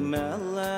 Mella.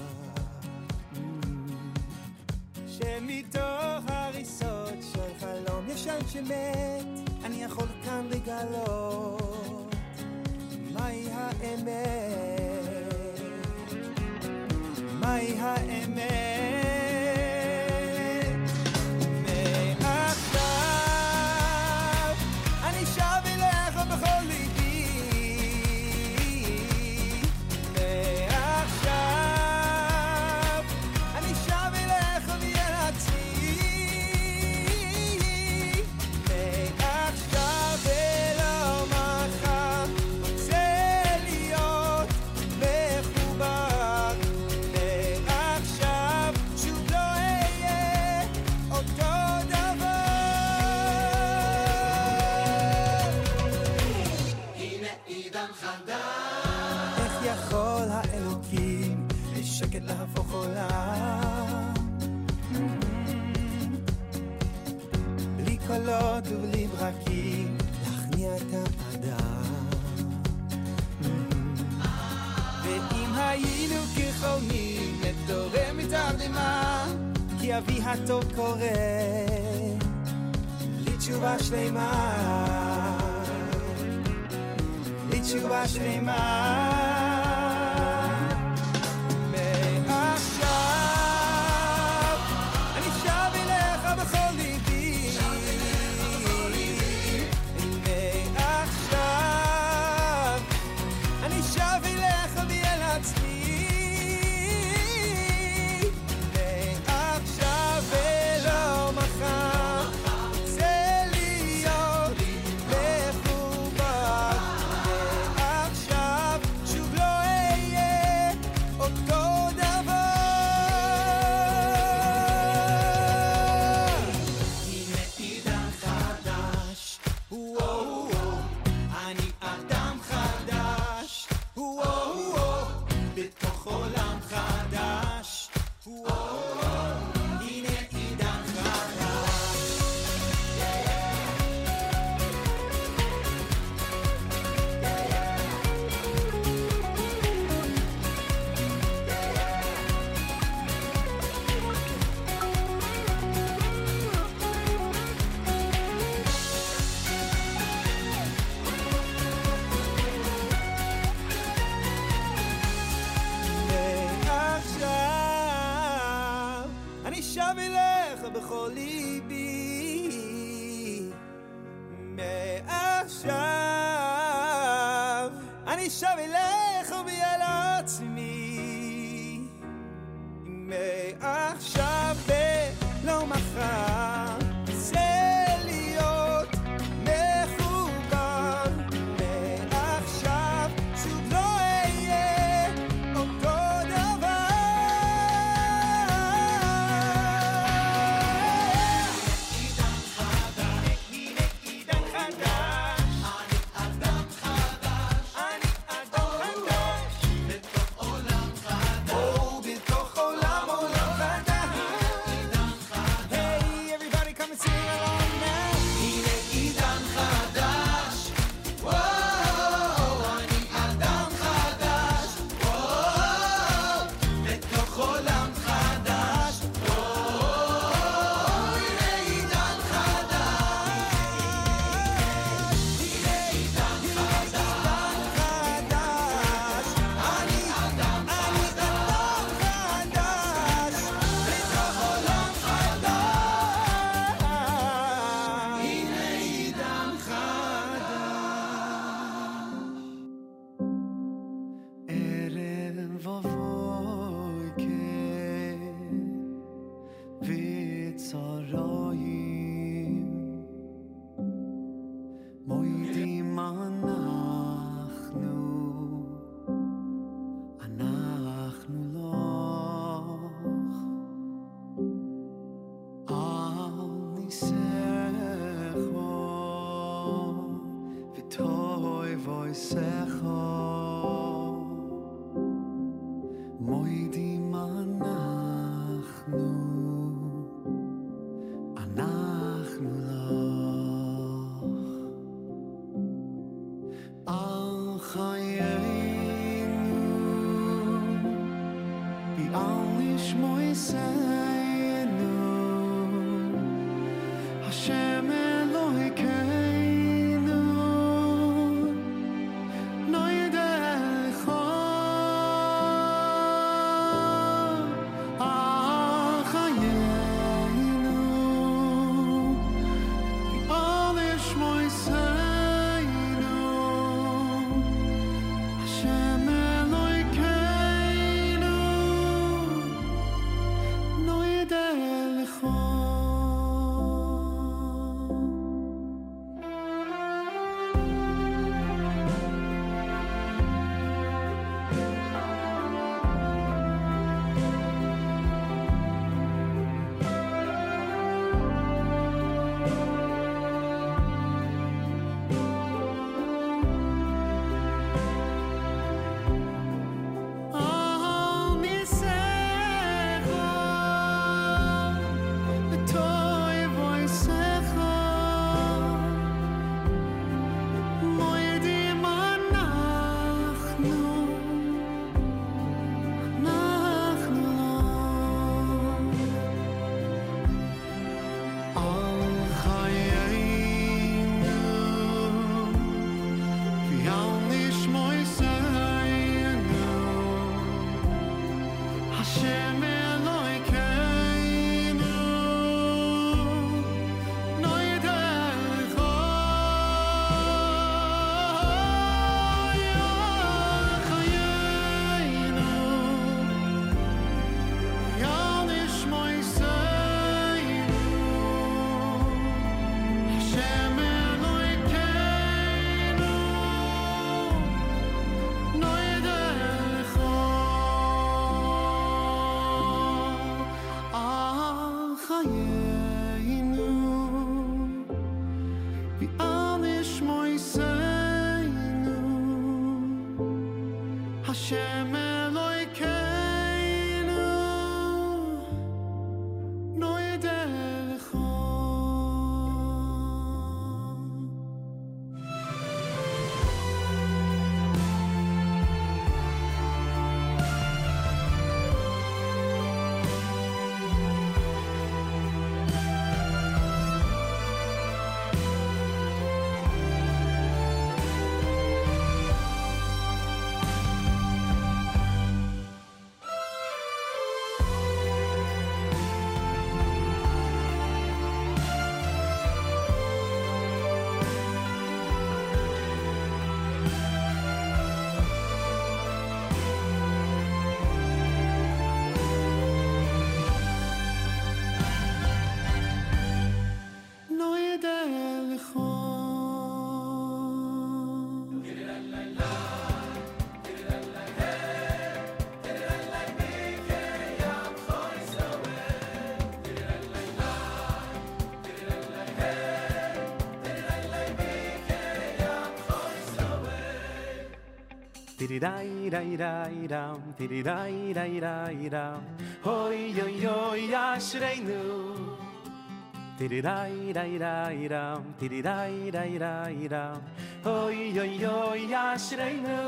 שמתוך הריסות של חלום ישן שמת, אני יכול כאן לגלות מהי האמת. מהי האמת. האחרונים נתעורר מתרדמה כי אבי הטוב קורא לי תשובה שלמה לי תשובה שלמה Tiri dai dai dai dam tiri dai dai dai dam Hoi yo yo ya shrei nu Tiri dai dai dai dam tiri dai dai dai dam Hoi yo yo ya shrei nu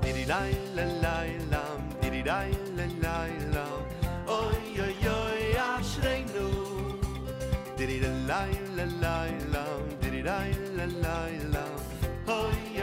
Tiri dai la la lam tiri dai la la lam Hoi yo yo ya shrei nu Tiri dai la la lam tiri dai la la lam Hoi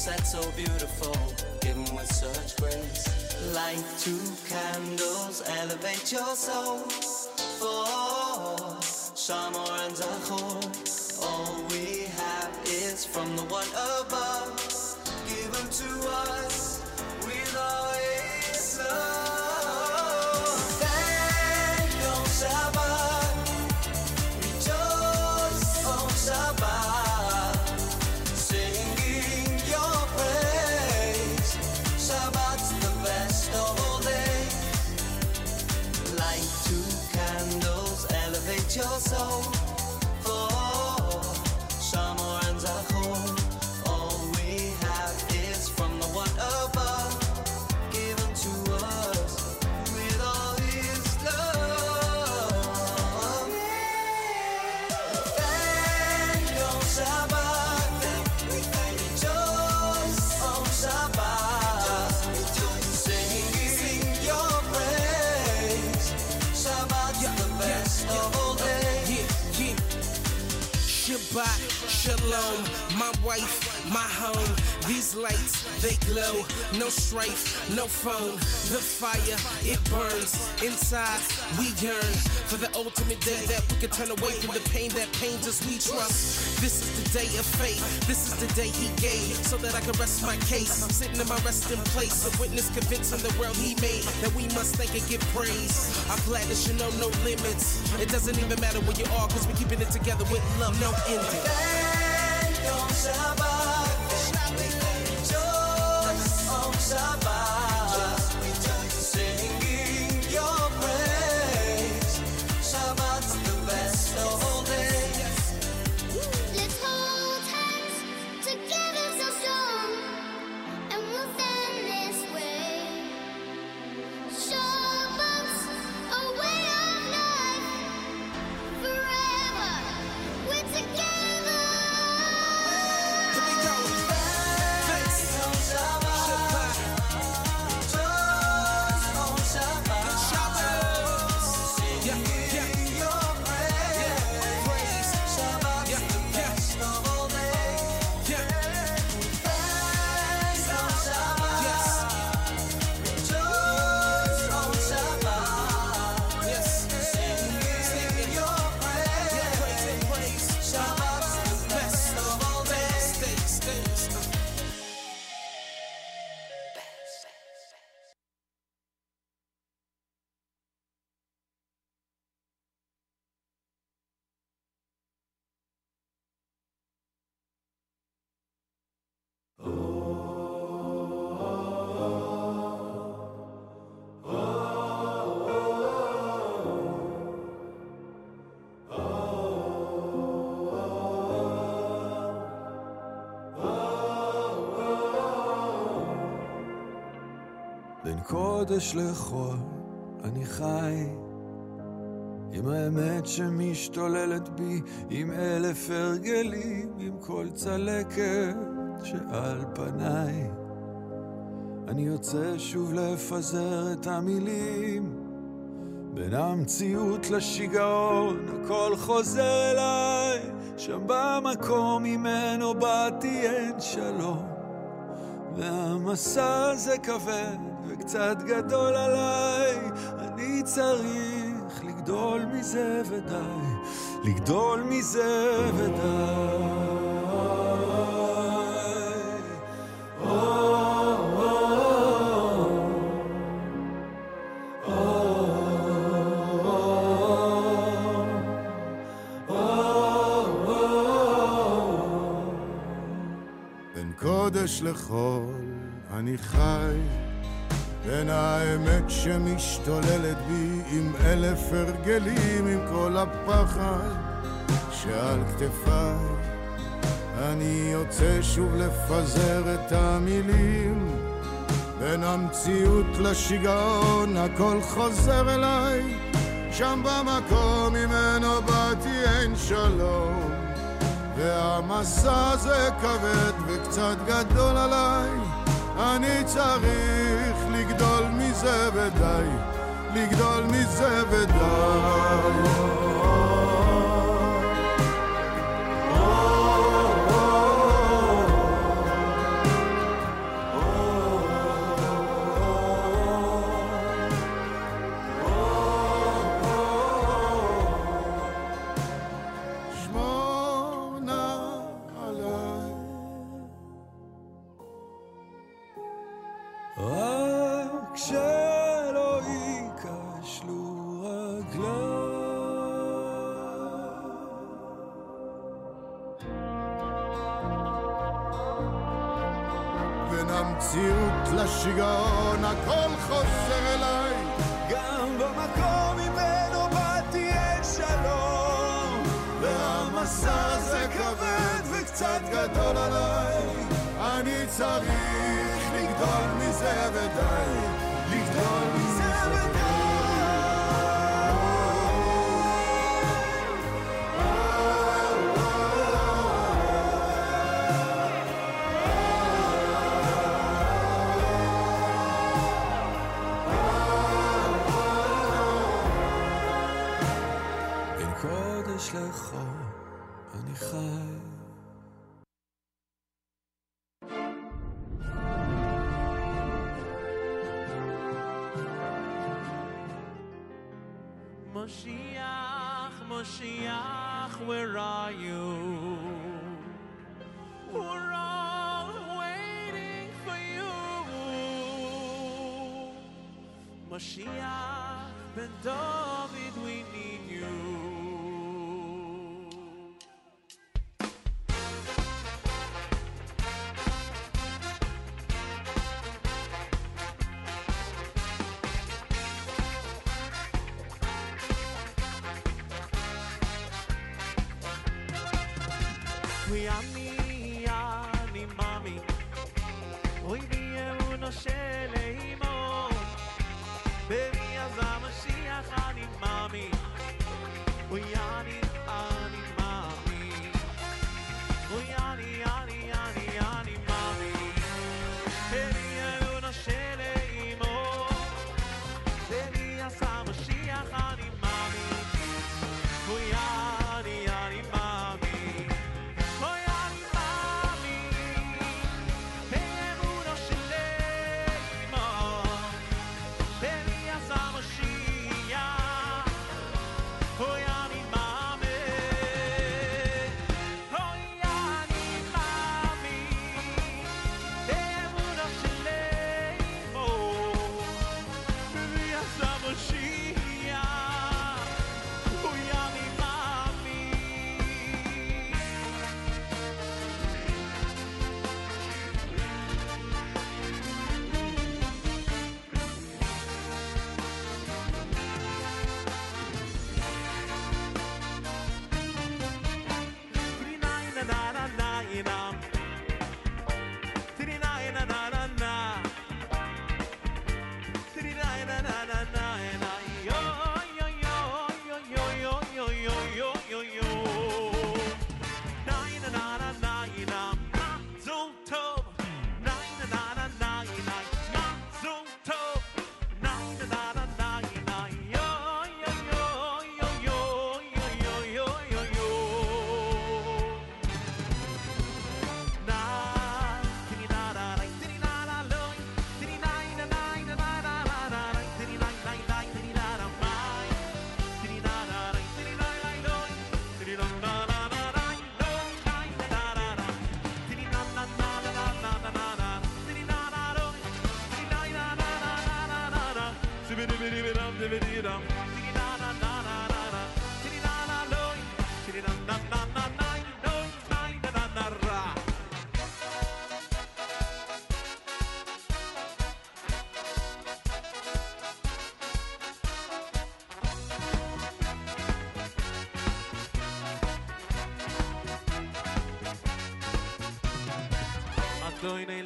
Table set so beautiful. Given with such grace. Light two candles, elevate your soul. For Shamor and Zachor. All we have is from the one above. Given to us wife, my home. These lights, they glow. No strife, no phone. The fire, it burns. Inside, we yearn for the ultimate day that we can turn away from the pain that pains us. We trust. This is the day of faith. This is the day He gave so that I can rest my case. Sitting in my resting place, a witness convincing the world He made that we must thank and give praise. I'm glad that you know no limits. It doesn't even matter where you are, cause we're keeping it together with love, no ending. Thank קודש לחול אני חי עם האמת שמשתוללת בי, עם אלף הרגלים, עם כל צלקת שעל פניי. אני יוצא שוב לפזר את המילים, בין המציאות לשיגעון, הכל חוזר אליי, שם במקום ממנו באתי אין שלום. והמסע הזה כבד וקצת גדול עליי, אני צריך לגדול מזה ודי, לגדול מזה ודי. קודש לחול אני חי, בין האמת שמשתוללת בי עם אלף הרגלים, עם כל הפחד שעל כתפיי. אני יוצא שוב לפזר את המילים, בין המציאות לשיגעון הכל חוזר אליי, שם במקום ממנו באתי אין שלום. והמסע הזה כבד וקצת גדול עליי, אני צריך לגדול מזה ודי, לגדול מזה ודי.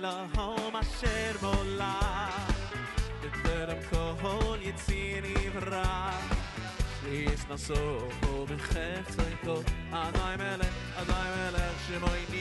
lahom asher molach Bederem kohol yitzin ivra Shlis naso ho b'chef tzoyko Adonai melech, Adonai melech shemoyni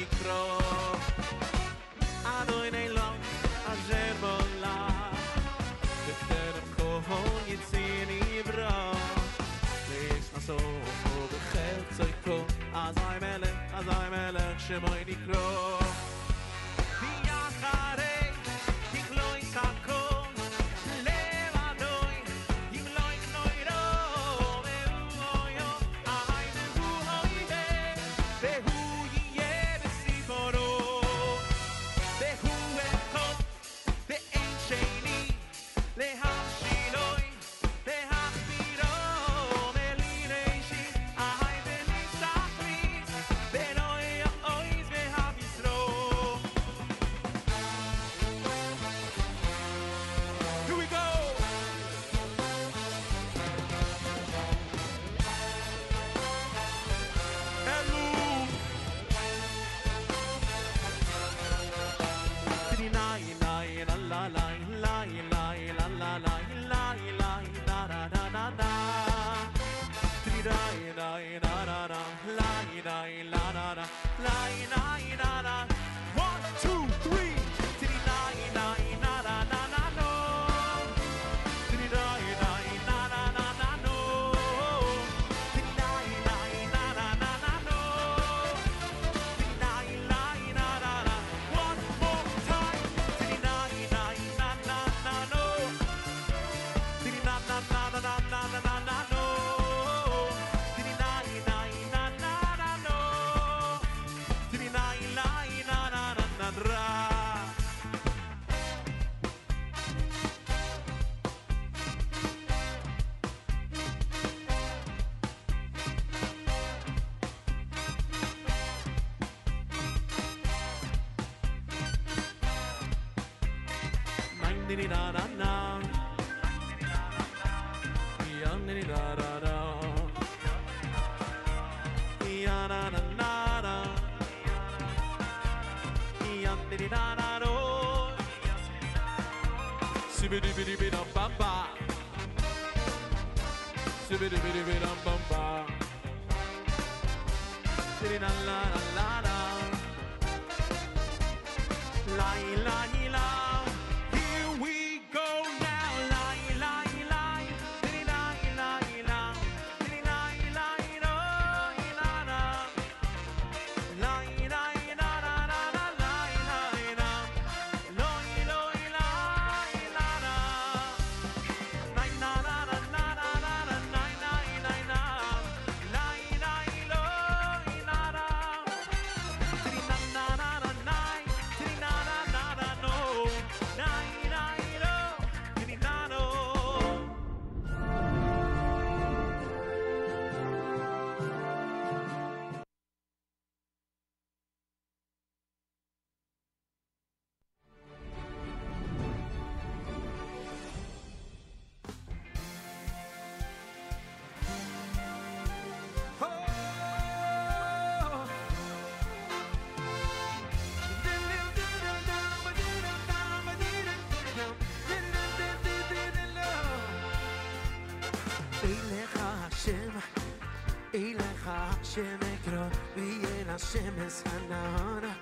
다 Hashem의 그런 위에 Hashem의 사나나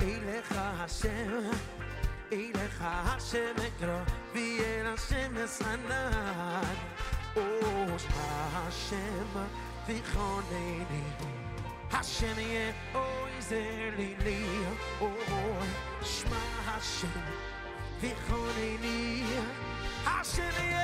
Eilecha Hashem Eilecha Hashem의 그런 위에 Hashem의 사나나 O Hashem תיכונני Hashem יהיה עוזר לי לי שמע Hashem תיכונני Hashem יהיה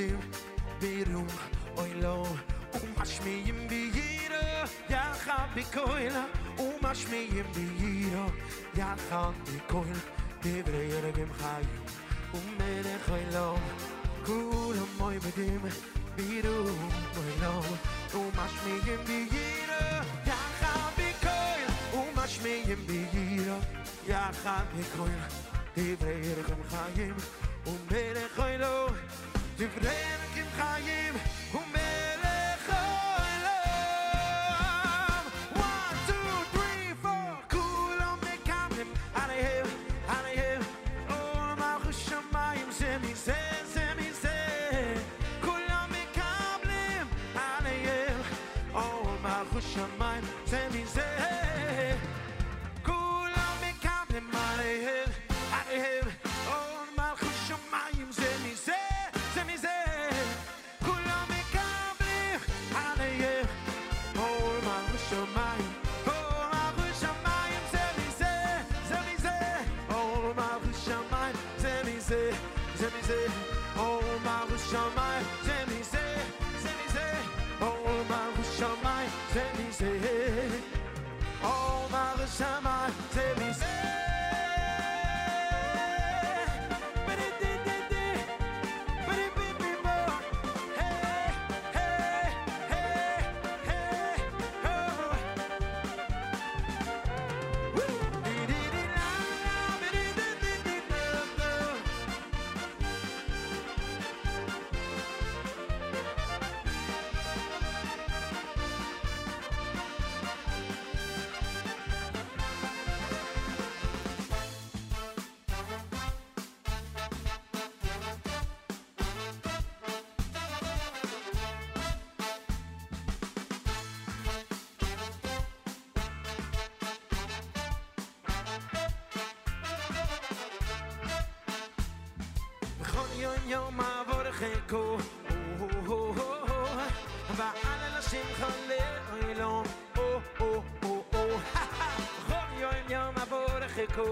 dir wirum oi lo um ya mi im biira ja hab ich koila um mach mi im biira ja koil de gem hay um mer koi lo kul moi bedim wirum oi lo um mach mi im biira ja koil um mach mi im biira ja koil de gem hay on yon yon ma vor khiko o va ala la sim khale ilon o o o o yon yon ma vor khiko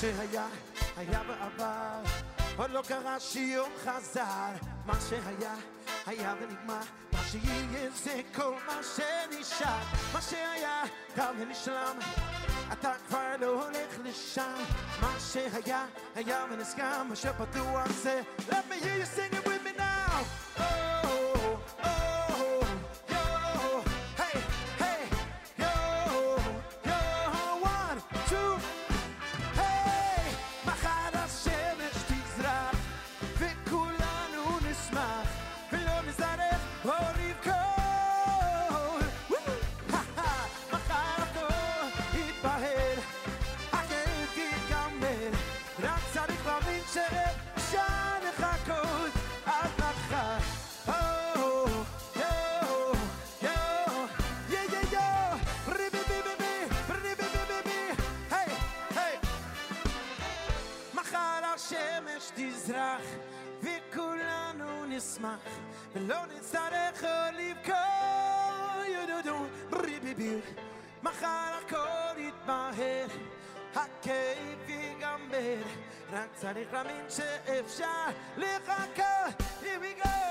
שהיה, היה בעבר, עוד לא קרה שיום חזר. מה שהיה, היה ונגמר, מה שיהיה זה כל מה שנשאר. מה שהיה, תם ונשלם, אתה כבר לא הולך לשם. מה שהיה, היה ונסגר, מה שפתוח זה, let me hear you sing רק צריך להאמין שאפשר לחכות Here we go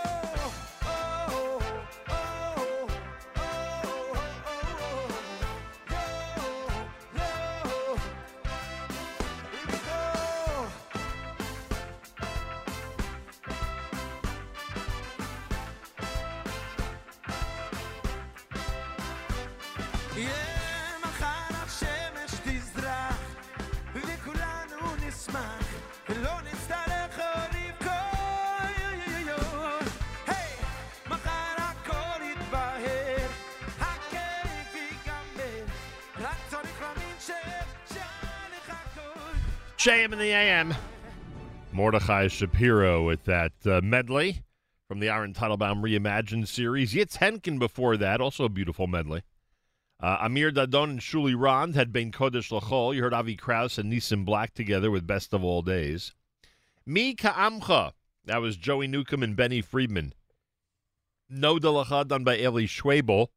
JM in the AM. Mordechai Shapiro with that uh, medley from the Aaron Teitelbaum Reimagined series. Yitz Henkin before that, also a beautiful medley. Uh, Amir Dadon and Shuli Rand had been Kodesh Lachol. You heard Avi Kraus and Nissim Black together with Best of All Days. Mi Ka'amcha. That was Joey Newcomb and Benny Friedman. No Delacha done by Eli Schwebel.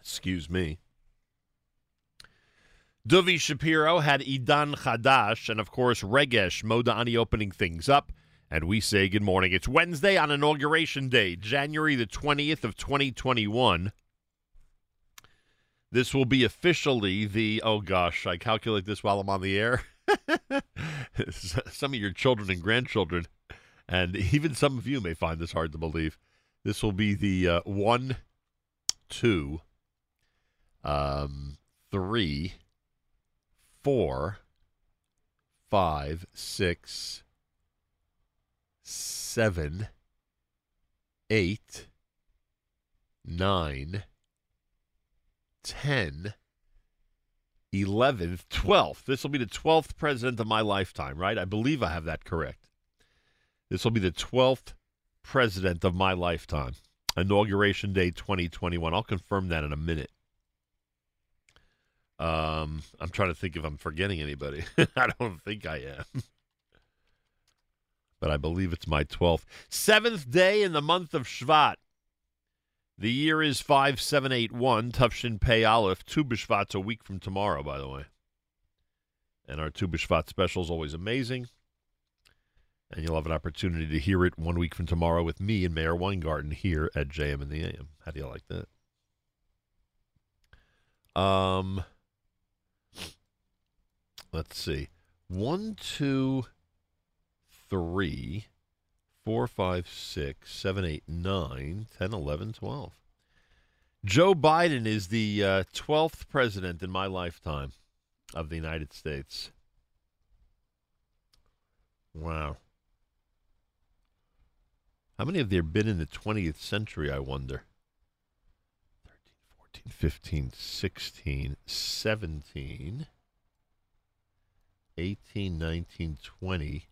Excuse me. Duvi Shapiro had Idan Chadash, and of course Regesh Modani opening things up. And we say good morning. It's Wednesday on Inauguration Day, January the 20th of 2021. This will be officially the, oh gosh, I calculate this while I'm on the air. some of your children and grandchildren, and even some of you may find this hard to believe. This will be the uh, one, two, um, three, four, five, six, seven, eight, nine, ten, eleventh, twelfth. This will be the twelfth president of my lifetime, right? I believe I have that correct. This will be the twelfth president of my lifetime. Inauguration Day 2021. I'll confirm that in a minute. Um, I'm trying to think if I'm forgetting anybody. I don't think I am. but I believe it's my 12th. Seventh day in the month of Shvat. The year is 5781, Tufshin Pei Aleph. Tu B'Shvat's a week from tomorrow, by the way. And our Tu B'Shvat special is always amazing. And you'll have an opportunity to hear it one week from tomorrow with me and Meir Weingarten here at JM in the AM. How do you like that? Um, let's see. One, two, three, four, five, six, seven, eight, nine, ten, eleven, twelve. Joe Biden is the uh, 12th president in my lifetime of the United States. Wow. How many have there been in the 20th century, I wonder? 13, 14, 15, 16, 17, 18, 19, 20,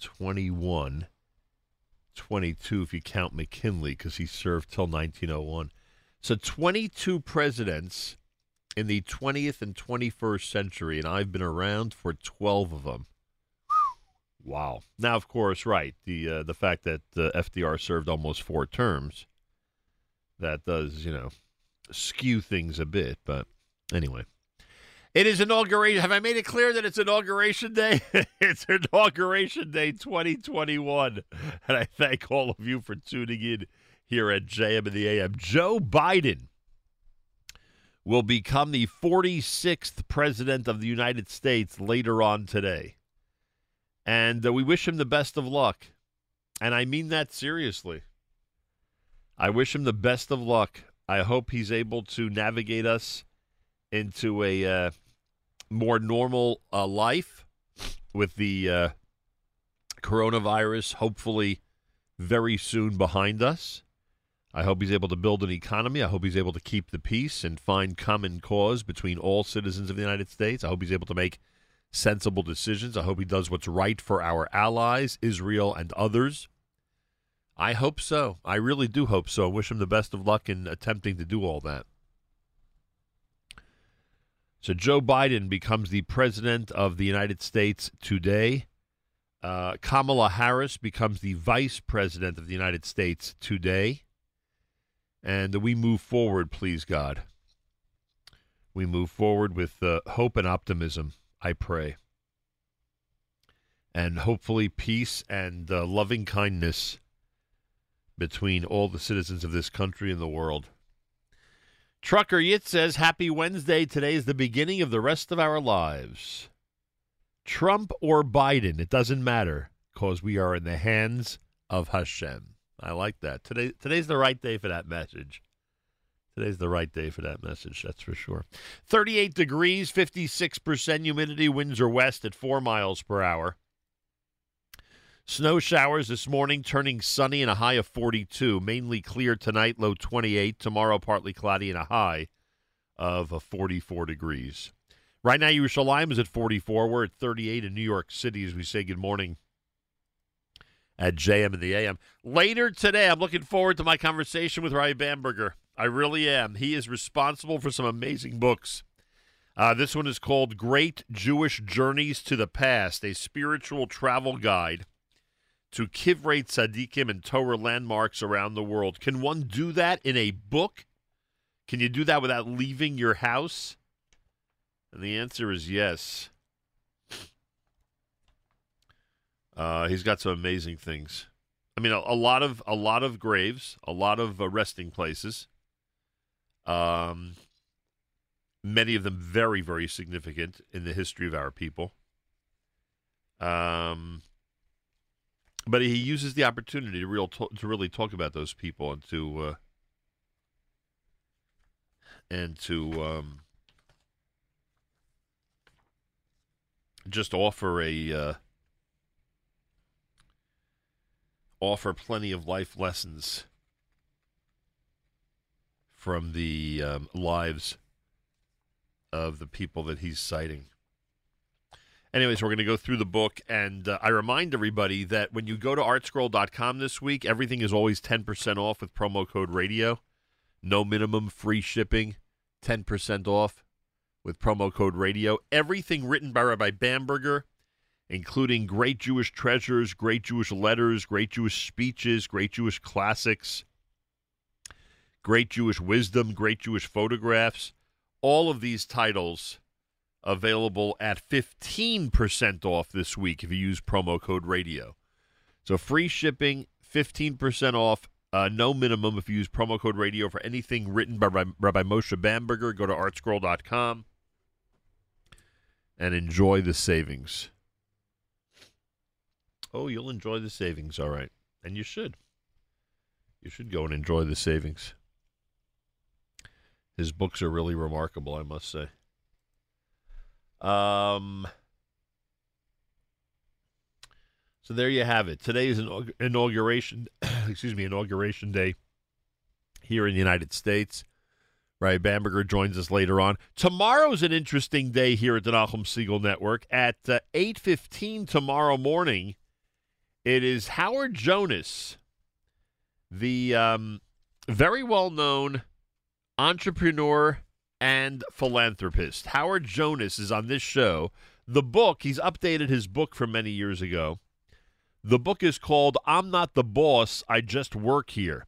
21, 22 if you count McKinley because he served till 1901. So 22 presidents in the 20th and 21st century, and I've been around for 12 of them. Wow. Now, of course, right the uh, the fact that uh, FDR served almost four terms, that does you know skew things a bit. But anyway, It is inauguration. Have I made it clear that it's inauguration day? it's inauguration day 2021. And I thank all of you for tuning in here at JM and the AM. Joe Biden will become the 46th president of the United States later on today. And uh, we wish him the best of luck. And I mean that seriously. I wish him the best of luck. I hope he's able to navigate us into a uh, more normal uh, life with the uh, coronavirus, hopefully very soon behind us. I hope he's able to build an economy. I hope he's able to keep the peace and find common cause between all citizens of the United States. I hope he's able to make sensible decisions. I hope he does what's right for our allies, Israel, and others. I hope so. I really do hope so. I Wish him the best of luck in attempting to do all that. So Joe Biden becomes the president of the United States today. Uh, Kamala Harris becomes the vice president of the United States today. And we move forward, please God. We move forward with uh, hope and optimism, I pray. And hopefully peace and uh, loving kindness between all the citizens of this country and the world. Trucker Yit says, Happy Wednesday. Today is the beginning of the rest of our lives. Trump or Biden, it doesn't matter, because we are in the hands of Hashem. I like that. Today, today's the right day for that message. Today's the right day for that message, that's for sure. 38 degrees, 56% humidity, winds are west at 4 miles per hour. Snow showers this morning, turning sunny and a high of 42. Mainly clear tonight, low 28. Tomorrow, partly cloudy and a high of uh, 44 degrees. Right now, Yerushalayim is at 44. We're at 38 in New York City as we say good morning at JM and the AM. Later today, I'm looking forward to my conversation with Ray Bamberger. I really am. He is responsible for some amazing books. Uh, this one is called Great Jewish Journeys to the Past, a spiritual travel guide to Kivrei Tzadikim and Torah landmarks around the world. Can one do that in a book? Can you do that without leaving your house? And the answer is yes. Uh, he's got some amazing things. I mean, a, a lot of a lot of graves, a lot of uh, resting places. Um, many of them very, very significant in the history of our people. Um, but he uses the opportunity to real to, to really talk about those people and to uh, and to um, just offer a uh, offer plenty of life lessons from the um, lives of the people that he's citing. Anyways, we're going to go through the book, and uh, I remind everybody that when you go to artscroll.com this week, everything is always 10% off with promo code radio. No minimum free shipping, 10% off with promo code radio. Everything written by Rabbi Bamberger, including great Jewish treasures, great Jewish letters, great Jewish speeches, great Jewish classics, great Jewish wisdom, great Jewish photographs. All of these titles available at 15% off this week if you use promo code radio. So free shipping, 15% off, uh, no minimum if you use promo code radio for anything written by Rabbi, Moshe Bamberger. Go to artscroll.com and enjoy the savings. Oh, you'll enjoy the savings, all right. And you should. You should go and enjoy the savings. His books are really remarkable, I must say. Um, so there you have it. Today is an inauguration, excuse me, inauguration day here in the United States. Right, Bamberger joins us later on. Tomorrow's an interesting day here at the Nachum Segal Network. At uh, eight fifteen tomorrow morning, it is Howard Jonas, the um, very well known entrepreneur and philanthropist. Howard Jonas is on this show. The book, he's updated his book from many years ago. The book is called I'm Not the Boss, I Just Work Here.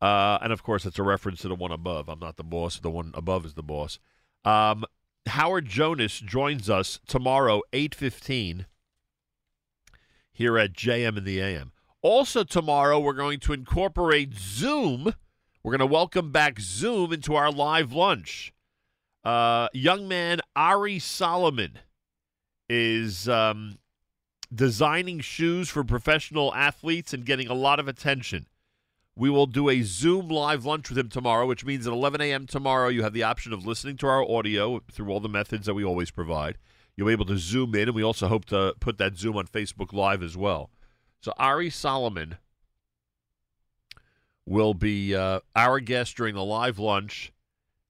Uh, and of course, it's a reference to the one above. I'm not the boss, the one above is the boss. Um, Howard Jonas joins us tomorrow, 8.15, here at JM in the AM. Also tomorrow, we're going to incorporate Zoom. We're going to welcome back Zoom into our live lunch. Uh, young man Ari Solomon is um, designing shoes for professional athletes and getting a lot of attention. We will do a Zoom live lunch with him tomorrow, which means at 11 a.m. tomorrow, you have the option of listening to our audio through all the methods that we always provide. You'll be able to zoom in, and we also hope to put that Zoom on Facebook Live as well. So Ari Solomon will be uh, our guest during the live lunch,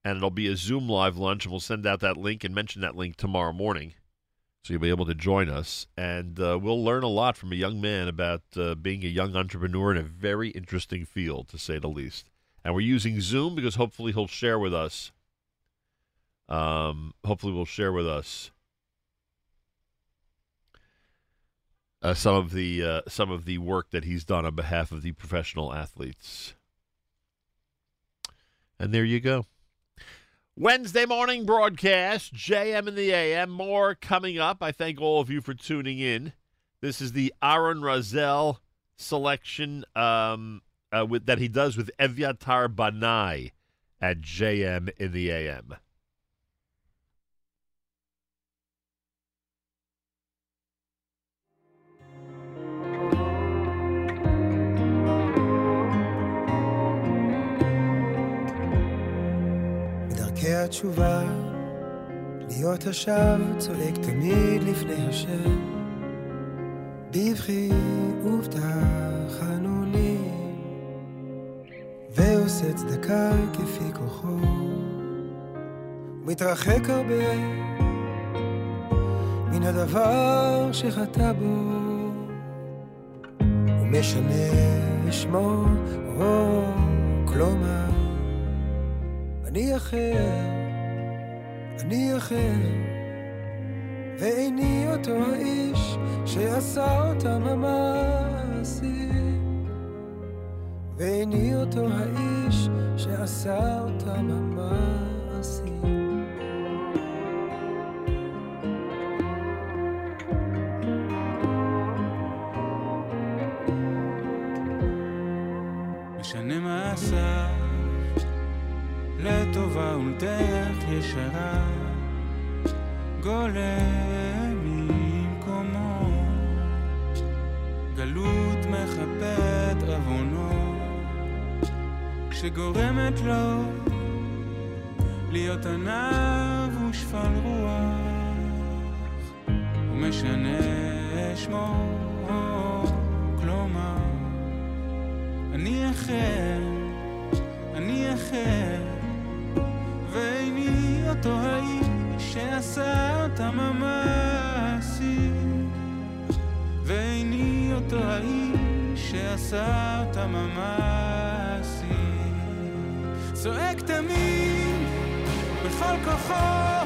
and it'll be a Zoom live lunch, and we'll send out that link and mention that link tomorrow morning. So you'll be able to join us, and uh, we'll learn a lot from a young man about uh, being a young entrepreneur in a very interesting field, to say the least. And we're using Zoom because hopefully he'll share with us. Um, hopefully, we'll share with us uh, some of the uh, some of the work that he's done on behalf of the professional athletes. And there you go. Wednesday morning broadcast, JM in the AM. More coming up. I thank all of you for tuning in. This is the Aaron Razel selection um, uh, with, that he does with Evyatar Banai at JM in the AM. בדרכי התשובה, להיות השב צועק תמיד לפני השם. בבכי ובטחנו לי, ועושה צדקה כפי כוחו. מתרחק הרבה מן הדבר שחטא בו, ומשנה שמו, או כלומר, אני אחר, אני אחר, ואיני אותו האיש שעשה אותם המעשים. ואיני אותו האיש שעשה אותם המעשים. ישרה גולם ממקומו. גלות מכבד עוונו שגורמת לו להיות עניו ושפל רוח ומשנה שמו כלומר אני אחר, אני אחר, אותו האיש שעשה אותם המעשים, ואיני אותו האיש שעשה אותם המעשים. צועק תמיד בכל כוחו,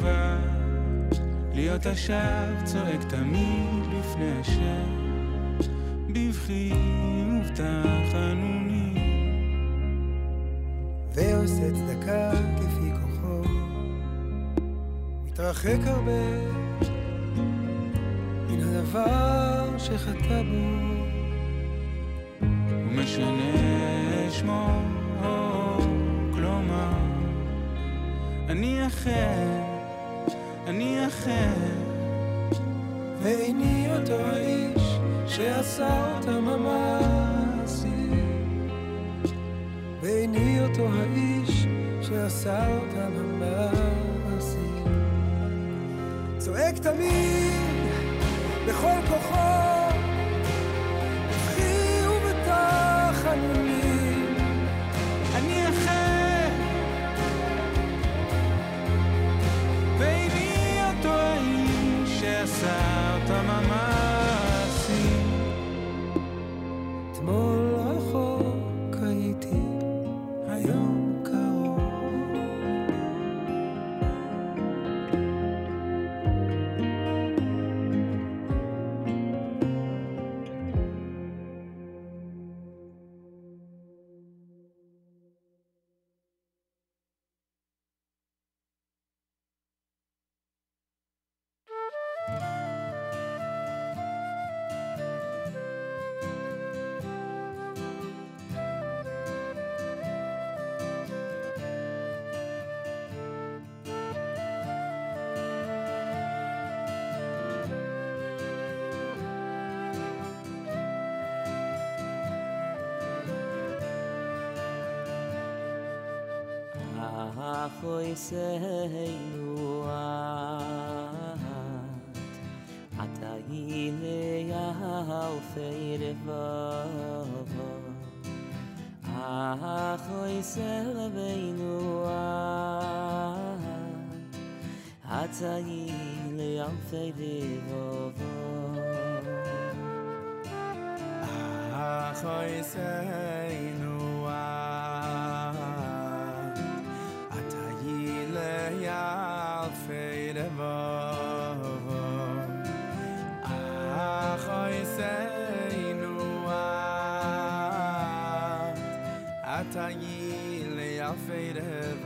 תשובה, להיות השב צועק תמיד לפני השם, בבכי ובתחנונים. ועושה צדקה כפי כוחו. מתרחק הרבה מן הדבר שחטא בו. ומשנה שמו, כלומר, אני אחר, אני אחר, ואיני אותו האיש שעשה אותם המעשים. ואיני אותו האיש שעשה אותם המעשים. צועק תמיד בכל כוחו, בבכי ובתחנונים. khoy sei nu at ata ile ya feir va a khoy sei nu at ata ile ya feir va a khoy ayn le afeder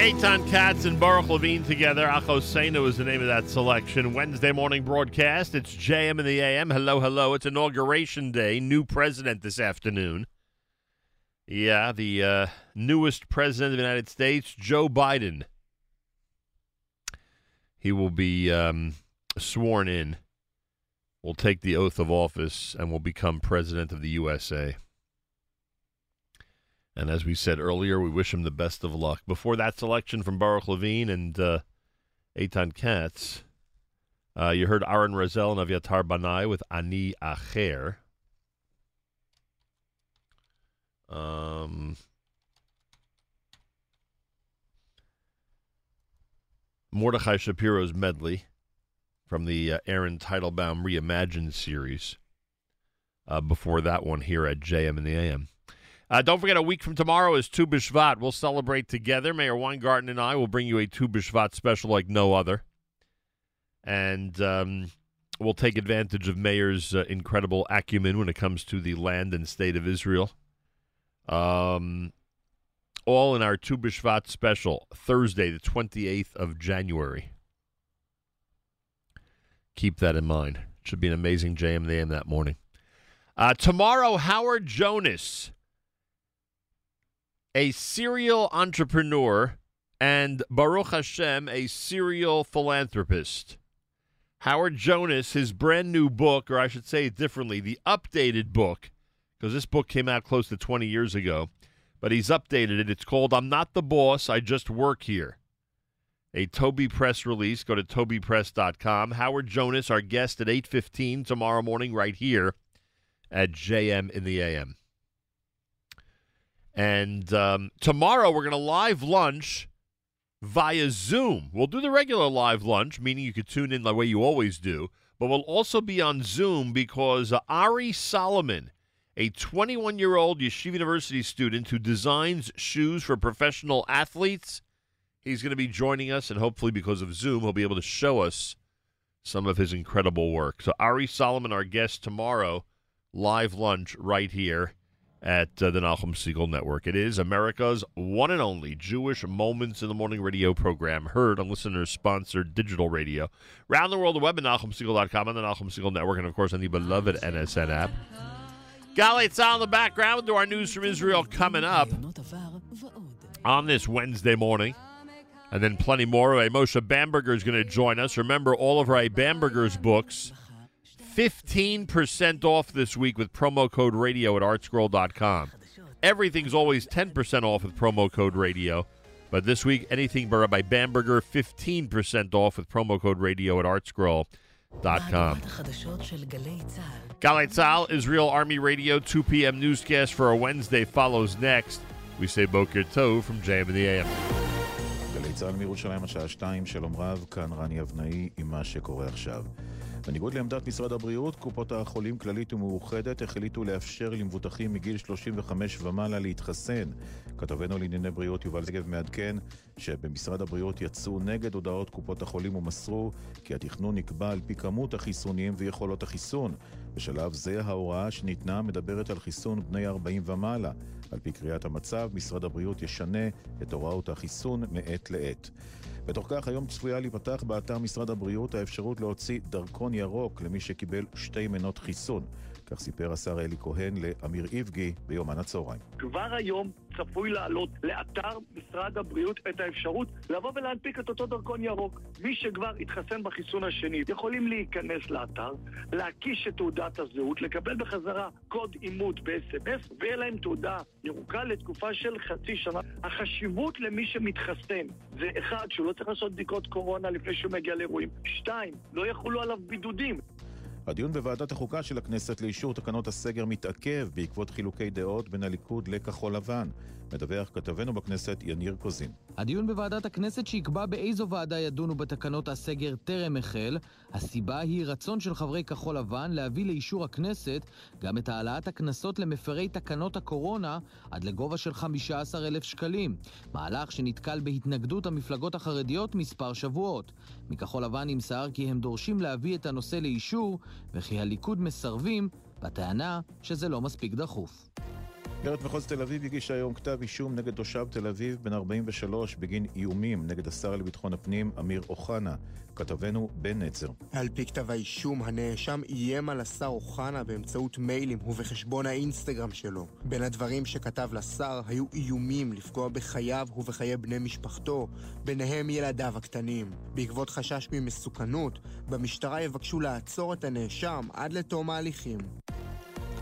Eitan Katz and Baruch Levine together. Achosena was the name of that selection. Wednesday morning broadcast. It's JM in the AM. Hello, hello. It's inauguration day. New president this afternoon. Yeah, the uh, newest president of the United States, Joe Biden. He will be um, sworn in, will take the oath of office, and will become president of the USA. And as we said earlier, we wish him the best of luck. Before that selection from Baruch Levine and uh, Eitan Katz, uh, you heard Aaron Razel and Evyatar Banai with Ani Acher. Um, Mordechai Shapiro's medley from the uh, Aaron Teitelbaum Reimagined series. Uh, before that one here at JM in the AM. Uh, don't forget, a week from tomorrow is Tu B'Shvat. We'll celebrate together. Meir Weingarten and I will bring you a Tu B'Shvat special like no other. And um, we'll take advantage of Meir's uh, incredible acumen when it comes to the land and state of Israel. Um, all in our Tu B'Shvat special, Thursday, the 28th of January. Keep that in mind. It should be an amazing JM AM that morning. Uh, tomorrow, Howard Jonas a serial entrepreneur, and Baruch Hashem, a serial philanthropist. Howard Jonas, his brand new book, or I should say it differently, the updated book, because this book came out close to 20 years ago, but he's updated it. It's called I'm Not the Boss, I Just Work Here. A Toby Press release. Go to tobypress.com. Howard Jonas, our guest at 8.15 tomorrow morning right here at JM in the AM. And um, tomorrow we're going to live lunch via Zoom. We'll do the regular live lunch, meaning you could tune in the way you always do, but we'll also be on Zoom because uh, Ari Solomon, a 21 year old Yeshiva University student who designs shoes for professional athletes, he's going to be joining us, and hopefully, because of Zoom, he'll be able to show us some of his incredible work. So, Ari Solomon, our guest tomorrow, live lunch right here at uh, the Nachum Segal Network. It is America's one and only Jewish Moments in the Morning radio program, heard on listener-sponsored digital radio. Round the world, the web at NachumSegal.com, and the Nachum Segal Network, and, of course, on the beloved NSN app. Galei Tzal in the background. We'll do our news from Israel coming up on this Wednesday morning. And then plenty more. Moshe Bamberger is going to join us. Remember, all of our Bamberger's books 15% off this week with promo code radio at artscroll.com. Everything's always 10% off with promo code radio. But this week, anything by Rabbi Bamberger, 15% off with promo code radio at artscroll.com. Galei Tzal, Israel Army Radio, 2 p.m. newscast for a Wednesday follows next. We say Boker Tov from JM in the AM. גלי צה"ל מירושלים השעה 2, שלום רב, כאן רני אבנאי עם מה שקורה עכשיו. בניגוד לעמדת משרד הבריאות, קופות החולים כללית ומאוחדת החליטו לאפשר למבוטחים מגיל 35 ומעלה להתחסן. כתבנו לענייני בריאות יובל שגב מעדכן שבמשרד הבריאות יצאו נגד הודעות קופות החולים ומסרו כי התכנון נקבע על פי כמות החיסונים ויכולות החיסון. בשלב זה ההוראה שניתנה מדברת על חיסון בני 40 ומעלה. על פי קריאת המצב, משרד הבריאות ישנה את הוראות החיסון מעת לעת. בתוך כך, היום צפויה להיפתח באתר משרד הבריאות האפשרות להוציא דרכון ירוק למי שקיבל שתי מנות חיסון. כך סיפר השר אלי כהן לאמיר איבגי ביומן הצהריים. כבר היום צפוי לעלות לאתר משרד הבריאות את האפשרות לבוא ולהנפיק את אותו דרכון ירוק. מי שכבר התחסן בחיסון השני יכולים להיכנס לאתר, להקיש את תעודת הזהות, לקבל בחזרה קוד אימות ב-SMS, ויהיה להם תעודה ירוקה לתקופה של חצי שנה. החשיבות למי שמתחסן זה אחד, שהוא לא צריך לעשות בדיקות קורונה לפני שהוא מגיע לאירועים. שתיים, לא יחולו עליו בידודים. הדיון בוועדת החוקה של הכנסת לאישור תקנות הסגר מתעכב בעקבות חילוקי דעות בין הליכוד לכחול לבן. מדווח כתבנו בכנסת יניר קוזין. הדיון בוועדת הכנסת שיקבע באיזו ועדה ידונו בתקנות הסגר טרם החל. הסיבה היא רצון של חברי כחול לבן להביא לאישור הכנסת גם את העלאת הקנסות למפרי תקנות הקורונה עד לגובה של 15,000 שקלים. מהלך שנתקל בהתנגדות המפלגות החרדיות מספר שבועות. מכחול לבן נמסר כי הם דורשים להביא את הנושא לאישור וכי הליכוד מסרבים בטענה שזה לא מספיק דחוף. משטרת מחוז תל אביב הגישה היום כתב אישום נגד תושב תל אביב בן 43 בגין איומים נגד השר לביטחון הפנים אמיר אוחנה. כתבנו בן נצר. על פי כתב האישום, הנאשם איים על השר אוחנה באמצעות מיילים ובחשבון האינסטגרם שלו. בין הדברים שכתב לשר היו איומים לפגוע בחייו ובחיי בני משפחתו, ביניהם ילדיו הקטנים. בעקבות חשש ממסוכנות, במשטרה יבקשו לעצור את הנאשם עד לתום ההליכים.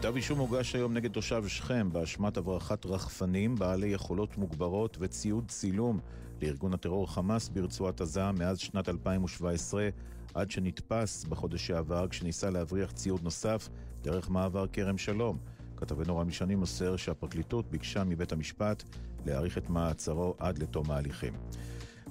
כתב אישום הוגש היום נגד תושב שכם באשמת הברחת רחפנים בעלי יכולות מוגברות וציוד צילום לארגון הטרור חמאס ברצועת עזה מאז שנת 2017 עד שנתפס בחודש שעבר כשניסה להבריח ציוד נוסף דרך מעבר כרם שלום. כתבנו רמי שני מוסר שהפרקליטות ביקשה מבית המשפט להאריך את מעצרו עד לתום ההליכים.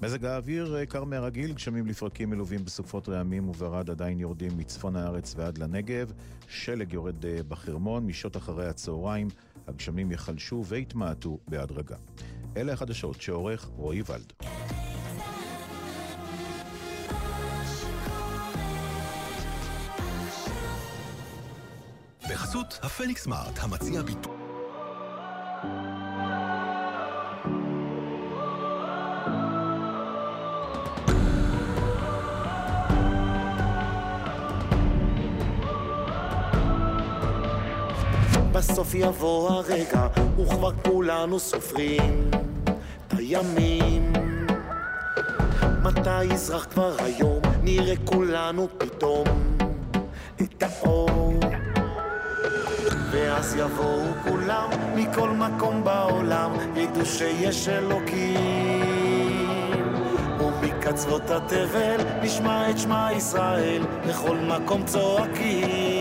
מזג האוויר אה, קר מהרגיל, גשמים לפרקים מלווים בסופות רעמים וברד עדיין יורדים מצפון הארץ ועד לנגב. שלג יורד אה, בחרמון, משעות אחרי הצהריים הגשמים יחלשו ויתמעטו בהדרגה. אלה החדשות שעורך רועי ולד. בחסות הפניקס סמארט, המציע ביטוי... בסוף יבוא הרגע, וכבר כולנו סופרים את הימים. מתי יזרח כבר היום, נראה כולנו פתאום את האור. ואז יבואו כולם מכל מקום בעולם, ידעו שיש אלוקים. ומקצוות התבל נשמע את שמע ישראל, בכל מקום צועקים.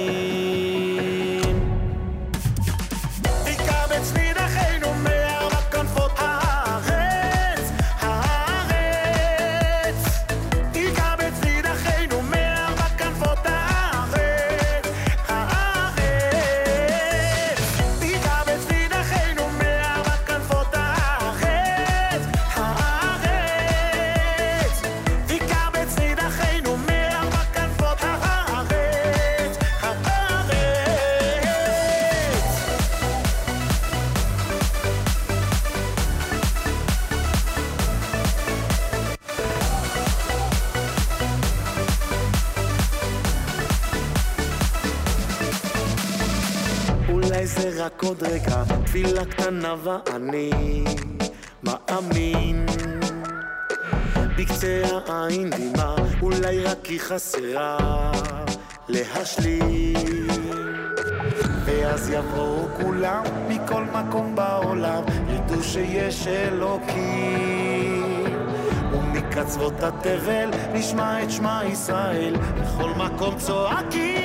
עוד רגע, תפילה קטנה ואני מאמין. בקצה העין דמעה, אולי רק היא חסרה להשלים. ואז יבואו כולם מכל מקום בעולם, ידעו שיש אלוקים. ומקצוות התבל נשמע את שמע ישראל, בכל מקום צועקים.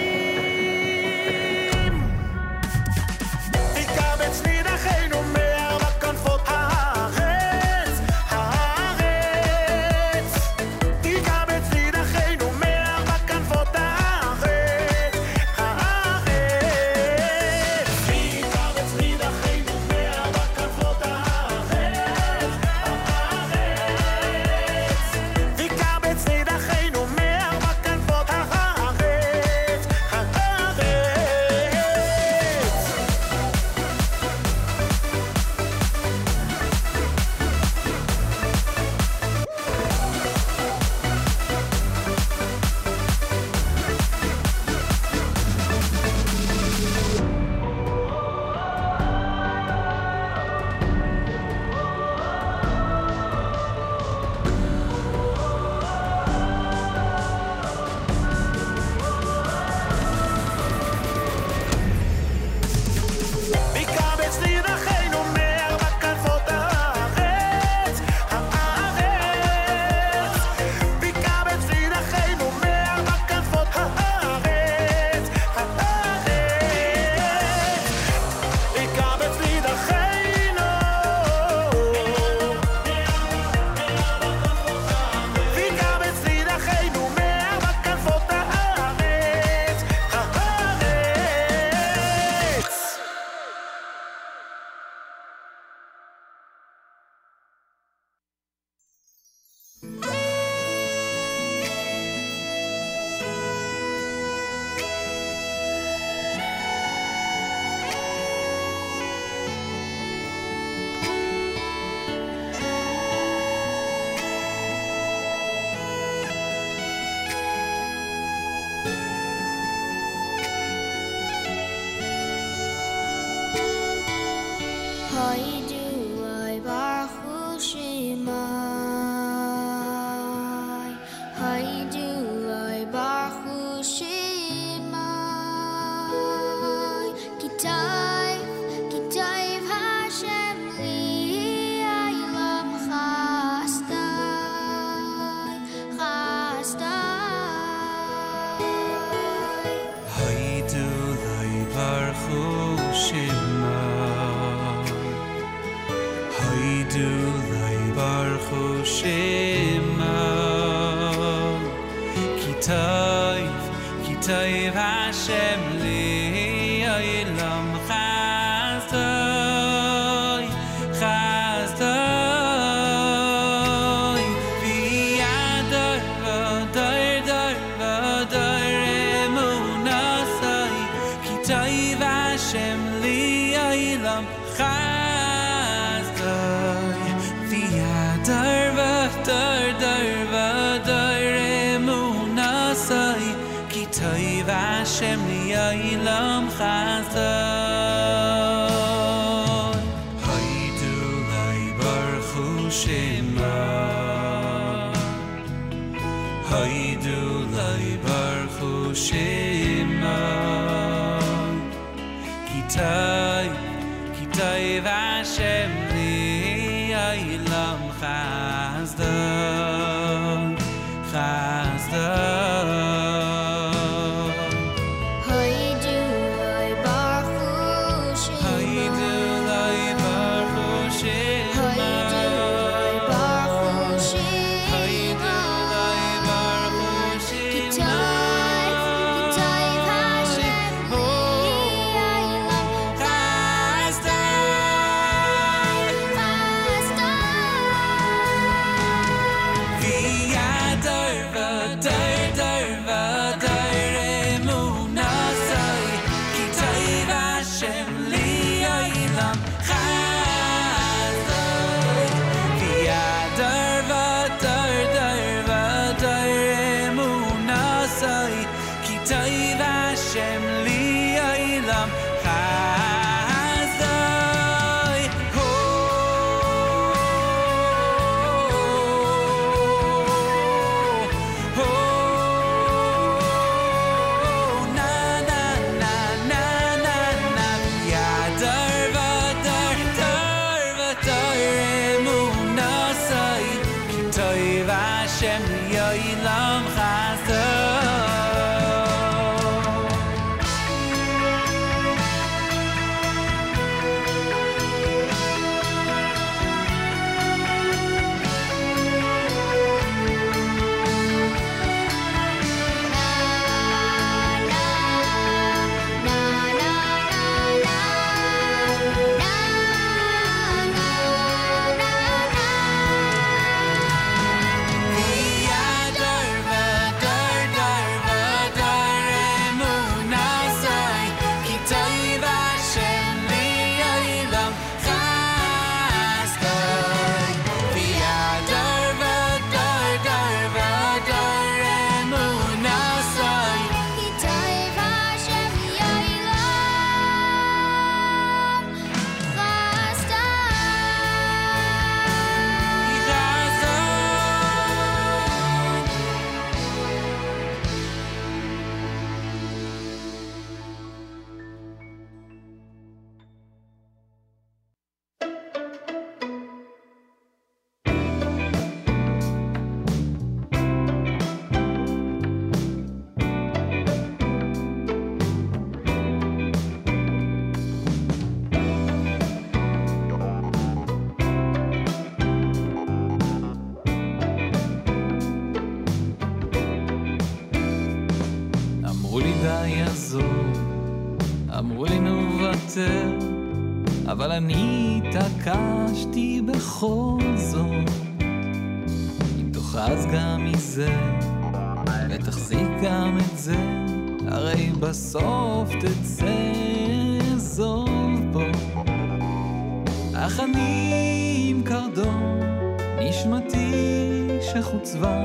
חשבתי שחוצבה,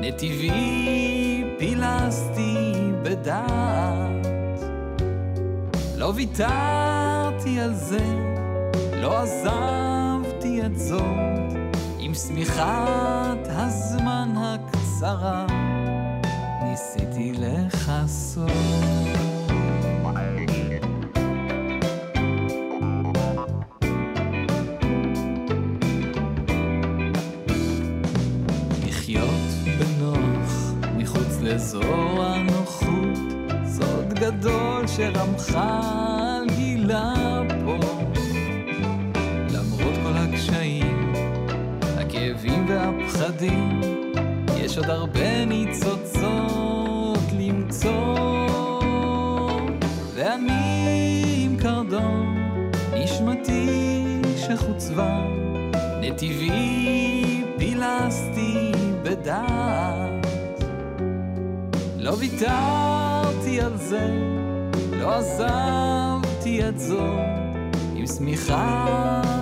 נתיבי פילסתי בדעת. לא ויתרתי על זה, לא עזבתי את זאת, עם שמיכת הזמן הקצרה ניסיתי לחסות. לזו הנוחות, סוד גדול שרמח"ל גילה פה. למרות כל הקשיים, הכאבים והפחדים, יש עוד הרבה ניצוצות למצוא. ואני עם קרדום, נשמתי שחוצבה, נתיבי פילסתי בדעת. לא ויתרתי על זה, לא עזבתי את זו, עם שמיכת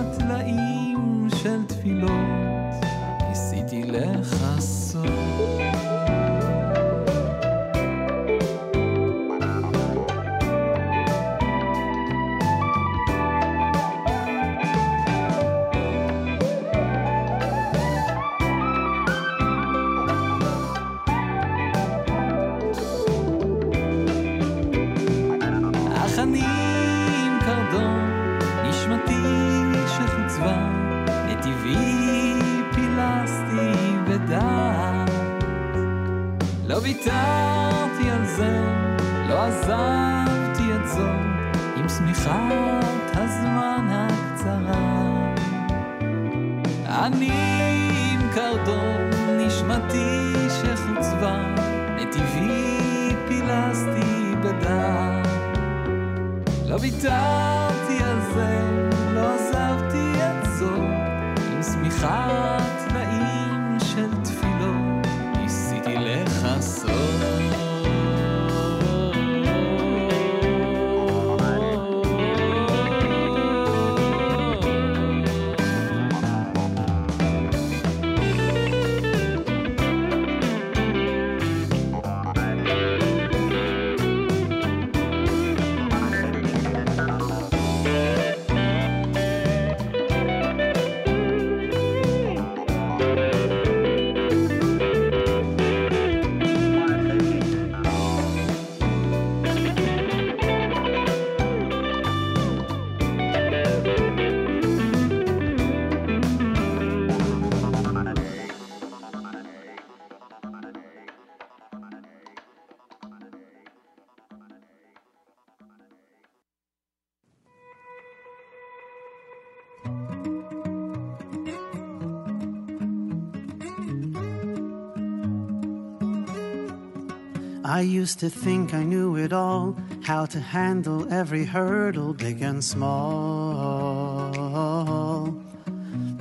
used to think I knew it all, how to handle every hurdle, big and small.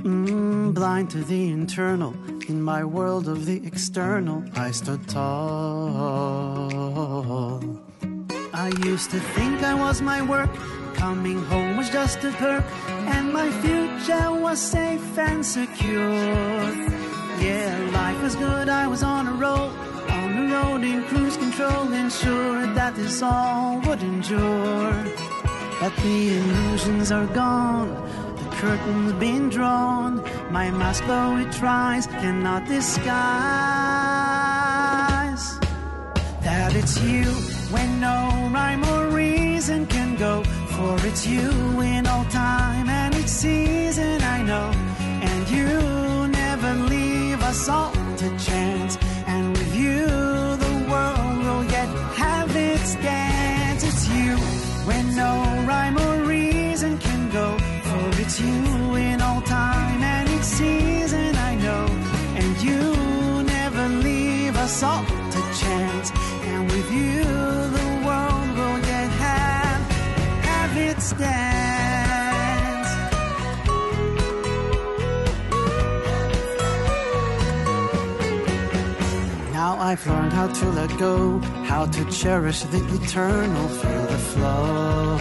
Mm, blind to the internal, in my world of the external, I stood tall. I used to think I was my work, coming home was just a perk, and my future was safe and secure. Yeah, life was good, I was on a roll, in cruise control, ensured that this all would endure. But the illusions are gone, the curtain's been drawn, my mask, though it tries, cannot disguise that it's you when no rhyme or reason can go. For it's you in all time and each season, I know. And you never leave us all to chance. When no rhyme or reason can go. For it's you in all time and each season, I know. And you never leave us all I've learned how to let go, how to cherish the eternal, feel the flow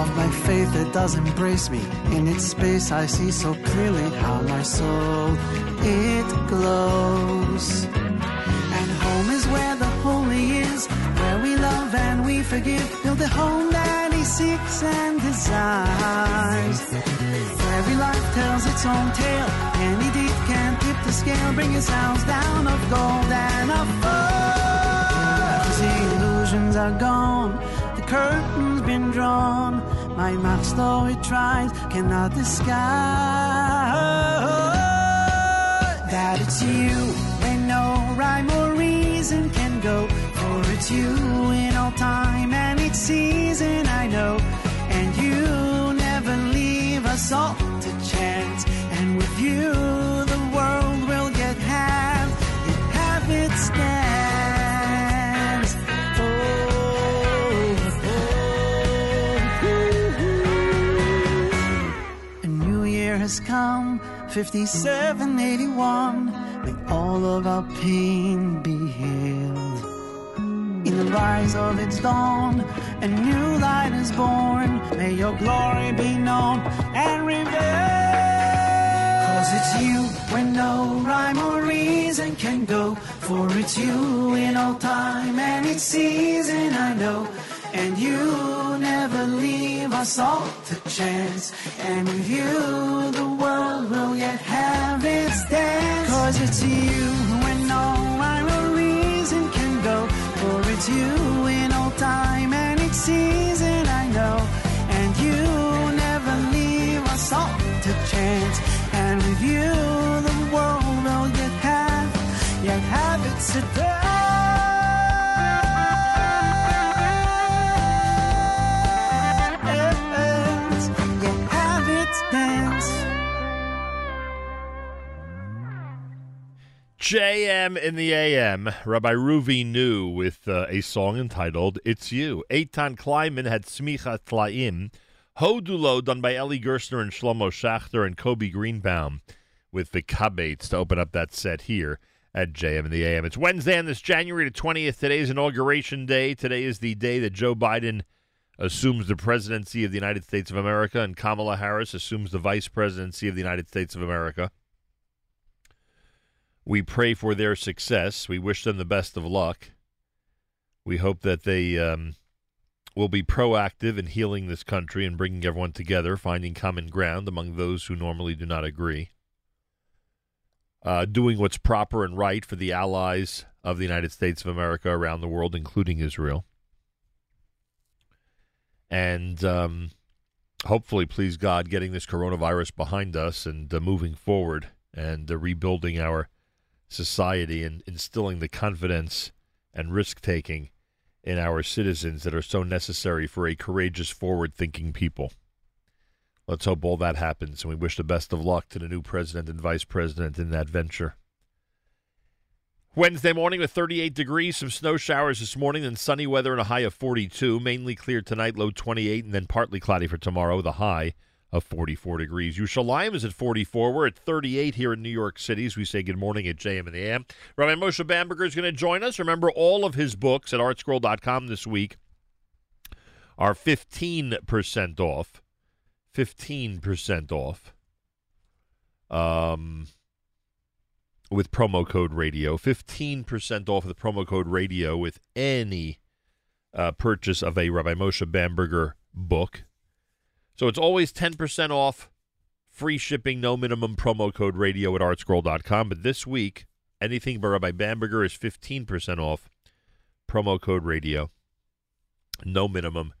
of my faith that does embrace me. In its space, I see so clearly how my soul it glows. And home is where the holy is, where we love and we forgive. Build a home that seeks and desires. For every life tells its own tale. Any deed can tip the scale, bring his house down of gold and of fire. The illusions are gone, the curtain's been drawn. My mask, though it tries, cannot disguise that it's you when no rhyme or reason can go. For it's you in all time and each season, us all to chance. And with you, the world will yet have, yet have its dance. A new year has come, 5781. May all of our pain be healed. Rise of its dawn, a new light is born. May your glory be known and revealed. Cause it's you when no rhyme or reason can go. For it's you in all time and each season, I know. And you never leave us all to chance. And with you, the world will yet have its dance. Cause it's you when no it's you in all time and each season, I know. And you never leave us all to chance. And with you, the world oh, will yet have, yet have its dance. JM in the AM, Rabbi Ruvi New with uh, a song entitled It's You. Eitan Kleiman had Smicha Tlaim. Hodulo done by Eli Gerstner and Shlomo Schachter and Kobe Greenbaum with the Kabates to open up that set here at JM in the AM. It's Wednesday on this January the 20th. Today is Inauguration Day. Today is the day that Joe Biden assumes the presidency of the United States of America and Kamala Harris assumes the vice presidency of the United States of America. We pray for their success. We wish them the best of luck. We hope that they um, will be proactive in healing this country and bringing everyone together, finding common ground among those who normally do not agree. Uh, doing what's proper and right for the allies of the United States of America around the world, including Israel. And um, hopefully, please God, getting this coronavirus behind us and uh, moving forward and uh, rebuilding our society and instilling the confidence and risk taking in our citizens that are so necessary for a courageous, forward thinking people. Let's hope all that happens, and we wish the best of luck to the new president and vice president in that venture. Wednesday morning with 38 degrees, some snow showers this morning, then sunny weather and a high of 42. Mainly clear tonight, low 28, and then partly cloudy for tomorrow, the high of 44 degrees. Yerushalayim is at 44. We're at 38 here in New York City as we say good morning at JM and the AM. Rabbi Moshe Bamberger is going to join us. Remember, all of his books at artscroll.com this week are 15% off. 15% off. Um, with promo code radio. 15% off with the promo code radio with any uh, purchase of a Rabbi Moshe Bamberger book. So it's always 10% off, free shipping, no minimum promo code radio at artscroll.com. But this week, anything by Rabbi Bamberger is 15% off, promo code radio, no minimum,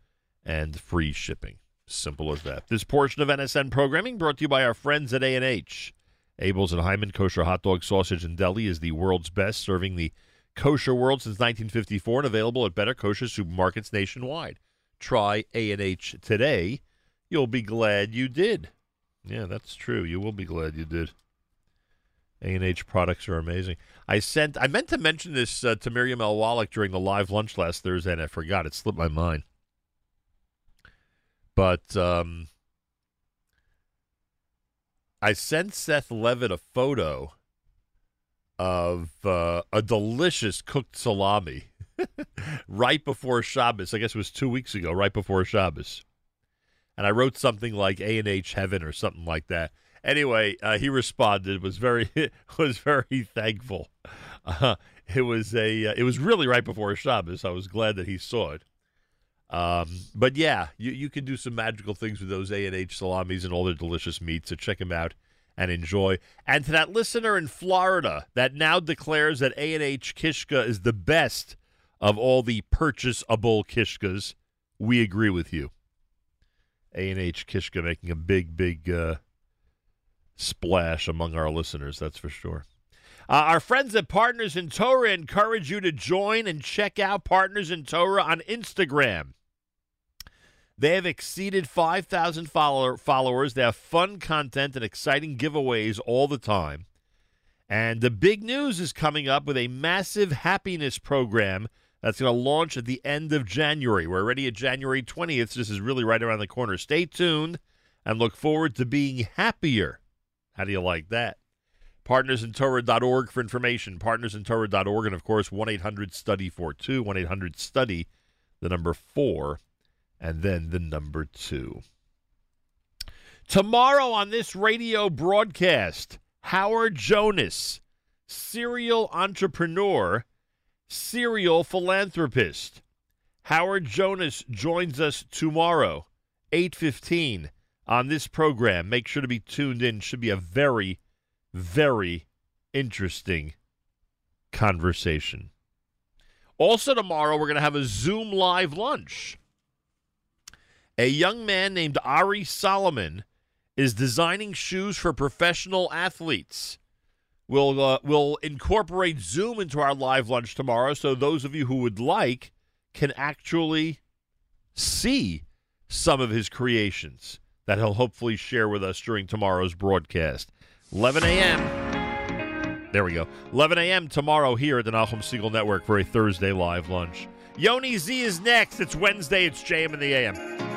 and free shipping. Simple as that. This portion of NSN programming brought to you by our friends at A&H. Abeles and Heymann Kosher Hot Dog Sausage and Deli is the world's best, serving the kosher world since 1954 and available at better kosher supermarkets nationwide. Try A&H today. You'll be glad you did. Yeah, that's true. You will be glad you did. A&H products are amazing. I sent I meant to mention this uh, to Miriam L. Wallach during the live lunch last Thursday and I forgot. It slipped my mind. But um, I sent Seth Levitt a photo of uh, a delicious cooked salami right before Shabbos. I guess it was two weeks ago, right before Shabbos. And I wrote something like A and H Heaven or something like that. Anyway, uh, he responded was very was very thankful. Uh, it was a uh, it was really right before Shabbos. I was glad that he saw it. Um, but yeah, you, you can do some magical things with those A and H salamis and all their delicious meats. So check them out and enjoy. And to that listener in Florida that now declares that A and H Kishka is the best of all the purchasable Kishkas, we agree with you. A and H Kishka making a big, big uh, splash among our listeners. That's for sure. Uh, our friends at Partners in Torah encourage you to join and check out Partners in Torah on Instagram. They have exceeded 5,000 follower, followers. They have fun content and exciting giveaways all the time. And the big news is coming up with a massive happiness program that's going to launch at the end of January. We're already at January 20th. So this is really right around the corner. Stay tuned and look forward to being happier. How do you like that? Partnersintorah.org for information. Partnersintorah.org. And of course, 1 800 study 42, 1 800 study, the number 4, and then the number 2. Tomorrow on this radio broadcast, Howard Jonas, serial entrepreneur, serial philanthropist. Howard Jonas joins us tomorrow, 8:15 on this program. Make sure to be tuned in. Should be a very very interesting conversation. Also tomorrow we're going to have a Zoom live lunch. A young man named Ari Solomon is designing shoes for professional athletes. We'll, uh, we'll incorporate Zoom into our live lunch tomorrow so those of you who would like can actually see some of his creations that he'll hopefully share with us during tomorrow's broadcast. 11 a.m. There we go. 11 a.m. tomorrow here at the Nachum Segal Network for a Thursday live lunch. Yoni Z is next. It's Wednesday. It's JM in the AM.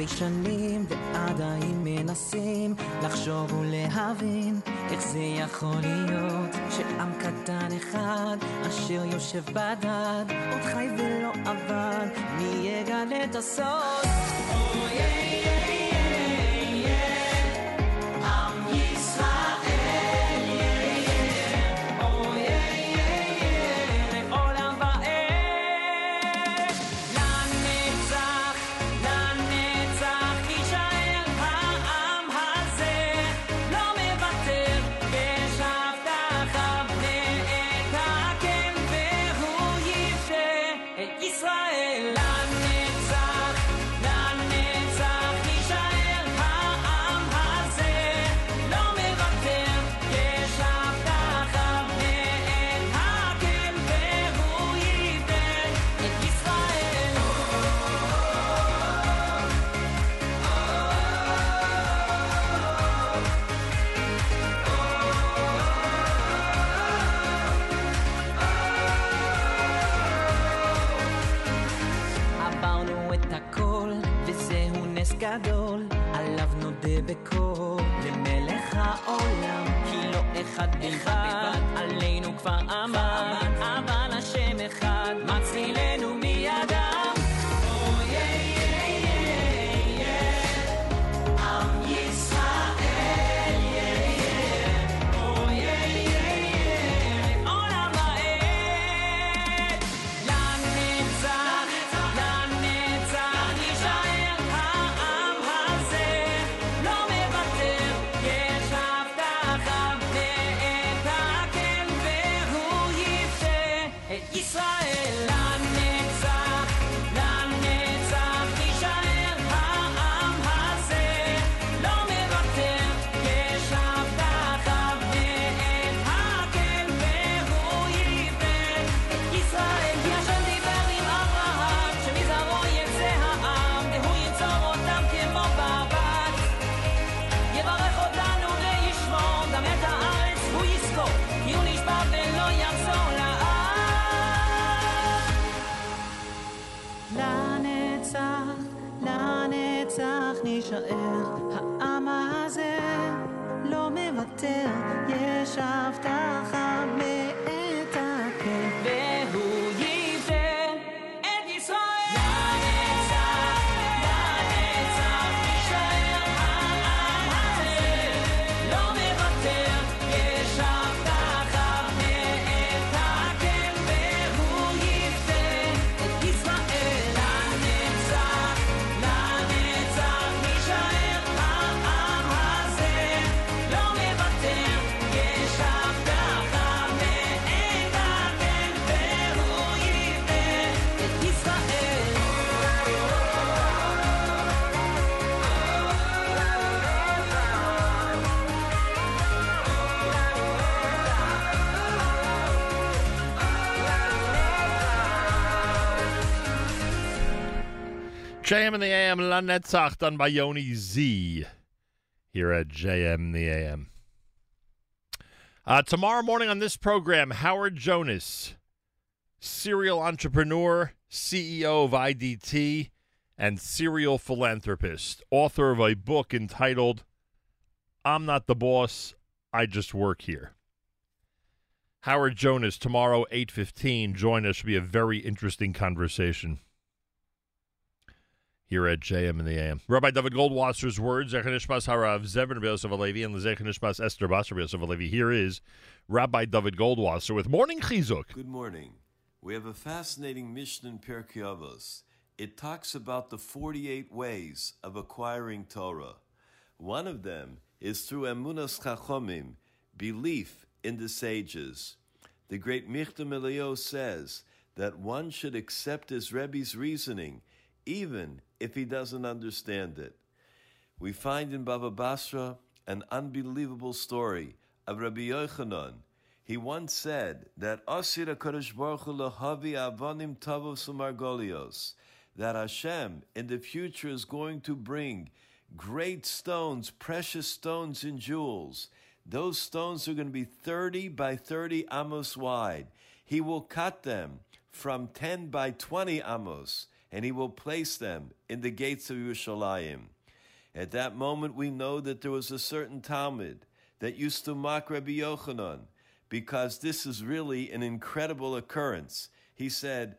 אלפי שנים ועדיין מנסים לחשוב ולהבין איך זה יכול להיות שעם קטן אחד אשר יושב בדד עוד חי ולא עבד מי יגלה את הסוד? אחד אחד, עלינו כבר. JM the AM, La Netzach, done by Yoni Z here at JM the AM. Uh, tomorrow morning on this program, Howard Jonas, serial entrepreneur, CEO of IDT, and serial philanthropist, author of a book entitled I'm Not the Boss, I Just Work Here. Howard Jonas tomorrow 8:15 join us should be a very interesting conversation here at JM in the AM. Rabbi David Goldwasser's words, Zechanishmas Harav Zevin Yosef Alevi and Zechanishmas Esther Basar Yosef Alevi. Here is Rabbi David Goldwasser with Morning Chizuk. Good morning. We have a fascinating mission in Pirkei Avos. It talks about the 48 ways of acquiring Torah. One of them is through Emunas Chachomim, belief in the sages. The great Michtav M'Eliyahu says that one should accept his Rebbe's reasoning, even if he doesn't understand it. We find in Baba Basra an unbelievable story of Rabbi Yochanan. He once said that Asir HaKadosh Baruch Hu lahavi avonim tavos umargolios, that Hashem in the future is going to bring great stones, precious stones and jewels. Those stones are going to be 30 by 30 amos wide. He will cut them from 10 by 20 amos, and he will place them in the gates of Yerushalayim. At that moment, we know that there was a certain talmid that used to mock Rabbi Yochanan because this is really an incredible occurrence. He said,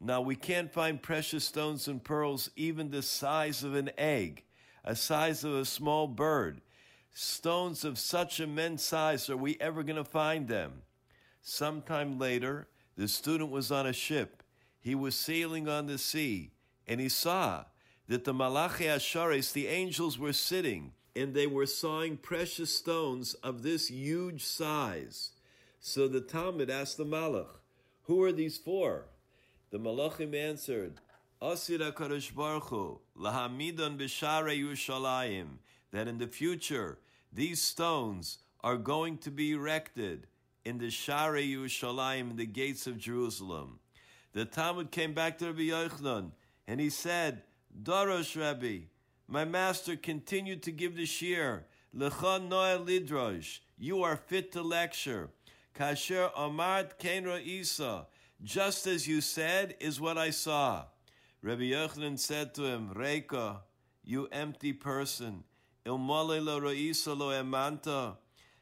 Now we can't find precious stones and pearls even the size of an egg, a size of a small bird. Stones of such immense size, are we ever going to find them? Sometime later, the student was on a ship. He was sailing on the sea, and he saw that the Malachi Asharis, the angels, were sitting, and they were sawing precious stones of this huge size. So the talmid asked the Malach, Who are these for? The Malachim answered, Asir HaKadosh Baruch Hu, Lahamidon B'Sharei Yerushalayim, that in the future these stones are going to be erected in the Sharei Yerushalayim, in the gates of Jerusalem. The talmid came back to Rabbi Yochanan, and he said, Dorosh Rabbi, my master continued to give the shiur, Lechon Noah Lidrosh, you are fit to lecture. Kasher Amart Kenra Isa, just as you said is what I saw. Rabbi Yochanan said to him, Reika, you empty person, Ilmole lo lo emanta.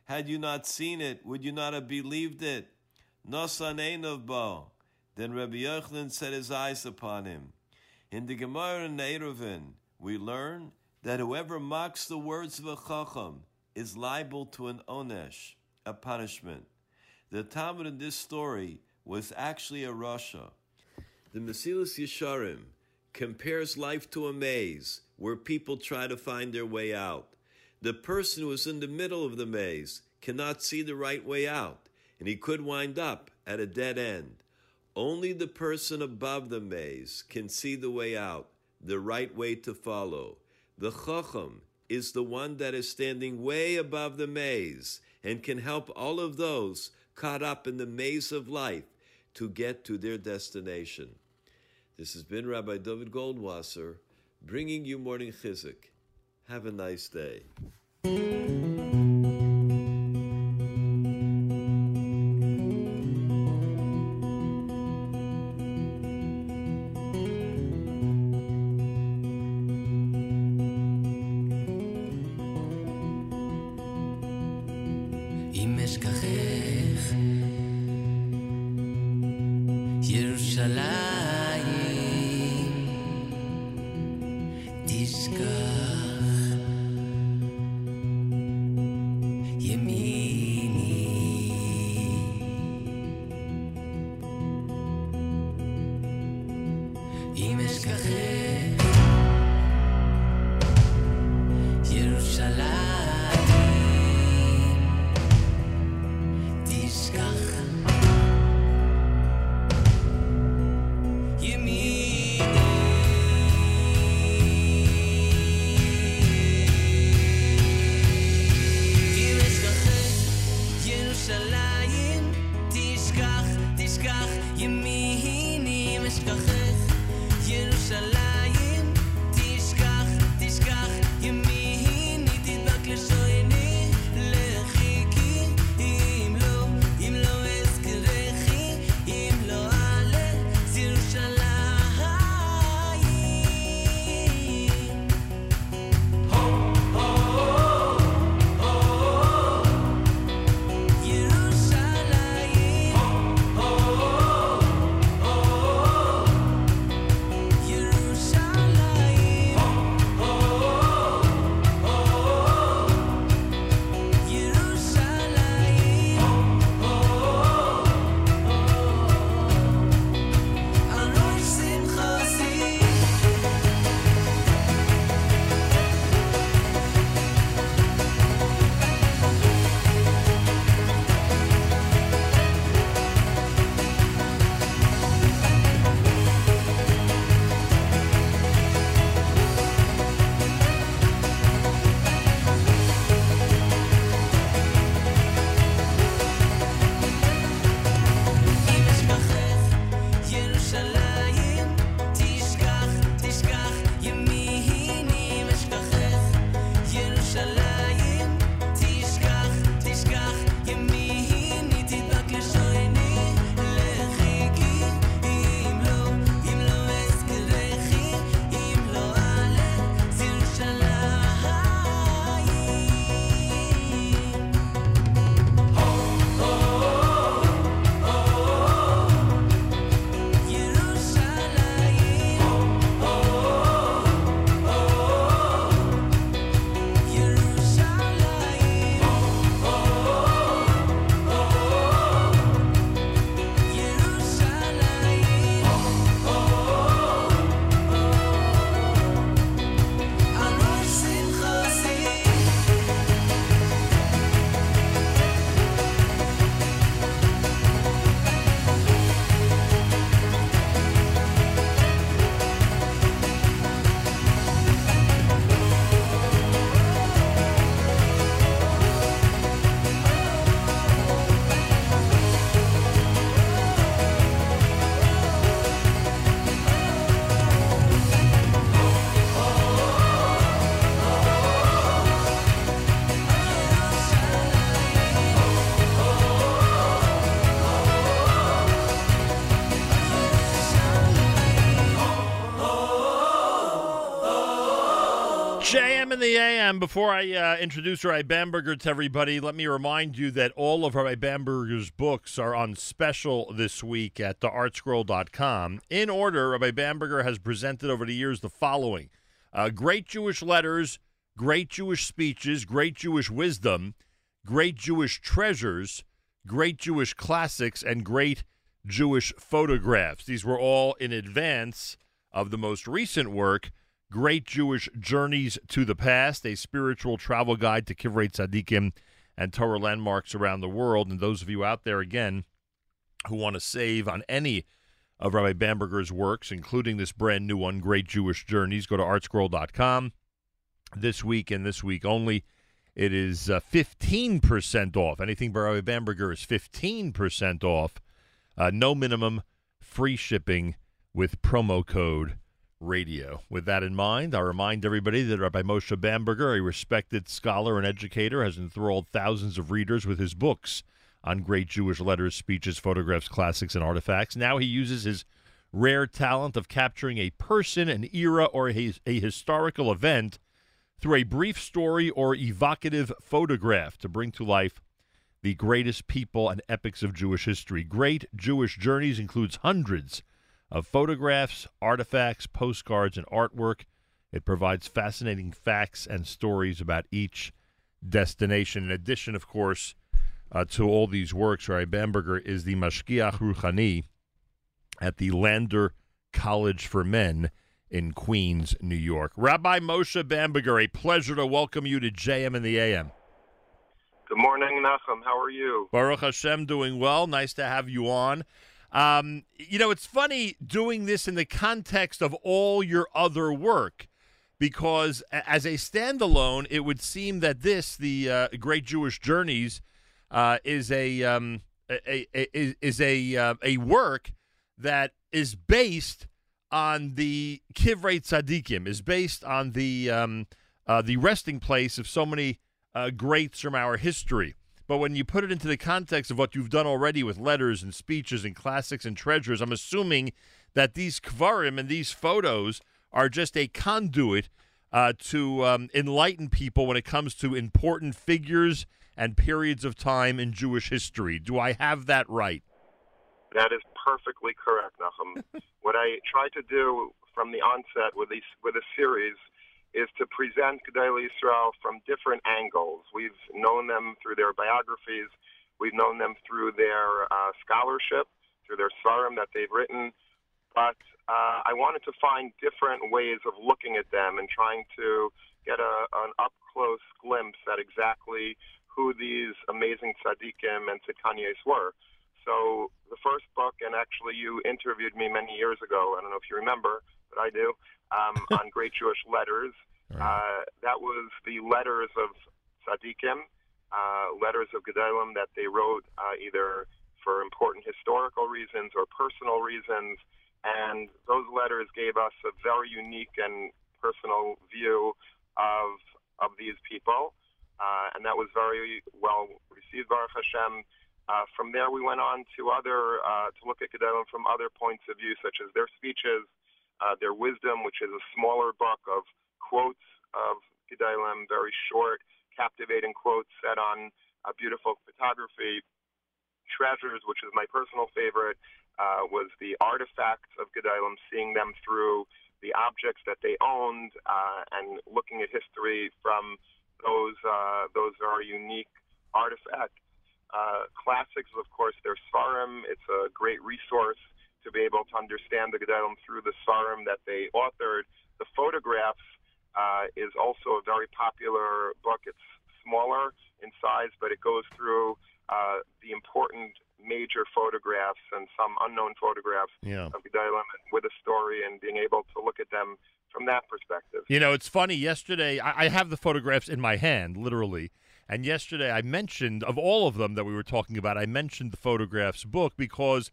Had you not seen it, would you not have believed it? Nosan Einov bo. Then Rabbi Yochanan set his eyes upon him. In the Gemara in we learn that whoever mocks the words of a chacham is liable to an onesh, a punishment. The talmid in this story was actually a rasha. The Mesilas Yesharim compares life to a maze where people try to find their way out. The person who is in the middle of the maze cannot see the right way out, and he could wind up at a dead end. Only the person above the maze can see the way out, the right way to follow. The Chacham is the one that is standing way above the maze and can help all of those caught up in the maze of life to get to their destination. This has been Rabbi David Goldwasser bringing you Morning Chizuk. Have a nice day. Before I uh, introduce Rabbi Bamberger to everybody, let me remind you that all of Rabbi Bamberger's books are on special this week at theartscroll.com. In order, Rabbi Bamberger has presented over the years the following uh, Great Jewish Letters, Great Jewish Speeches, Great Jewish Wisdom, Great Jewish Treasures, Great Jewish Classics, and Great Jewish Photographs. These were all in advance of the most recent work. Great Jewish Journeys to the Past, a spiritual travel guide to Kivrei Tzadikim and Torah landmarks around the world. And those of you out there, again, who want to save on any of Rabbi Bamberger's works, including this brand new one, Great Jewish Journeys, go to artscroll.com. This week and this week only, it is uh, 15% off. Anything by Rabbi Bamberger is 15% off. Uh, no minimum, free shipping with promo code radio. With that in mind, I remind everybody that Rabbi Moshe Bamberger, a respected scholar and educator, has enthralled thousands of readers with his books on great Jewish letters, speeches, photographs, classics, and artifacts. Now he uses his rare talent of capturing a person, an era, or a, a historical event through a brief story or evocative photograph to bring to life the greatest people and epics of Jewish history. Great Jewish Journeys includes hundreds of photographs, artifacts, postcards, and artwork. It provides fascinating facts and stories about each destination. In addition, of course, uh, to all these works, Rabbi Bamberger is the Mashgiach Ruchani at the Lander College for Men in Queens, New York. Rabbi Moshe Bamberger, a pleasure to welcome you to JM in the AM. Good morning, Nachum. How are you? Baruch Hashem, doing well. Nice to have you on. Um, you know, it's funny doing this in the context of all your other work, because as a standalone, it would seem that this, the uh, Great Jewish Journeys, uh, is a um, a, a, is a uh, a work that is based on the Kivrei Tzadikim, is based on the um, uh, the resting place of so many uh, greats from our history. But when you put it into the context of what you've done already with letters and speeches and classics and treasures, I'm assuming that these kvarim and these photos are just a conduit uh, to um, enlighten people when it comes to important figures and periods of time in Jewish history. Do I have that right? That is perfectly correct, Nachum. what I try to do from the onset with these with a series is to present Gedolei Yisrael from different angles. We've known them through their biographies. We've known them through their uh, scholarship, through their svarim that they've written. But uh, I wanted to find different ways of looking at them and trying to get a, an up close glimpse at exactly who these amazing tzaddikim and tzidkanias were. So the first book, and actually you interviewed me many years ago. I don't know if you remember, but I do. Um, on Great Jewish Letters. Uh, that was the letters of tzaddikim, uh, letters of gedolim that they wrote uh, either for important historical reasons or personal reasons, and those letters gave us a very unique and personal view of of these people, uh, and that was very well received, Baruch Hashem. Uh, from there, we went on to other uh, to look at Gedolim from other points of view, such as their speeches, uh, their wisdom, which is a smaller book of quotes of Gedolim, very short, captivating quotes set on beautiful photography. Treasures, which is my personal favorite, uh, was the artifacts of Gedolim, seeing them through the objects that they owned uh, and looking at history from those uh, those very unique artifacts. Uh, classics, of course, their Svarim. It's a great resource to be able to understand the Gedolim through the Svarim that they authored. The photographs uh, is also a very popular book. It's smaller in size, but it goes through uh, the important major photographs and some unknown photographs Yeah. of Gedolim with a story and being able to look at them from that perspective. You know, it's funny. Yesterday, I, I have the photographs in my hand, literally. And yesterday, I mentioned of all of them that we were talking about. I mentioned the photographs book because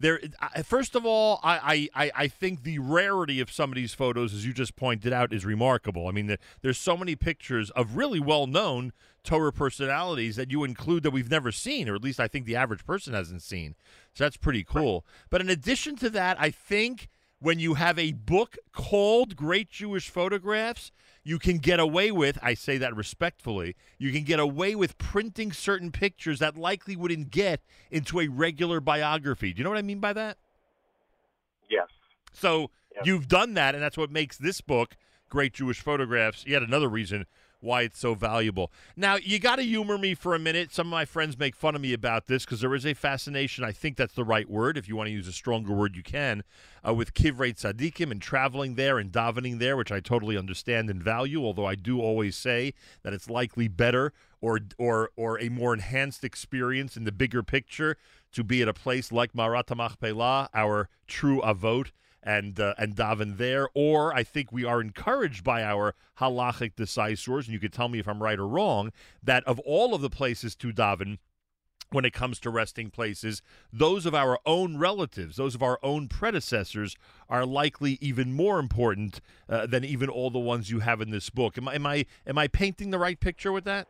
there. First of all, I, I, I- think the rarity of some of these photos, as you just pointed out, is remarkable. I mean, there, there's so many pictures of really well-known Torah personalities that you include that we've never seen, or at least I think the average person hasn't seen. So that's pretty cool. But in addition to that, I think when you have a book called Great Jewish Photographs, you can get away with, I say that respectfully, you can get away with printing certain pictures that likely wouldn't get into a regular biography. Do you know what I mean by that? Yes. So you've done that, and that's what makes this book, Great Jewish Photographs, yet another reason why it's so valuable. Now, you got to humor me for a minute. Some of my friends make fun of me about this because there is a fascination. I think that's the right word. If you want to use a stronger word, you can. Uh, with Kivrei Tzadikim and traveling there and davening there, which I totally understand and value. Although I do always say that it's likely better or or or a more enhanced experience in the bigger picture to be at a place like Marat Machpelah, our true avot and uh, and daven there. Or I think we are encouraged by our halachic decisors, and you could tell me if I'm right or wrong, that of all of the places to daven. When it comes to resting places, those of our own relatives, those of our own predecessors, are likely even more important uh, than even all the ones you have in this book. Am I am I am I painting the right picture with that?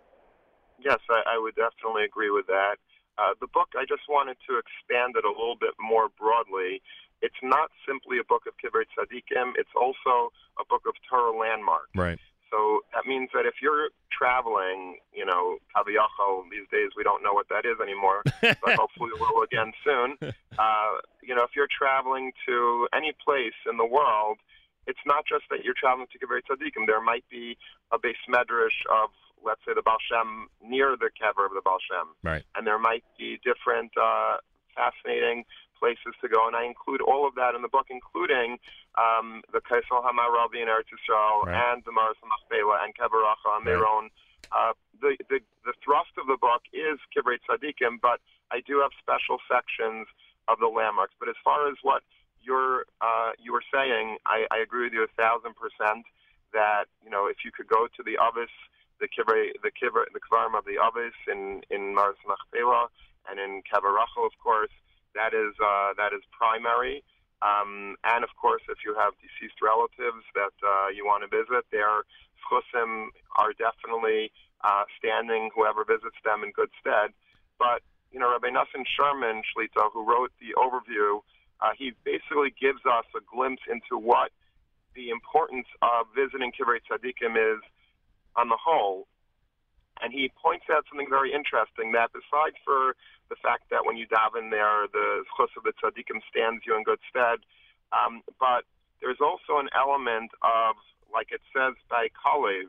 Yes, I, I would definitely agree with that. Uh, the book, I just wanted to expand it a little bit more broadly. It's not simply a book of Kivrei Tzadikim, it's also a book of Torah landmarks. Right. So that means that if you're traveling, you know, Kaviyachal, these days we don't know what that is anymore, but hopefully we'll again soon. Uh, you know, if you're traveling to any place in the world, it's not just that you're traveling to Kivrei Tzadikim. There might be a beis medrash of, let's say, the Baal Shem near the kever of the Baal Shem Right. and there might be different uh, fascinating places to go. And I include all of that in the book, including um, the Kosel HaMaaravi in Eretz Yisrael Right. and the Maris Machpelah and Kever Rochel on their own. Uh, the, the the thrust of the book is Kivrei Tzadikim, but I do have special sections of the landmarks. But as far as what you're uh, you were saying, I, I agree with you a thousand percent that you know if you could go to the Avis, the Kibbutz, the Kibbutz, the Kvarim of the Avis in in Maris Machpelah and in Kever Rochel, of course, that is uh, that is primary. Um, and of course, if you have deceased relatives that uh, you want to visit, their chusim are definitely uh, standing whoever visits them in good stead. But you know, Rabbi Nosson Scherman Shlita, who wrote the overview, uh, he basically gives us a glimpse into what the importance of visiting Kivrei Tzadikim is on the whole. And he points out something very interesting that besides for the fact that when you daven there, the chus of the tzaddikim stands you in good stead, um, but there's also an element of, like it says by Kalev,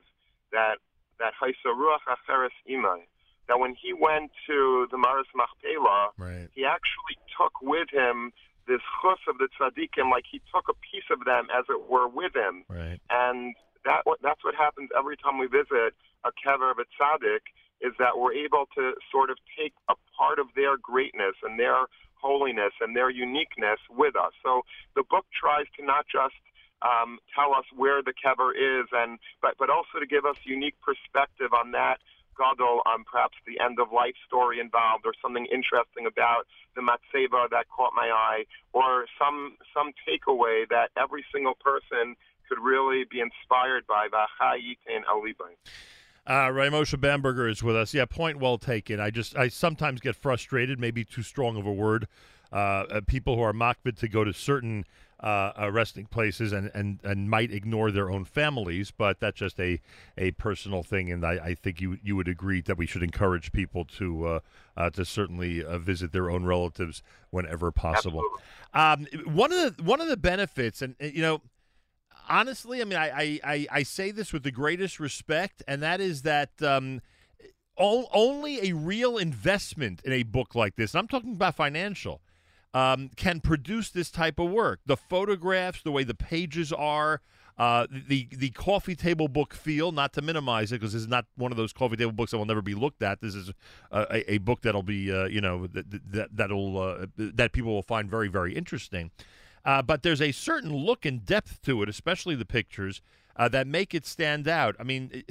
that that Ruach Acheres Imai, that when he went to the Maris Machpelah, Right. he actually took with him this chus of the tzaddikim, like he took a piece of them, as it were, with him. Right. And that that's what happens every time we visit a kever of a tzaddik, is that we're able to sort of take a part of their greatness and their holiness and their uniqueness with us. So the book tries to not just um, tell us where the kever is, and but but also to give us unique perspective on that gadol, on perhaps the end of life story involved, or something interesting about the matzeva that caught my eye, or some some takeaway that every single person could really be inspired by. V'achayiten alibay. Uh, Bamberger is with us. Yeah, point well taken. I just I sometimes get frustrated, maybe too strong of a word. Uh, uh, people who are makbid to go to certain uh, resting places and, and, and might ignore their own families, but that's just a, a personal thing, and I, I think you you would agree that we should encourage people to uh, uh, to certainly uh, visit their own relatives whenever possible. Um, one of the one of the benefits, and you know, honestly, I mean, I, I, I, say this with the greatest respect, and that is that um, only a real investment in a book like this, and I'm talking about financial, um, can produce this type of work. The photographs, the way the pages are, uh, the the coffee table book feel. Not to minimize it, because this is not one of those coffee table books that will never be looked at. This is a, a, a book that'll be, uh, you know, that, that that'll uh, that people will find very very interesting. Uh, but there's a certain look and depth to it, especially the pictures, uh, that make it stand out. I mean,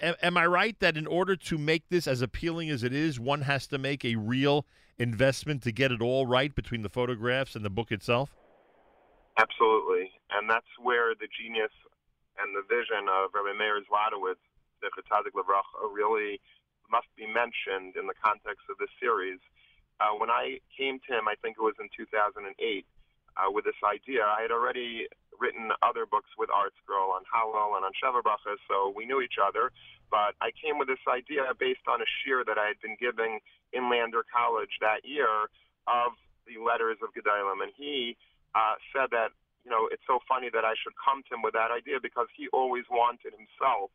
am I right that in order to make this as appealing as it is, one has to make a real investment to get it all right between the photographs and the book itself? Absolutely, and that's where the genius and the vision of Rabbi Meir Zlotowitz, the Chetzadik Levracha, really must be mentioned in the context of this series. Uh, when I came to him, I think it was in 2008, uh, with this idea. I had already written other books with Art Scroll on Hallel and on Sheva so we knew each other. But I came with this idea based on a shiur that I had been giving in Lander College that year of the letters of Gedolim, and he uh, said that you know it's so funny that I should come to him with that idea because he always wanted himself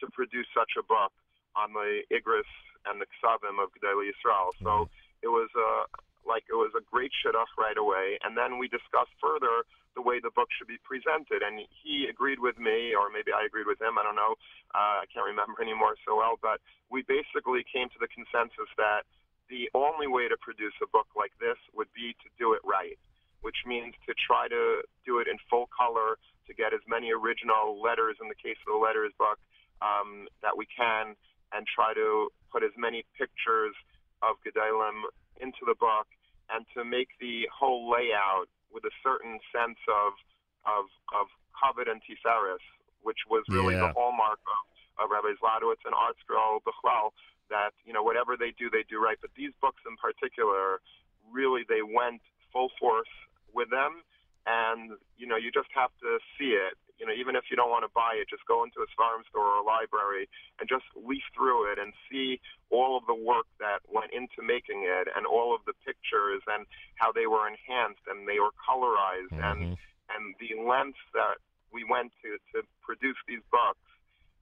to produce such a book on the Igris and the Ksavim of Gedolei Yisrael. So it was a like it was a great shidduch right away, and then we discussed further the way the book should be presented, and he agreed with me, or maybe I agreed with him. I don't know. Uh, I can't remember anymore so well, but we basically came to the consensus that the only way to produce a book like this would be to do it right, which means to try to do it in full color, to get as many original letters in the case of the letters book um, that we can, and try to put as many pictures of Gedolim into the book, and to make the whole layout with a certain sense of of of kavod and tiferes, which was really Yeah. the hallmark of, of Rabbi Zlotowitz and Art Scroll that you know whatever they do, they do right. But these books in particular, really, they went full force with them, and you know you just have to see it. You know, even if you don't want to buy it, just go into a farm store or a library and just leaf through it and see all of the work that went into making it, and all of the pictures and how they were enhanced and they were colorized, and mm-hmm. and the lengths that we went to to produce these books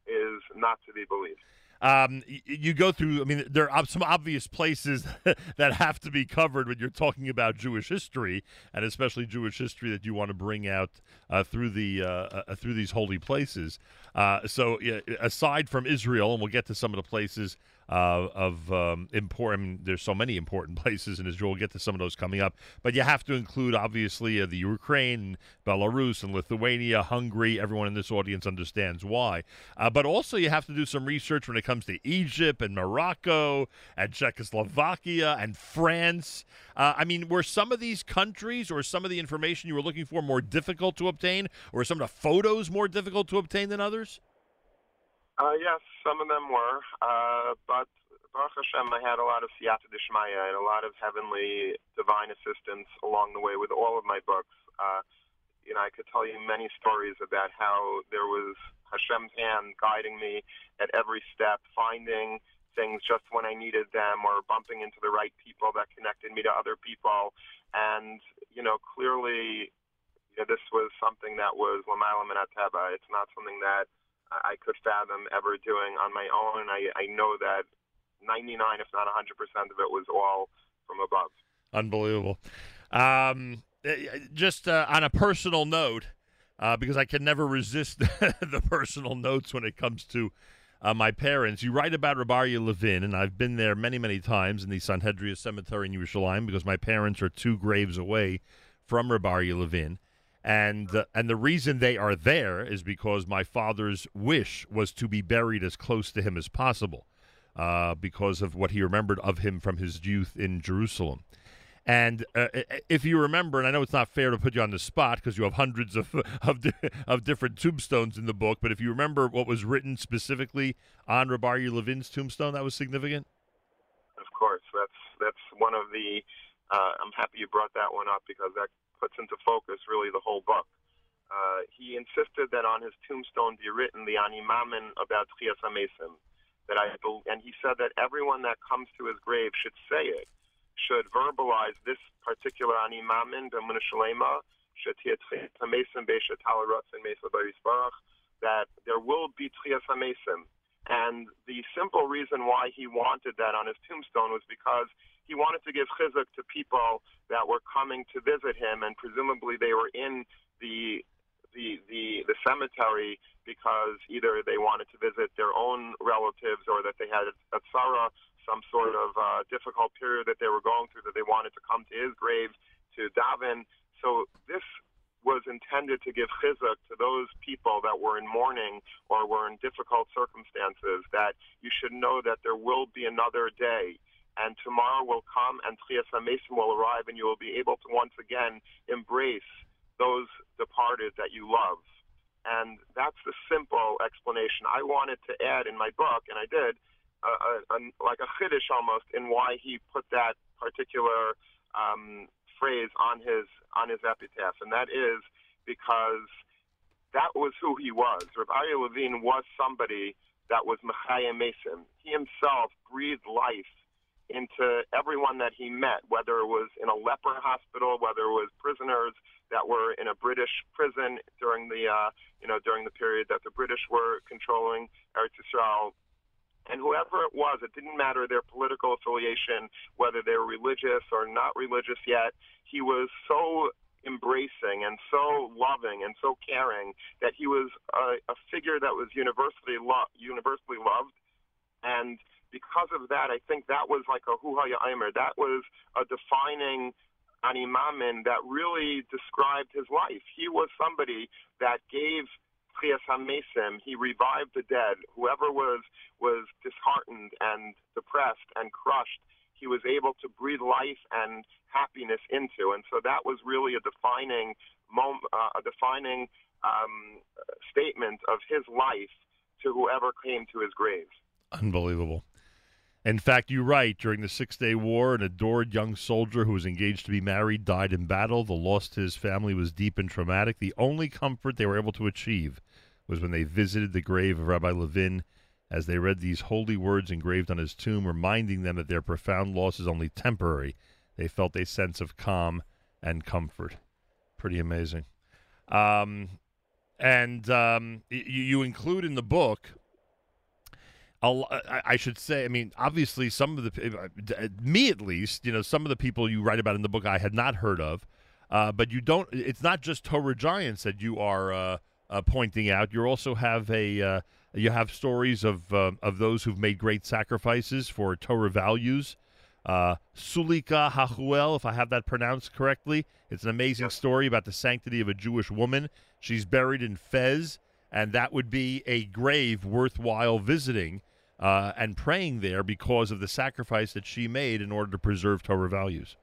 is not to be believed. Um, you go through. I mean, there are some obvious places that have to be covered when you're talking about Jewish history, and especially Jewish history that you want to bring out uh, through the uh, uh, through these holy places. Uh, so, aside from Israel, and we'll get to some of the places uh, of um, important. There's so many important places in Israel. We'll get to some of those coming up, but you have to include obviously uh, the Ukraine, Belarus, and Lithuania, Hungary. Everyone in this audience understands why. Uh, but also, you have to do some research when it comes to Egypt and Morocco and Czechoslovakia and France. Uh, I mean, were some of these countries or some of the information you were looking for more difficult to obtain, or some of the photos more difficult to obtain than others? Uh, yes, some of them were, uh, but Baruch Hashem, I had a lot of siyata dishmaya and a lot of heavenly divine assistance along the way with all of my books. Uh, you know, I could tell you many stories about how there was Hashem's hand guiding me at every step, finding things just when I needed them, or bumping into the right people that connected me to other people. And you know, clearly, you know, this was something that was Lamaila Minateba. It's not something that I could fathom ever doing on my own. I, I know that 99, if not 100% of it was all from above. Unbelievable. Um, eh, just uh, on a personal note, uh, because I can never resist the personal notes when it comes to uh, my parents. You write about Reb Aryeh Levin, and I've been there many, many times in the Sanhedria Cemetery in Yerushalayim because my parents are two graves away from Reb Aryeh Levin. And uh, and the reason they are there is because my father's wish was to be buried as close to him as possible, uh, because of what he remembered of him from his youth in Jerusalem. And uh, if you remember, and I know it's not fair to put you on the spot because you have hundreds of of, di- of different tombstones in the book, but if you remember what was written specifically on Reb Aryeh Levin's tombstone, that was significant. Of course, that's that's one of the. Uh, I'm happy you brought that one up because that puts into focus really the whole book. Uh, he insisted that on his tombstone be written the Ani Maamin about Tchias HaMesim. That I and he said that everyone that comes to his grave should say it, should verbalize this particular Ani Maamin b'Emunah Shalema, Shetia Tchias HaMesim be'Shetal Ratzin Mesa Barisbarach, that there will be Tchias HaMesim. And the simple reason why he wanted that on his tombstone was because he wanted to give chizuk to people that were coming to visit him, and presumably they were in the the the, the cemetery because either they wanted to visit their own relatives or that they had a tzara, some sort of uh, difficult period that they were going through, that they wanted to come to his grave to daven. So this was intended to give chizuk to those people that were in mourning or were in difficult circumstances. That you should know that there will be another day and tomorrow will come and HaMesim will arrive and you will be able to once again embrace those departed that you love. And that's the simple explanation. I wanted to add in my book, and I did, uh, a, a, like a chiddush almost in why he put that particular um, phrase on his on his epitaph, and that is because that was who he was. Rabbi Aryeh Levine was somebody that was Mechayim Mason. He himself breathed life into everyone that he met, whether it was in a leper hospital, whether it was prisoners that were in a British prison during the uh, you know during the period that the British were controlling Eretz Yisrael. And whoever it was, it didn't matter their political affiliation, whether they were religious or not religious yet. He was so embracing and so loving and so caring that he was a, a figure that was universally lo- universally loved. And because of that, I think that was like a huhaya aimer. That was a defining an Ani Maamin that really described his life. He was somebody that gave HaMesim, he revived the dead. Whoever was was disheartened and depressed and crushed, he was able to breathe life and happiness into. And so that was really a defining moment, uh, a defining um, statement of his life to whoever came to his grave. Unbelievable. In fact, you write during the Six Day War, an adored young soldier who was engaged to be married died in battle. The loss to his family was deep and traumatic. The only comfort they were able to achieve was when they visited the grave of Rabbi Levin as they read these holy words engraved on his tomb, reminding them that their profound loss is only temporary. They felt a sense of calm and comfort. Pretty amazing. Um, and um, you, you include in the book I I should say, I mean, obviously, some of the uh, me at least, you know, some of the people you write about in the book I had not heard of, uh, but you don't. It's not just Torah giants that you are uh, uh, pointing out. You also have a uh, you have stories of uh, of those who've made great sacrifices for Torah values. Uh, Sulika Hachuel, if I have that pronounced correctly, it's an amazing story about the sanctity of a Jewish woman. She's buried in Fez, and that would be a grave worthwhile visiting uh, and praying there because of the sacrifice that she made in order to preserve Torah values.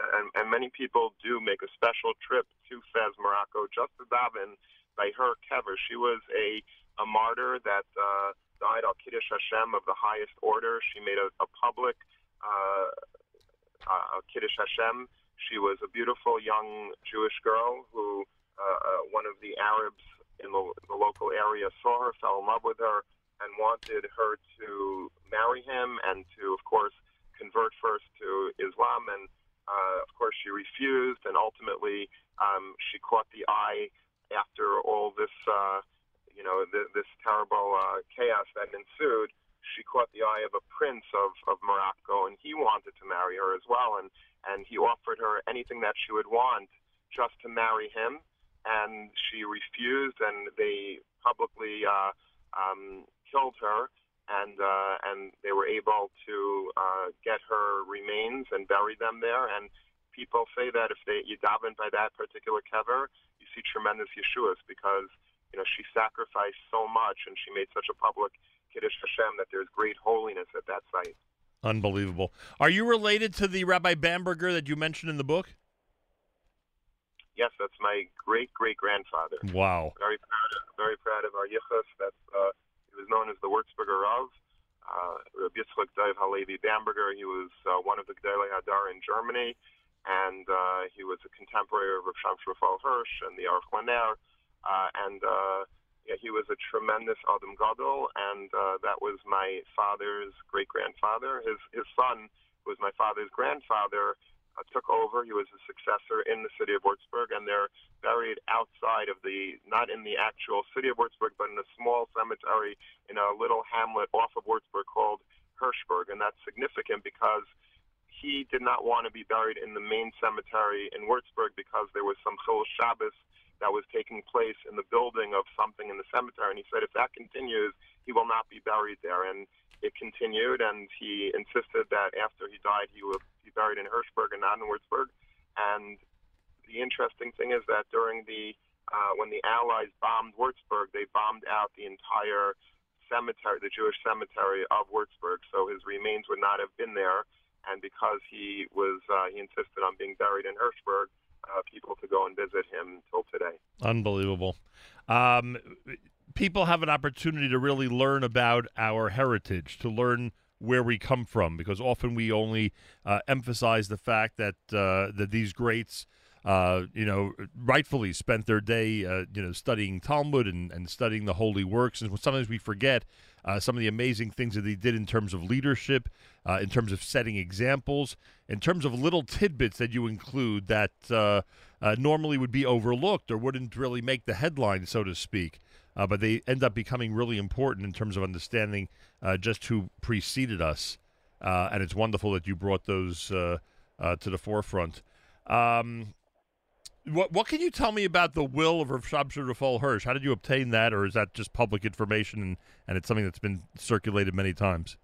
and, and many people do make a special trip to Fez, Morocco, just to daven by her kever. She was a a martyr that uh, died al Kiddush Hashem of the highest order. She made a, a public uh, uh, Kiddush Hashem. She was a beautiful young Jewish girl who uh, uh, one of the Arabs in the, the local area saw her, fell in love with her, and wanted her to marry him and to, of course, convert first to Islam. And uh, of course, she refused, and ultimately, um, she caught the eye after all this, uh, you know, th- this terrible uh, chaos that ensued. She caught the eye of a prince of, of Morocco, and he wanted to marry her as well. And and he offered her anything that she would want just to marry him, and she refused, and they publicly uh, um, killed her and uh, and they were able to uh, get her remains and bury them there. And people say that if they you daven by that particular kever, you see tremendous yeshuas because you know she sacrificed so much and she made such a public kiddush Hashem that there's great holiness at that site. Unbelievable. Are you related to the Rabbi Bamberger that you mentioned in the book? Yes, that's my great great grandfather. Wow. Very proud of, very proud of our yichus. That's uh, he was known as the Würzburger Rav. Uh, Rabbi Yitzchak Dov Halevi Bamberger. He was uh, one of the Gdolei Hadar in Germany, and uh, he was a contemporary of Rav Shmuel Hirsch and the Aruch Laner. Uh, and yeah, he was a tremendous Adam Gadol, and that was my father's great grandfather. His his son was my father's grandfather. Uh, took over. He was a successor in the city of Würzburg, and they're buried outside of the, not in the actual city of Würzburg, but in a small cemetery in a little hamlet off of Würzburg called Höchberg. And that's significant because he did not want to be buried in the main cemetery in Würzburg because there was some Chil Shabbos that was taking place in the building of something in the cemetery. And he said if that continues, he will not be buried there. And it continued, and he insisted that after he died, he would be buried in Höchberg and not in Würzburg. And the interesting thing is that during the uh, when the Allies bombed Würzburg, they bombed out the entire cemetery, the Jewish cemetery of Würzburg. So his remains would not have been there. And because he was, uh, he insisted on being buried in Höchberg, uh, people to go and visit him till today. Unbelievable. Um, people have an opportunity to really learn about our heritage, to learn where we come from because often we only uh, emphasize the fact that uh, that these greats uh, you know rightfully spent their day uh, you know studying Talmud and, and studying the holy works. And sometimes we forget uh, some of the amazing things that they did in terms of leadership uh, in terms of setting examples in terms of little tidbits that you include that uh, normally would be overlooked or wouldn't really make the headline so to speak uh, but they end up becoming really important in terms of understanding uh, just who preceded us. Uh, and it's wonderful that you brought those uh, uh, to the forefront. Um, what what can you tell me about the will of Rav Shimshon Rafael Hirsch? How did you obtain that, or is that just public information and, and it's something that's been circulated many times?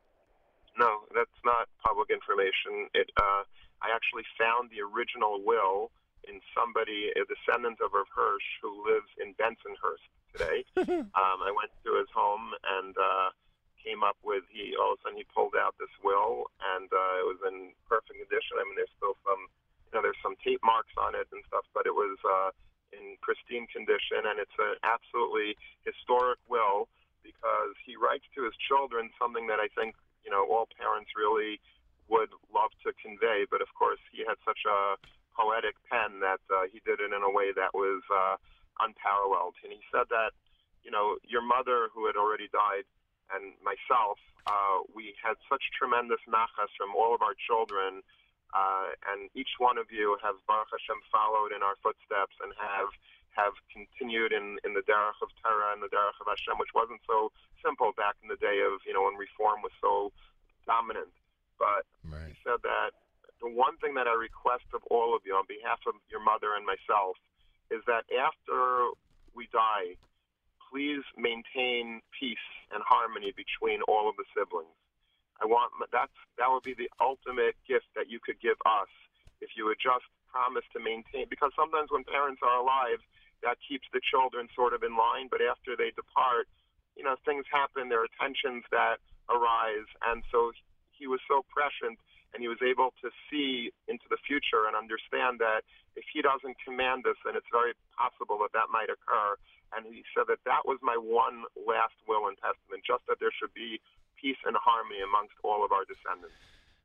No, that's not public information. It, uh, I actually found the original will in somebody, a descendant of Hirsch, who lives in Bensonhurst today. um, I went to his home and uh, came up with he. All of a sudden, he pulled out this will, and uh, it was in perfect condition. I mean, there's still some, you know, there's some tape marks on it and stuff, but it was uh, in pristine condition, and it's an absolutely historic will because he writes to his children something that I think you know all parents really would love to convey. But of course, he had such a poetic pen that uh, he did it in a way that was uh, unparalleled. And he said that you know your mother, who had already died, and myself, uh, we had such tremendous nachas from all of our children. Uh, and each one of you have Baruch Hashem followed in our footsteps and have have continued in, in the derech of Torah and the derech of Hashem, which wasn't so simple back in the day of you know when reform was so dominant. But he said that the one thing that I request of all of you on behalf of your mother and myself is that after we die, please maintain peace and harmony between all of the siblings. I want that's that would be the ultimate gift that you could give us if you would just promise to maintain because sometimes when parents are alive that keeps the children sort of in line but after they depart you know things happen there are tensions that arise and so he was so prescient and he was able to see into the future and understand that if he doesn't command this, then it's very possible that that might occur and he said that that was my one last will and testament just that there should be peace and harmony amongst all of our descendants.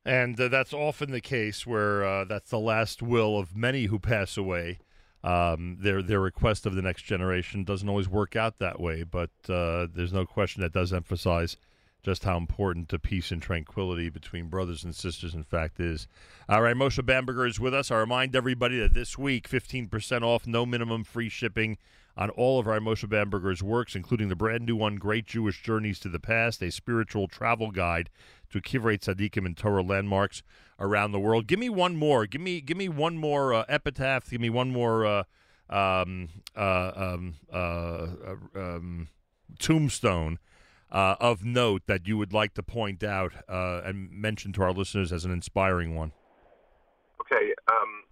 And uh, that's often the case where uh, that's the last will of many who pass away. Um, their their request of the next generation doesn't always work out that way, but uh, there's no question that does emphasize just how important the peace and tranquility between brothers and sisters, in fact, is. All right, Moshe Bamberger is with us. I remind everybody that this week, 15% off, no minimum free shipping on all of our Moshe Bamberger's works, including the brand new one, Great Jewish Journeys to the Past, a spiritual travel guide to Kivrei Tzaddikim and Torah landmarks around the world. Give me one more. Give me give me one more uh, epitaph. Give me one more uh, um, uh, um, uh, uh, um, tombstone uh, of note that you would like to point out uh, and mention to our listeners as an inspiring one. Okay, um,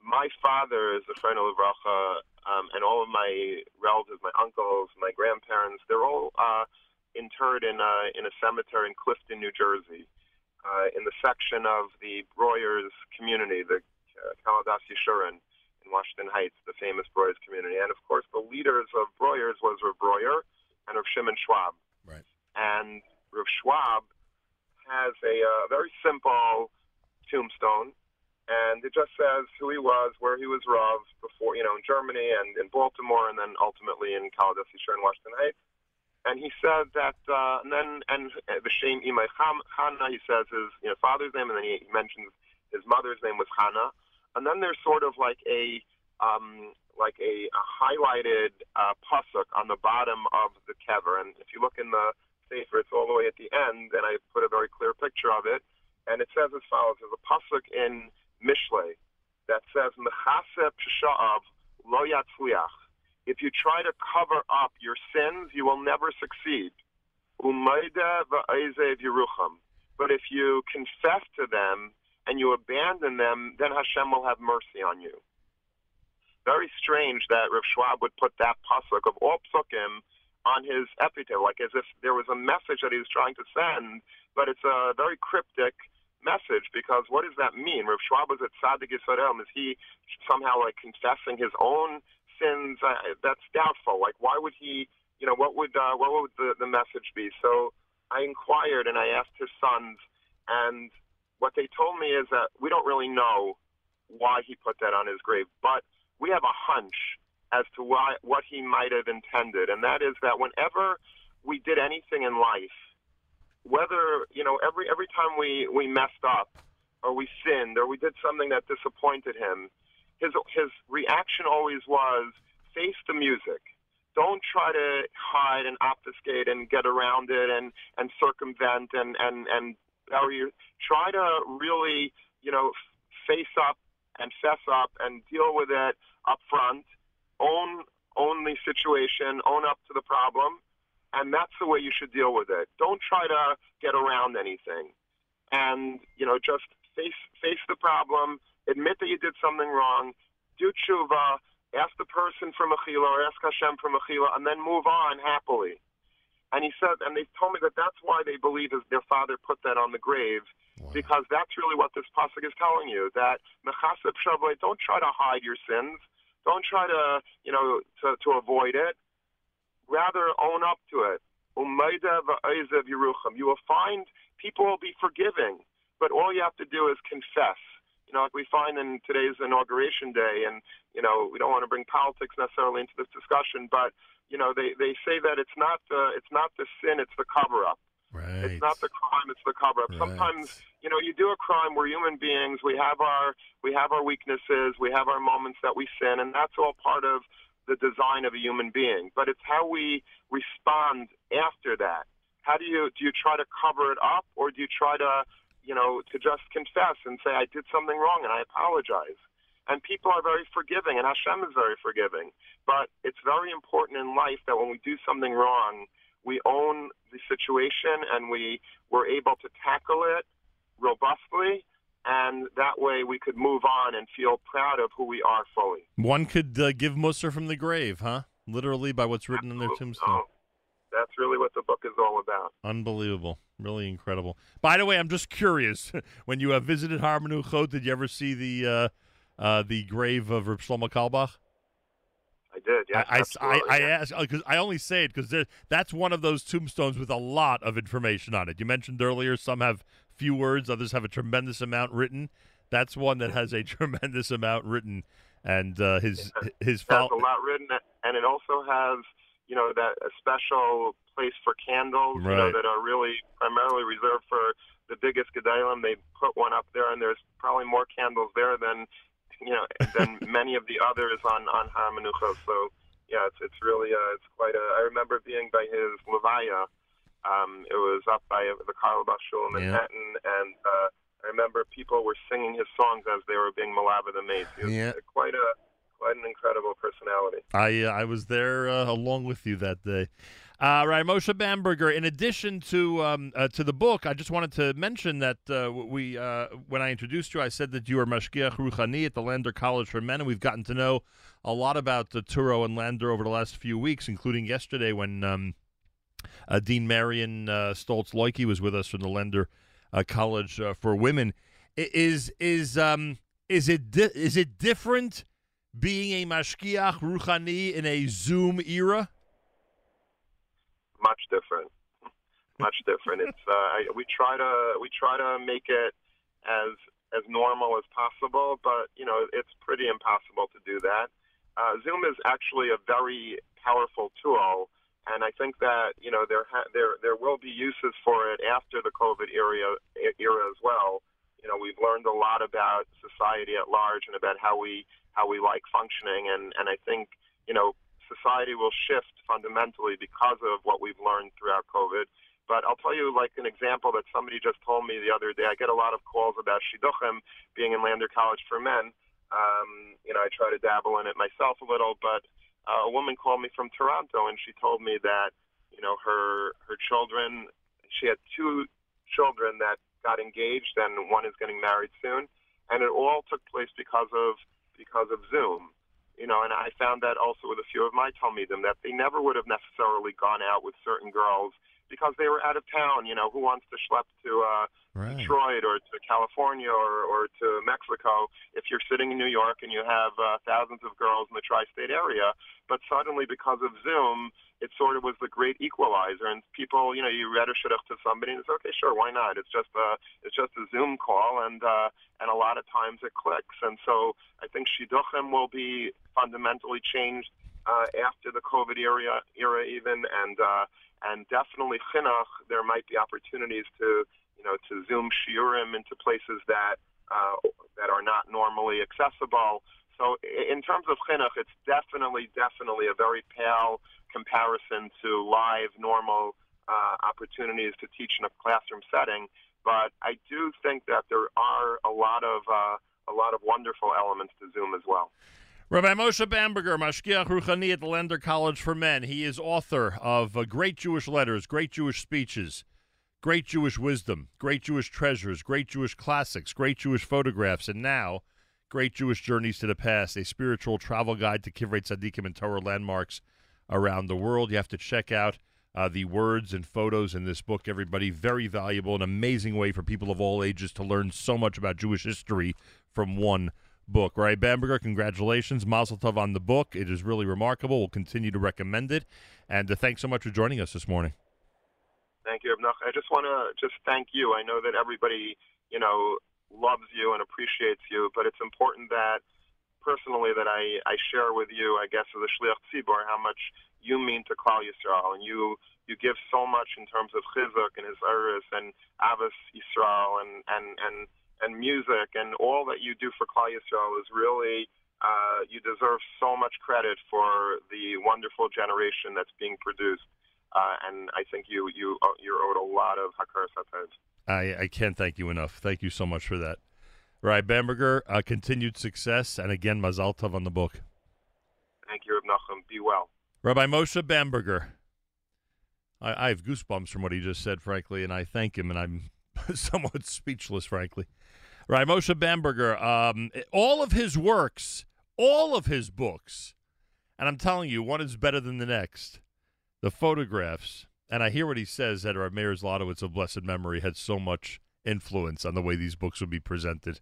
my father is a friend of Livracha, um, and all of my relatives, my uncles, my grandparents, they're all uh, interred in a, in a cemetery in Clifton, New Jersey, uh, in the section of the Breuers community, the uh, K'hal Adas Yeshurun in Washington Heights, the famous Breuers community. And of course, the leaders of Breuers was Rav Breuer and Rav Shimon Schwab. Right. And Rav Schwab has a uh, very simple tombstone and it just says who he was, where he was Rav before, you know, in Germany and in Baltimore, and then ultimately in Kaladas Yisrael in Washington Heights. And he said that, uh, and then and the Shem Imai Chana, he says his you know father's name, and then he, he mentions his mother's name was Hannah. And then there's sort of like a um, like a, a highlighted uh, pasuk on the bottom of the kever. And if you look in the sefer, it's all the way at the end, and I put a very clear picture of it. And it says as follows: There's a pasuk in Mishle that says Mechase Psha'av Lo Yatzliach. If you try to cover up your sins, you will never succeed. Umayda va'ezev Yerucham. But if you confess to them and you abandon them, then Hashem will have mercy on you. Very strange that Rav Schwab would put that pasuk of all psukim on his epitaph, like as if there was a message that he was trying to send, but it's a very cryptic message because what does that mean? Rav Schwab was at Tzaddik Yisrael. Is he somehow like confessing his own sins? Uh, that's doubtful. Like why would he? You know what would uh, what would the, the message be? So I inquired and I asked his sons, and what they told me is that we don't really know why he put that on his grave, but we have a hunch as to why what he might have intended, and that is that whenever we did anything in life, whether you know every every time we we messed up or we sinned or we did something that disappointed him, his his reaction always was face the music. Don't try to hide and obfuscate and get around it and and circumvent and and and bury your, try to really you know face up and fess up and deal with it up front. Own own the situation. Own up to the problem and that's the way you should deal with it. Don't try to get around anything, and you know just face face the problem. Admit that you did something wrong. Do tshuva. Ask the person for mechila or ask Hashem for mechila, and then move on happily. And he said, and they told me that that's why they believe is their father put that on the grave, because that's really what this pasuk is telling you. That mechaseb shavle, don't try to hide your sins. Don't try to, you know, to, to avoid it rather own up to it. You will find people will be forgiving, but all you have to do is confess. You know, like we find in today's inauguration day, and you know, we don't want to bring politics necessarily into this discussion, but you know, they they say that it's not the it's not the sin, it's the cover up. Right. It's not the crime; it's the cover up. Sometimes, you know, you do a crime. We're human beings. We have our we have our weaknesses. We have our moments that we sin, and that's all part of the design of a human being. But it's how we respond after that. How do you do? You try to cover it up, or do you try to, you know, to just confess and say I did something wrong and I apologize? And people are very forgiving, and Hashem is very forgiving. But it's very important in life that when we do something wrong, we own the situation and we were able to tackle it robustly, and that way we could move on and feel proud of who we are fully. One could uh, give Musser from the grave, huh? Literally by what's written in their tombstone. That's really what the book is all about. Unbelievable. Really incredible. By the way, I'm just curious. when you uh, visited Har Menuchot, did you ever see the uh, uh, the grave of Reb Shlomo Carlebach? I did, yes. I, I, absolutely, I, I asked because I only say it because that's one of those tombstones with a lot of information on it. You mentioned earlier some have few words, others have a tremendous amount written. That's one that has a tremendous amount written, and uh, his his It fol- has a lot written, and it also has, you know, that a special place for candles, you know, that are really primarily reserved for the biggest Gedolim. They put one up there, and there's probably more candles there than, you know, than many of the others on on Har Menucha. So yeah, it's it's really uh, it's quite a. I remember being by his levaya. Um, it was up by the Carlebach Shul in Yeah. Manhattan, and uh, I remember people were singing his songs as they were being malava the mace. He was Yeah. quite a quite an incredible personality. I uh, I was there uh, along with you that day. Uh, right, Moshe Bamberger. In addition to um, uh, to the book, I just wanted to mention that uh, we uh, when I introduced you, I said that you are Mashgiach Ruchani at the Lander College for Men, and we've gotten to know a lot about the Touro and Lander over the last few weeks, including yesterday when um, uh, Dean Marian uh, Stoltz Loike was with us from the Lander uh, College for Women. Is is um is it di- is it different being a Mashgiach Ruchani in a Zoom era? Much different, much different. It's uh, we try to we try to make it as as normal as possible, but you know it's pretty impossible to do that. Uh, Zoom is actually a very powerful tool, and I think that you know there ha- there there will be uses for it after the COVID era era as well. You know, we've learned a lot about society at large and about how we how we like functioning, and and I think you know society will shift fundamentally because of what we've learned throughout COVID. But I'll tell you, like an example that somebody just told me the other day. I get a lot of calls about shidduchim being in Lander College for Men. Um, you know, I try to dabble in it myself a little, but uh, a woman called me from Toronto and she told me that you know her her children. She had two children that got engaged, and one is getting married soon, and it all took place because of because of Zoom. You know, and I found that also with a few of my Talmidim that they never would have necessarily gone out with certain girls because they were out of town. You know, who wants to schlep to uh, Right. Detroit or to California or, or to Mexico if you're sitting in New York and you have uh, thousands of girls in the tri-state area. But suddenly, because of Zoom, it sort of was the great equalizer. And people, you know, you read a shidduch to somebody and it's okay, sure, why not? It's just a it's just a Zoom call, and uh, and a lot of times it clicks. And so I think shidduchim will be fundamentally changed uh, after the COVID era era even, and uh, and definitely chinuch. There might be opportunities to you know to zoom shiurim into places that uh, that are not normally accessible. So in terms of chinuch, it's definitely definitely a very pale comparison to live normal uh, opportunities to teach in a classroom setting. But I do think that there are a lot of uh, a lot of wonderful elements to Zoom as well. Rabbi Moshe Bamberger, Mashgiach Ruchani at the Lander College for Men. He is author of uh, great Jewish letters, great Jewish speeches, great Jewish wisdom, great Jewish treasures, great Jewish classics, great Jewish photographs, and now great Jewish journeys to the past, a spiritual travel guide to Kivrei Tzaddikim and Torah landmarks around the world. You have to check out uh, the words and photos in this book, everybody. Very valuable, an amazing way for people of all ages to learn so much about Jewish history from one book. Right, Bamberger, congratulations. Mazel tov on the book. It is really remarkable. We'll continue to recommend it. And uh, thanks so much for joining us this morning. Thank you, Abnach. I just want to just thank you. I know that everybody, you know, loves you and appreciates you, but it's important that personally that I, I share with you, I guess, as a shliach tzibor, how much you mean to Klal Yisrael, and you you give so much in terms of chizuk and his eris and avos Yisrael and and and and music and all that you do for Klal Yisrael is really. Uh, you deserve so much credit for the wonderful generation that's being produced, uh, and I think you you uh, you're owed a lot of hakaras hatov. I, I can't thank you enough. Thank you so much for that. Right, Bamberger, uh, continued success. And again, Mazal tov on the book. Thank you, Reb Nachum. Be well. Rabbi Moshe Bamberger. I, I have goosebumps from what he just said, frankly, and I thank him, and I'm somewhat speechless, frankly. Right, Moshe Bamberger. Um, all of his works, all of his books, and I'm telling you, one is better than the next. The photographs, and I hear what he says that Rav Meir Zlotowitz of blessed memory had so much influence on the way these books would be presented.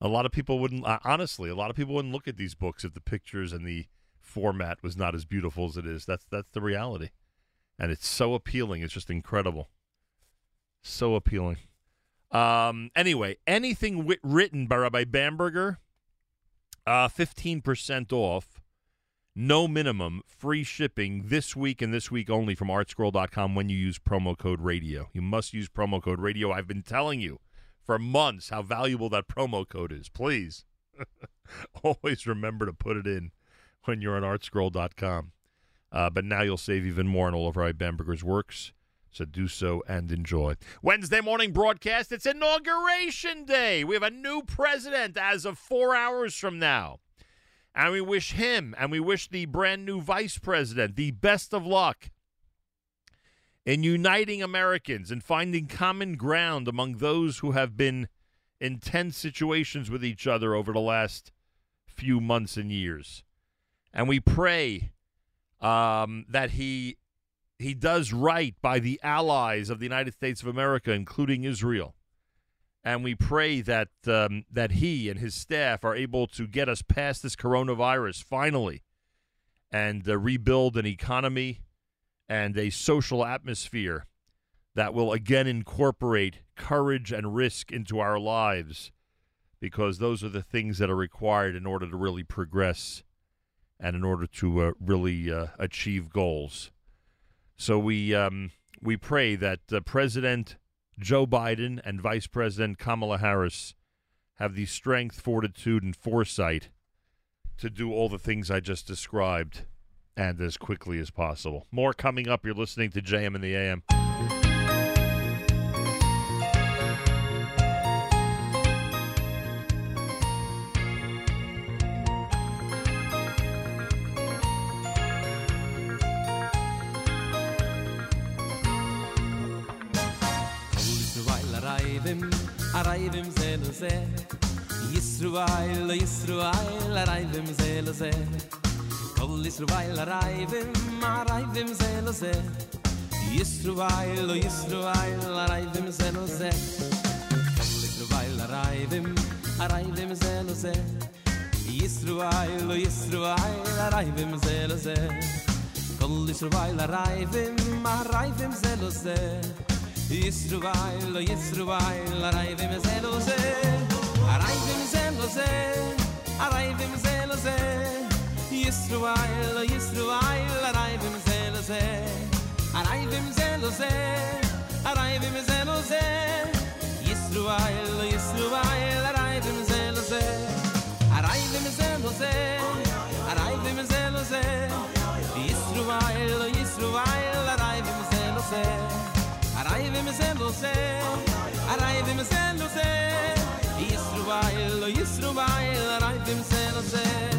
A lot of people wouldn't, uh, honestly, a lot of people wouldn't look at these books if the pictures and the format was not as beautiful as it is. That's that's the reality, and it's so appealing. It's just incredible, so appealing. Um, anyway, anything written by Rabbi Bamberger, uh, fifteen percent off, no minimum, free shipping this week and this week only from ArtScroll.com when you use promo code Radio. You must use promo code Radio. I've been telling you for months how valuable that promo code is. Please, always remember to put it in when you're on ArtScroll.com. Uh, but now you'll save even more on all of Rabbi Bamberger's works. So do so and enjoy. Wednesday morning broadcast. It's Inauguration Day. We have a new president as of four hours from now. And we wish him and we wish the brand new vice president the best of luck in uniting Americans and finding common ground among those who have been in tense situations with each other over the last few months and years. And we pray um, that he he does right by the allies of the United States of America, including Israel. And we pray that um, that he and his staff are able to get us past this coronavirus finally, and uh, rebuild an economy and a social atmosphere that will again incorporate courage and risk into our lives, because those are the things that are required in order to really progress and in order to uh, really uh, achieve goals. So we um, we pray that uh, President Joe Biden and Vice President Kamala Harris have the strength, fortitude, and foresight to do all the things I just described and as quickly as possible. More coming up. You're listening to JM in the AM. ze Yisru vayl, yisru vayl, ze lo ze. Kol yisru vayl, araivim, araivim ze lo ze. Yisru vayl, yisru vayl, ze lo ze. Yisru vayl, araivim, araivim ze lo ze. Yisru vayl, yisru ze lo ze. Kol yisru vayl, araivim, araivim ze lo ze Yisru vayl, araivim, ze lo ze. Yisruvail, Isruwailo raivim zelo ze Arayvim zelo ze Arayvim zelo ze Yisruvail, Isruwailo raivim zelo ze Arayvim zelo ze Arayvim zelo ze Isruwailo Isruwailo raivim zelo ze Arayvim zelo ze Arayvim zelo ze Isruwailo Isruwailo raivim zelo ze Arayvim zelo ze Arayvim zelo ze Isruwailo zelo ze sen lo sen arai bim sen lo sen Yisruvail, Yisruvail, arai bim sen lo sen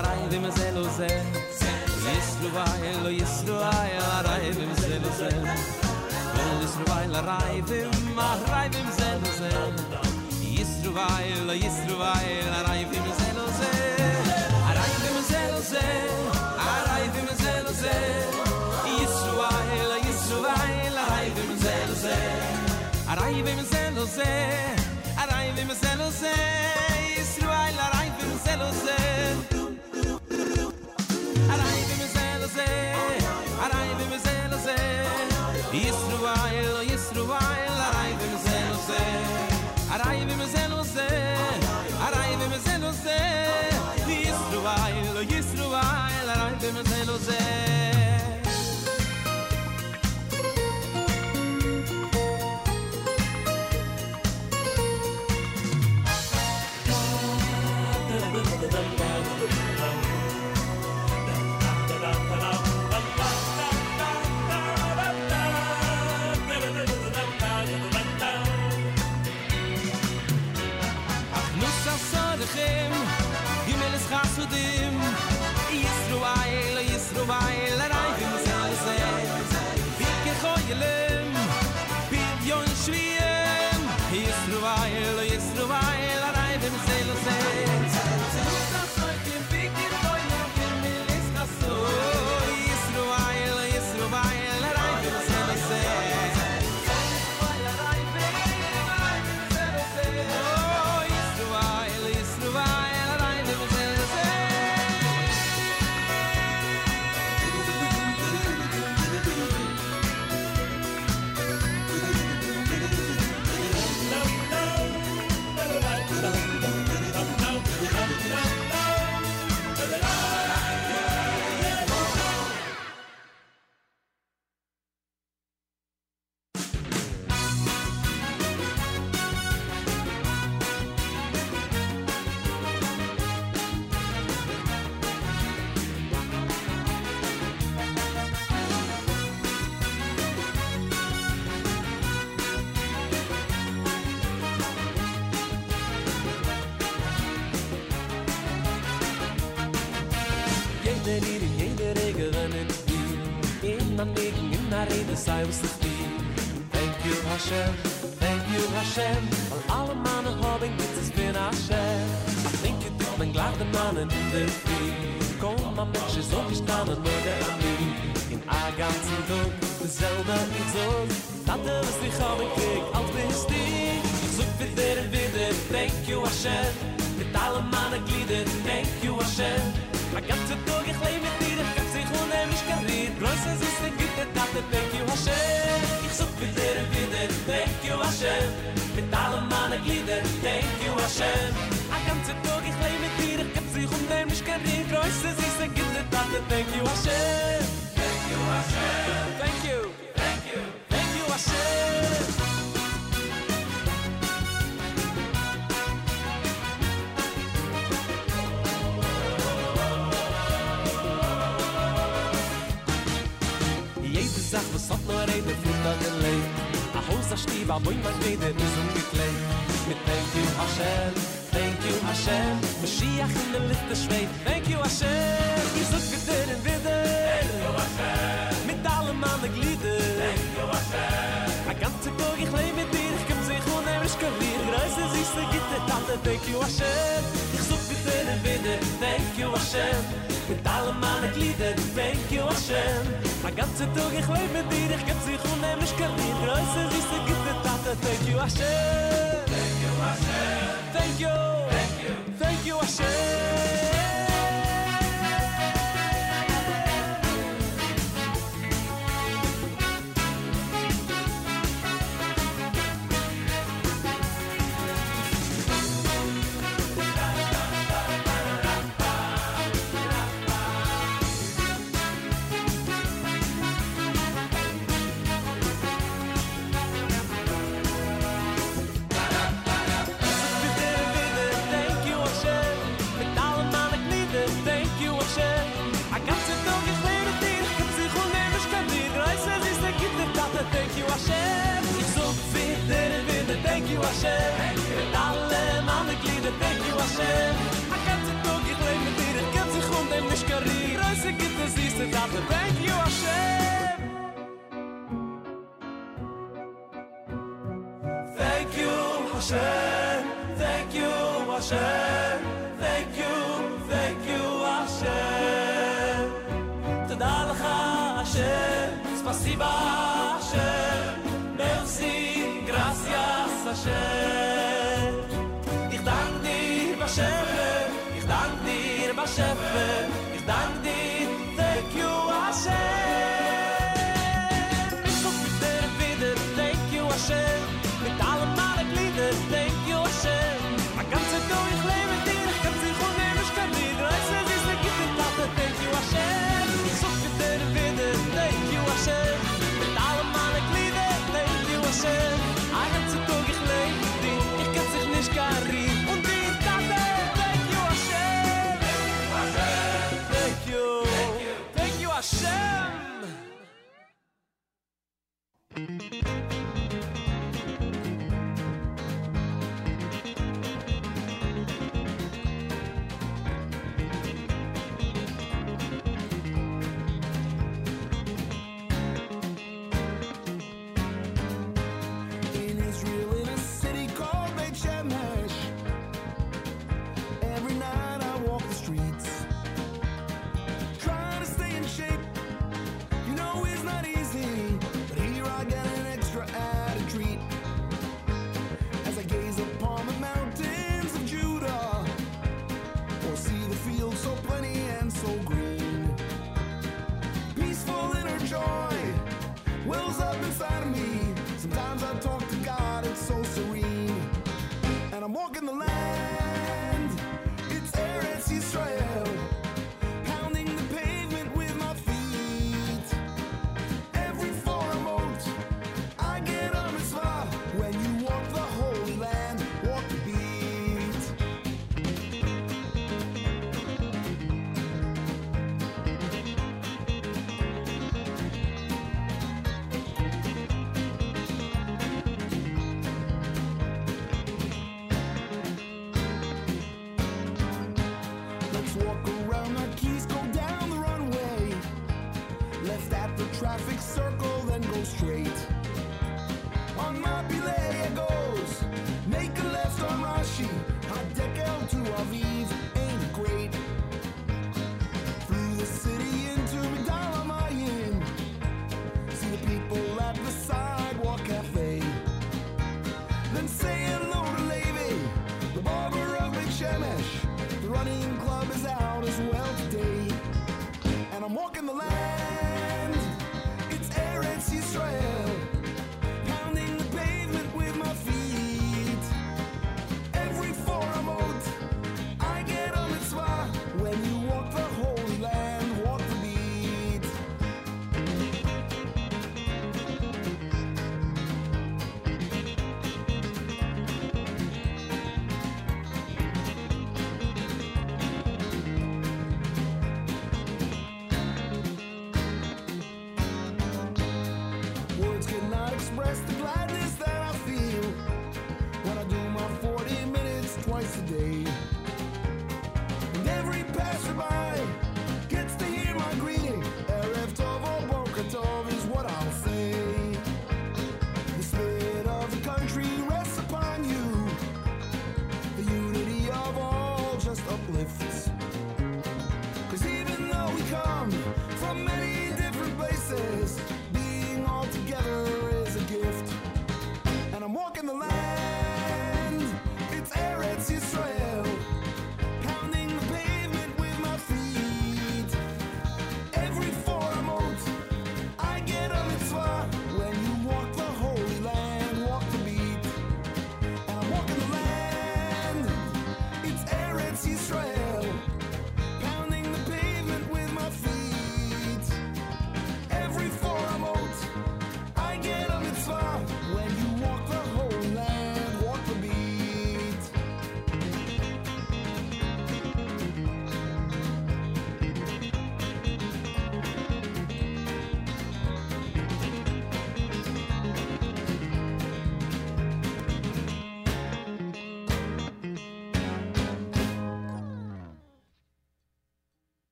aray vim zelo ze. Yisru vay lo yisru vay aray vim zelo ze. Lo yisru vay aray vim aray vim zelo ze. Yisru vay lo yisru vay aray vim zelo ze. Aray vim zelo ze aray vim zelo ze. Yisru vay lo yisru vay aray vim zelo ze. Aray vim zelo ze aray vim zelo ze. I the silence of Thank you Hashem, thank you Hashem. Weil alle Mannen hab ich mit es bin Hashem. I think you did, glad the man Mannen in der Fee Komm am Mensch, so gestanden, nur der Ami es ist eine gute Tate, thank you Hashem. Ich such dir und wieder, thank you Hashem. Mit allen meinen Glieder, thank you Hashem. A ganze Tag ich lebe mit dir, ich kann sich unheimlich gerriert Bloß es ist eine gute Tate, thank you Hashem. Thank you Hashem. Thank you. Thank you Thank you Hashem sot nur ein de fut da den lei a hus a stiba boy mein gede is un geklei mit thank you hashem thank you hashem. Mashiach in de litte schwei thank you hashem. Is so gut in you wide mit alle man de glide thank you hashem. A ganze tog ich lei mit dir. Ich kem sich un nemisch er kavir reise sich se gitte tante thank you hashem. Ich so gut in de thank you hashem. mit allem meine Glieder, thank you Hashem. Mein ganzer Tag, ich lebe mit dir, ich geb sich unheimlich kein Lied. Größe, süße, gute Tate, thank you Hashem. Thank you Hashem. Thank you. Thank you. Thank you Hashem. thank you, Hashem. Thank you, Hashem. Thank you, Hashem.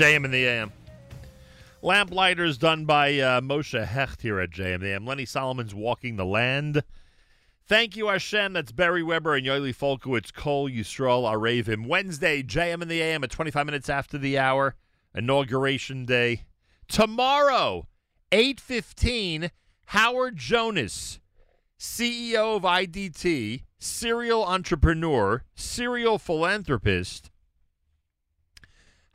JM in the AM. Lamplighters done by uh, Moshe Hecht here at JM in the AM. Lenny Solomon's Walking the Land. Thank you, Hashem. That's Barry Weber and Yoeli Folkowitz, Kol Yisrael Arevim. Wednesday, JM in the AM at 25 minutes after the hour. Inauguration Day. Tomorrow, 8.15, Howard Jonas, CEO of IDT, serial entrepreneur, serial philanthropist,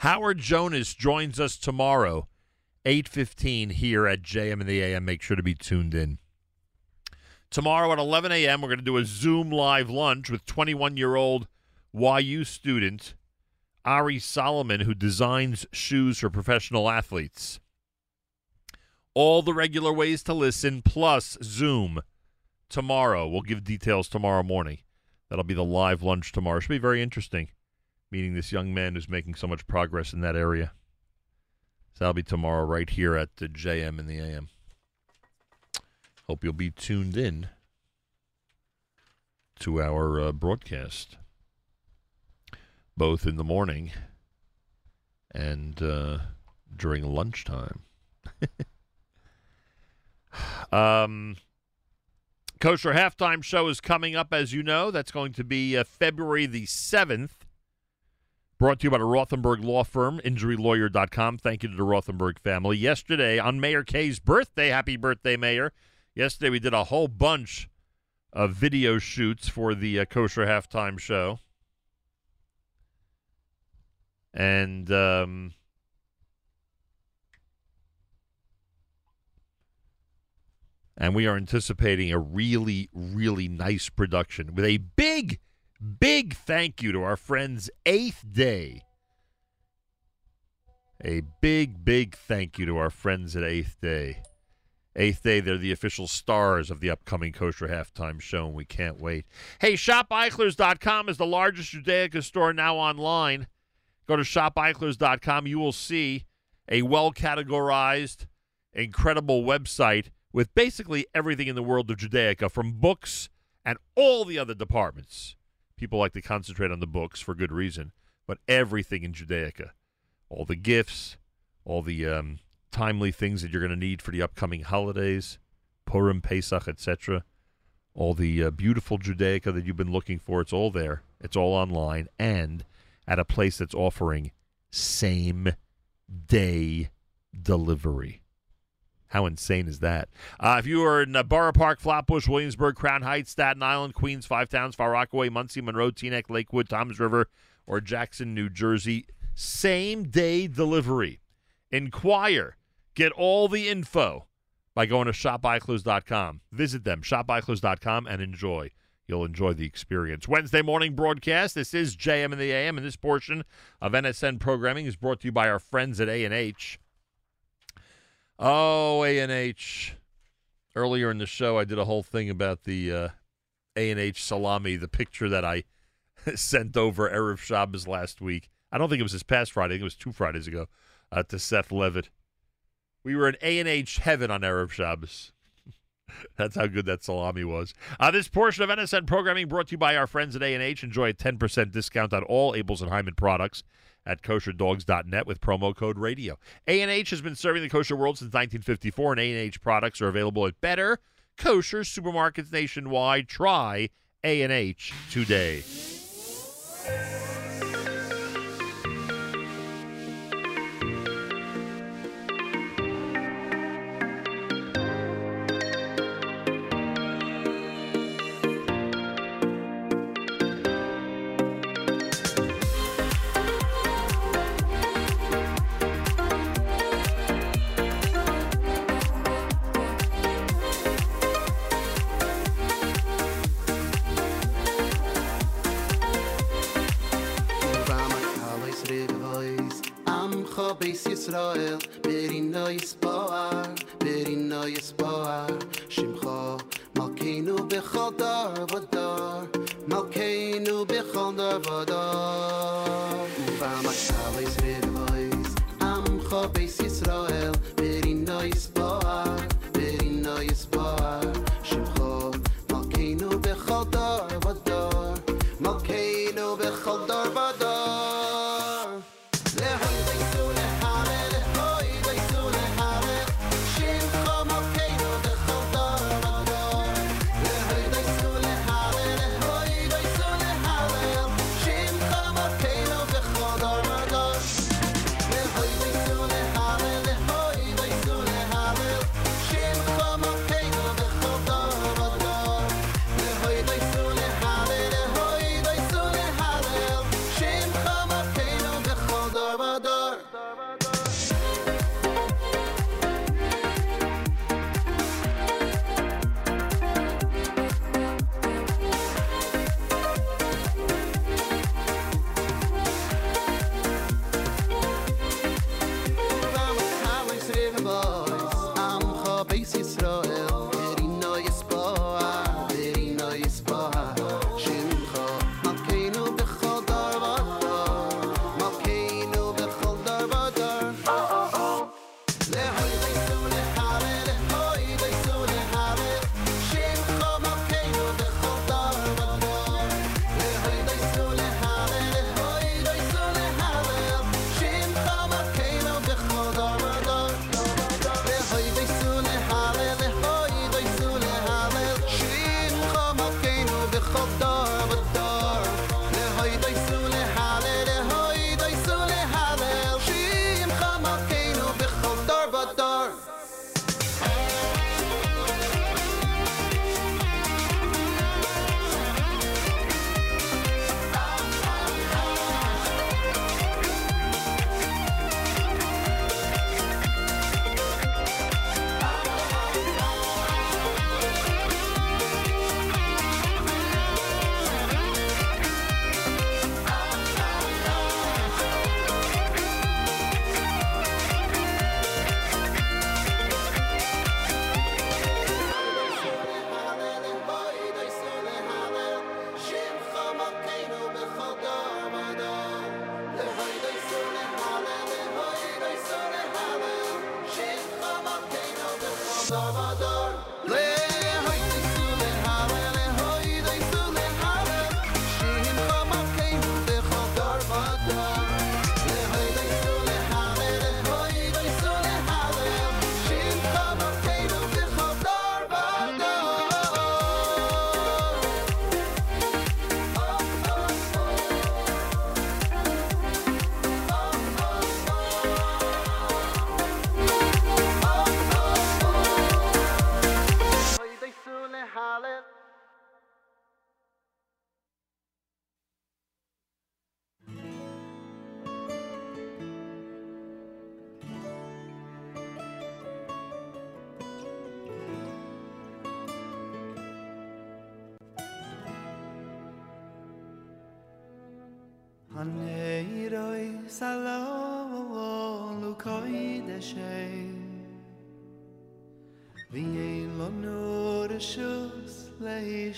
Howard Jonas joins us tomorrow, 8.15 here at JM in the AM. Make sure to be tuned in. Tomorrow at 11 a.m., we're going to do a Zoom live lunch with 21-year-old YU student Ari Solomon, who designs shoes for professional athletes. All the regular ways to listen, plus Zoom tomorrow. We'll give details tomorrow morning. That'll be the live lunch tomorrow. Should be very interesting meeting this young man who's making so much progress in that area. So that'll be tomorrow right here at the JM in the AM. Hope you'll be tuned in to our uh, broadcast, both in the morning and uh, during lunchtime. um, Kosher halftime show is coming up, as you know. That's going to be uh, February the 7th. Brought to you by the Rothenberg Law Firm, injurylawyer.com. Thank you to the Rothenberg family. Yesterday, on Meir Kay's birthday, happy birthday, Mayor. Yesterday, we did a whole bunch of video shoots for the uh, Kosher halftime show. And um, and we are anticipating a really, really nice production with a big, Big thank you to our friends Eighth Day. A big, big thank you to our friends at Eighth Day. Eighth Day, they're the official stars of the upcoming Kosher Halftime Show, and we can't wait. Hey, ShopEichlers.com is the largest Judaica store now online. Go to ShopEichlers.com. You will see a well categorized, incredible website with basically everything in the world of Judaica, from books and all the other departments. People like to concentrate on the books for good reason, but everything in Judaica. All the gifts, all the um, timely things that you're going to need for the upcoming holidays, Purim, Pesach, etc. All the uh, beautiful Judaica that you've been looking for, it's all there. It's all online and at a place that's offering same day delivery. How insane is that? Uh, if you are in uh, Borough Park, Flatbush, Williamsburg, Crown Heights, Staten Island, Queens, Five Towns, Far Rockaway, Monsey, Monroe, Teaneck, Lakewood, Toms River, or Jackson, New Jersey, same day delivery. Inquire. Get all the info by going to ShopEichlers.com. Visit them, ShopEichlers.com, and enjoy. You'll enjoy the experience. Wednesday morning broadcast. This is JM in the AM, and this portion of NSN programming is brought to you by our friends at A&H. Oh, A&H. Earlier in the show, I did a whole thing about the uh, A&H salami, the picture that I sent over Erev Shabbos last week. I don't think it was this past Friday. I think it was two Fridays ago uh, to Seth Levitt. We were in A&H heaven on Erev Shabbos. That's how good that salami was. Uh, this portion of NSN programming brought to you by our friends at A&H. Enjoy a 10% discount on all Abeles and Heymann products at kosherdogs.net with promo code radio. A&H has been serving the kosher world since 1954, and A&H products are available at better kosher supermarkets nationwide. Try A&H today. Beis Yisrael, Berino Yispoar, Berino Yispoar, Shimcho, Malkeinu bechol dar vadar, Malkeinu bechol dar vadar. Uva Machal Yisrael, Amcho Beis Yisrael, Berino Yispoar, Berino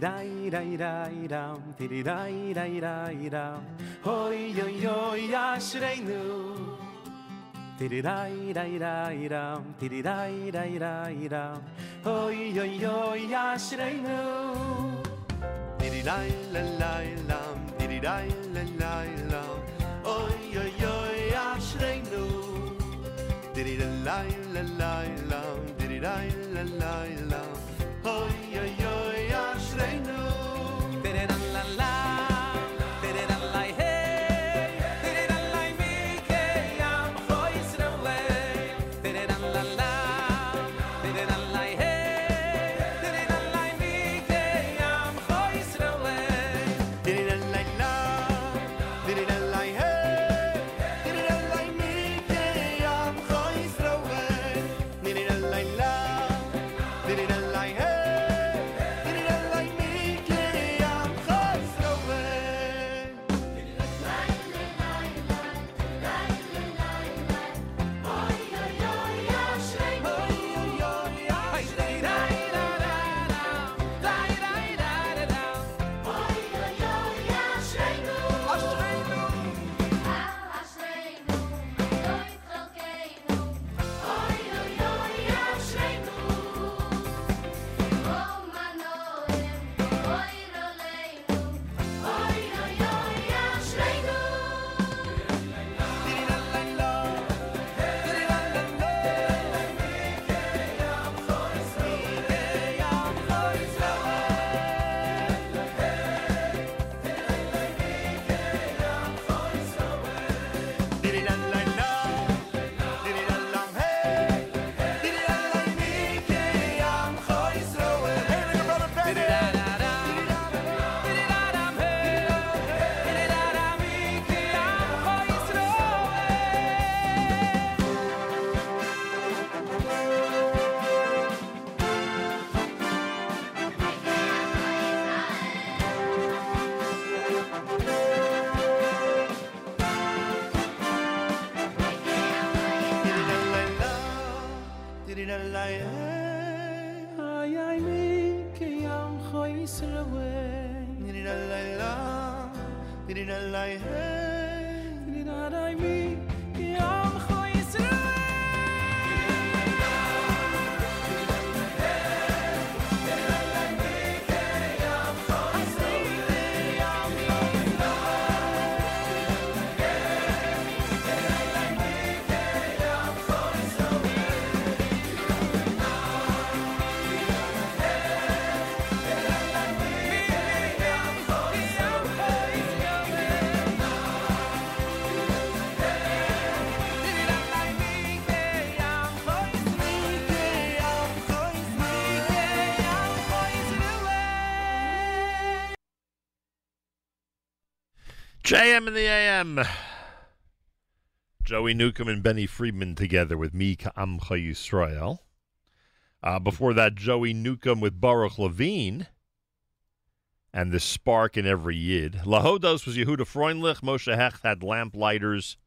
Dai dai dai dam, diddy dai dai dai dam. Hoy yo yo yashreinu. Diddy dai dai dai dam, diddy dai dai dai dam. Hoy yo yo yashreinu. Diddy dai la la lam, diddy dai la la lam. Hoy yo yo yashreinu. Diddy la la la la lam, diddy dai la la lam. JM in the AM. Joey Newcomb and Benny Friedman together with me, Ka'amcha Yisrael. Uh, before that, Joey Newcomb with Baruch Levine and the spark in every yid. Lahodos was Yehuda Freundlich. Moshe Hecht had lamplighters.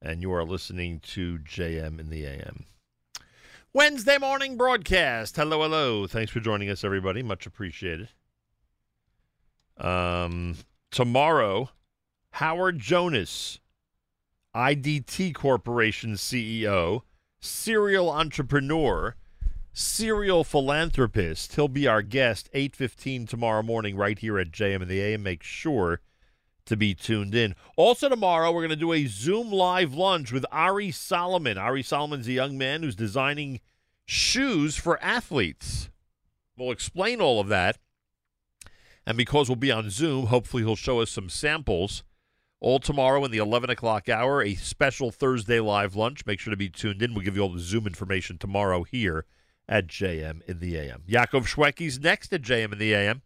And you are listening to JM in the AM. Wednesday morning broadcast. Hello, hello. Thanks for joining us, everybody. Much appreciated. Um, tomorrow, Howard Jonas, IDT Corporation CEO, serial entrepreneur, serial philanthropist. He'll be our guest 8:15 tomorrow morning right here at JM and the AM. Make sure to be tuned in. Also tomorrow we're going to do a Zoom live lunch with Ari Solomon. Ari Solomon's a young man who's designing shoes for athletes. We'll explain all of that. And because we'll be on Zoom, hopefully he'll show us some samples. All tomorrow in the 11 o'clock hour, a special Thursday live lunch. Make sure to be tuned in. We'll give you all the Zoom information tomorrow here at JM in the AM. Yaakov Shwekey's next at JM in the AM.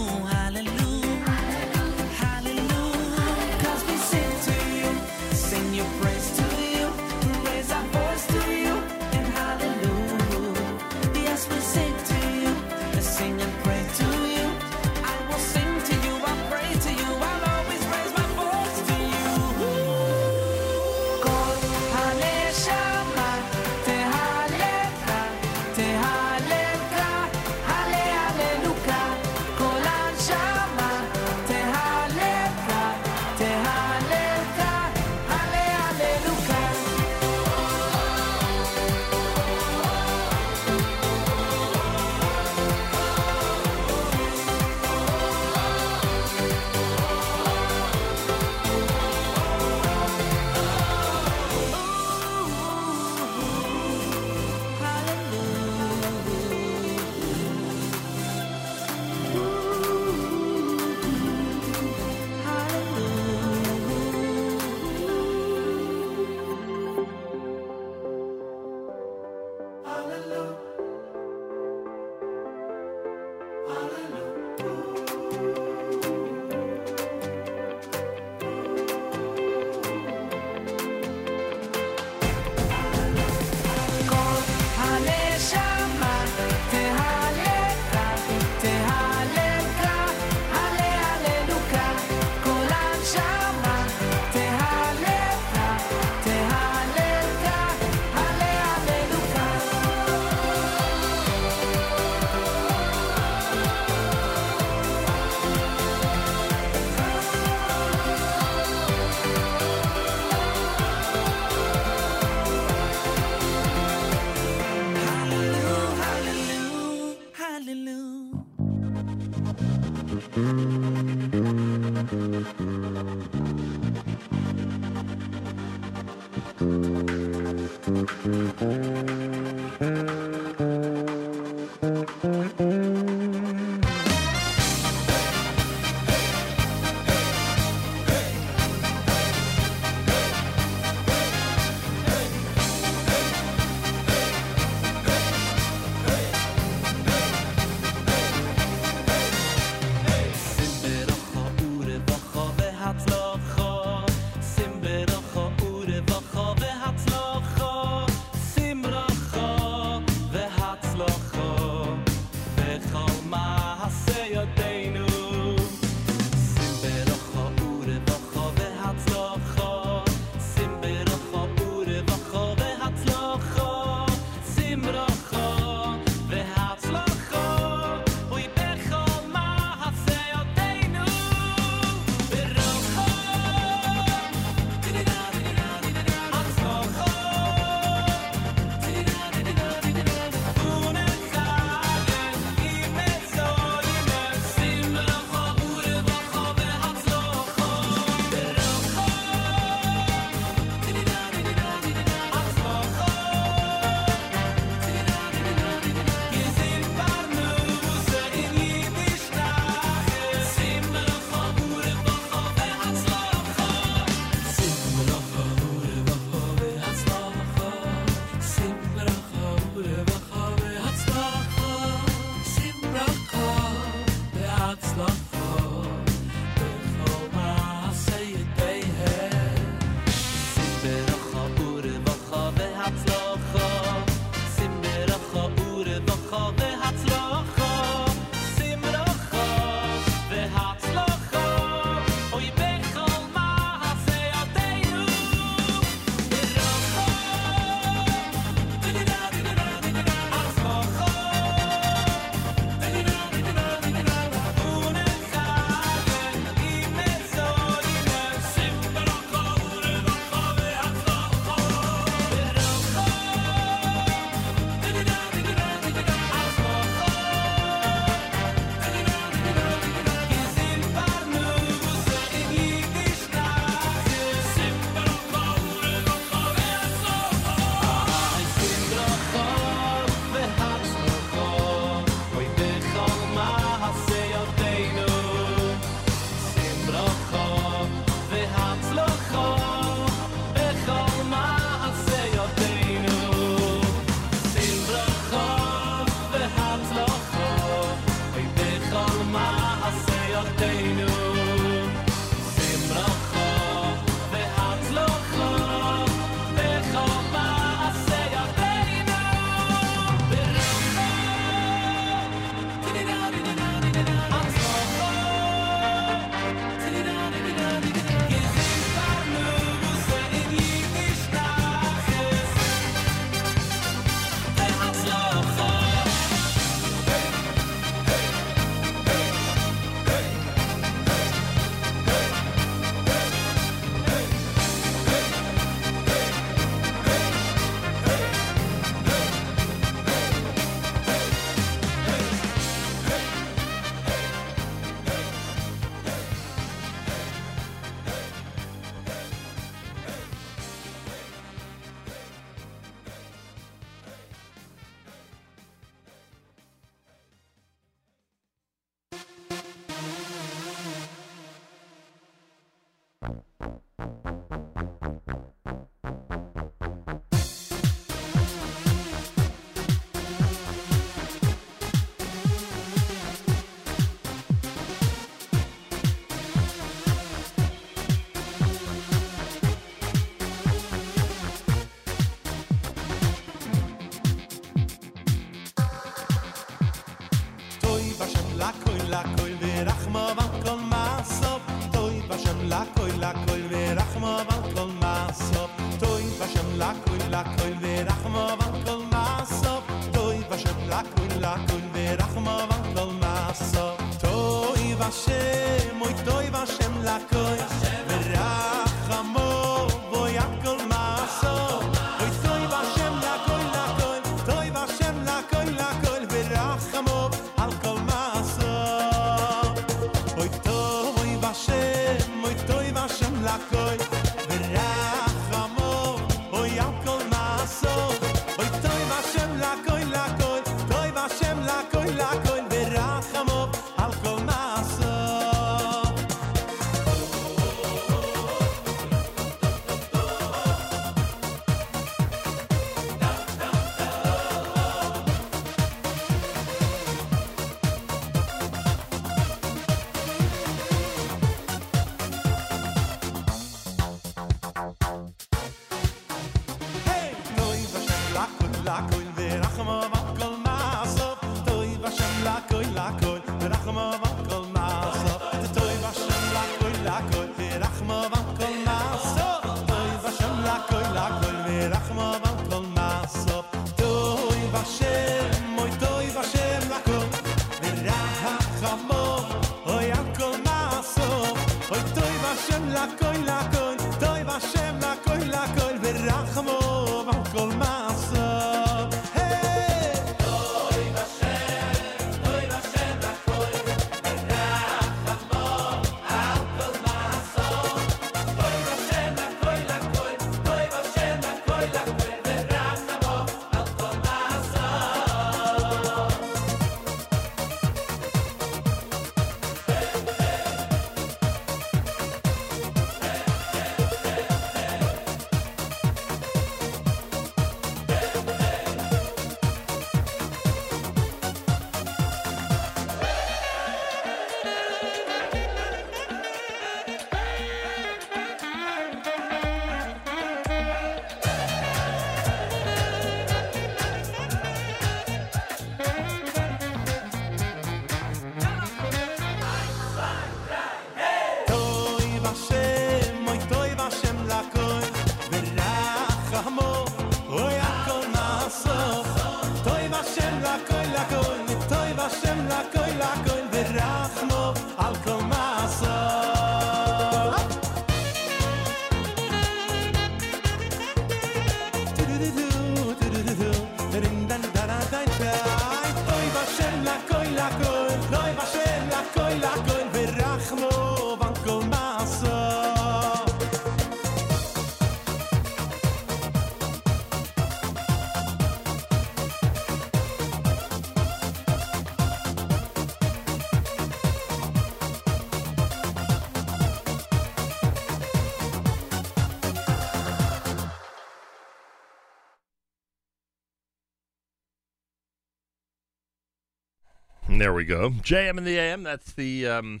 There we go. JM in the AM. That's the um,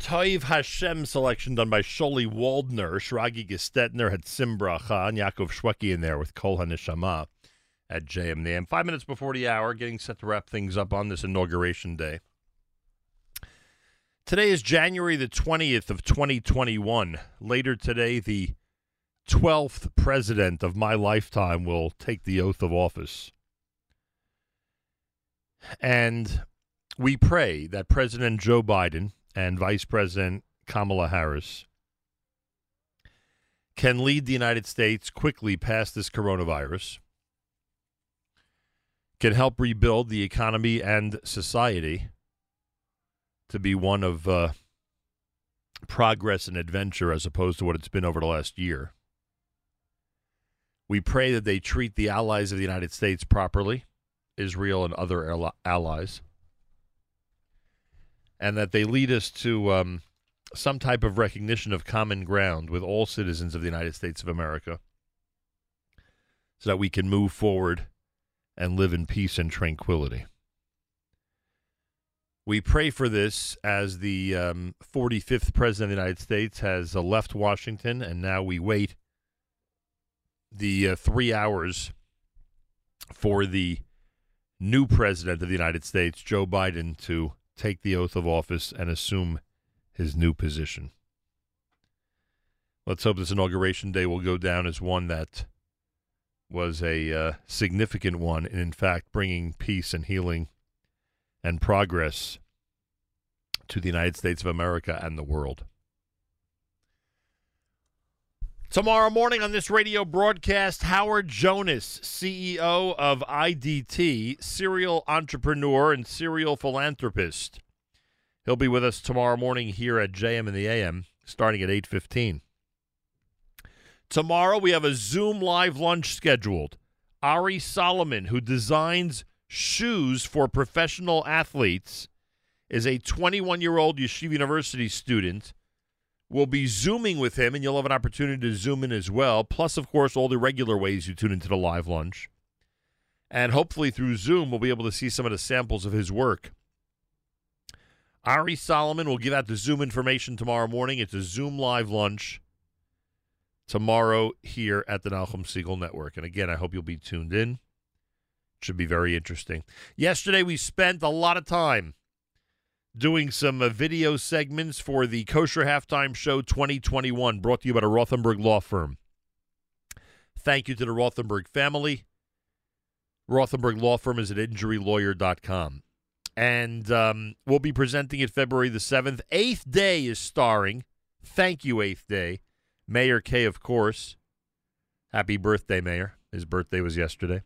Hashem selection done by Sholi Waldner. Shragi Gestetner had Simbracha and Yaakov Shwekey in there with Kol HaNeshama at JM the AM. Five minutes before the hour, getting set to wrap things up on this inauguration day. Today is January the 20th of 2021. Later today, the 12th president of my lifetime will take the oath of office. And we pray that President Joe Biden and Vice President Kamala Harris can lead the United States quickly past this coronavirus, can help rebuild the economy and society to be one of uh, progress and adventure as opposed to what it's been over the last year. We pray that they treat the allies of the United States properly Israel and other allies, and that they lead us to um, some type of recognition of common ground with all citizens of the United States of America so that we can move forward and live in peace and tranquility. We pray for this as the um, 45th President of the United States has uh, left Washington, and now we wait the uh, three hours for the new President of the United States, Joe Biden, to take the oath of office and assume his new position. Let's hope this inauguration day will go down as one that was a uh, significant one, and in fact, bringing peace and healing and progress to the United States of America and the world. Tomorrow morning on this radio broadcast, Howard Jonas, CEO of IDT, serial entrepreneur and serial philanthropist. He'll be with us tomorrow morning here at JM in the AM, starting at 8:15. Tomorrow we have a Zoom live lunch scheduled. Ari Solomon, who designs shoes for professional athletes, is a 21-year-old Yeshiva University student. We'll be Zooming with him, and you'll have an opportunity to Zoom in as well. Plus, of course, all the regular ways you tune into the live lunch. And hopefully through Zoom, we'll be able to see some of the samples of his work. Ari Solomon will give out the Zoom information tomorrow morning. It's a Zoom live lunch tomorrow here at the Nachum Segal Network. And again, I hope you'll be tuned in. Should be very interesting. Yesterday, we spent a lot of time doing some uh, video segments for the Kosher Halftime Show 2021, brought to you by the Rothenberg Law Firm. Thank you to the Rothenberg family. Rothenberg Law Firm is at injurylawyer.com. And um, we'll be presenting it February the 7th. Eighth Day is starring. Thank you, Eighth Day. Meir Kay, of course. Happy birthday, Meir. His birthday was yesterday.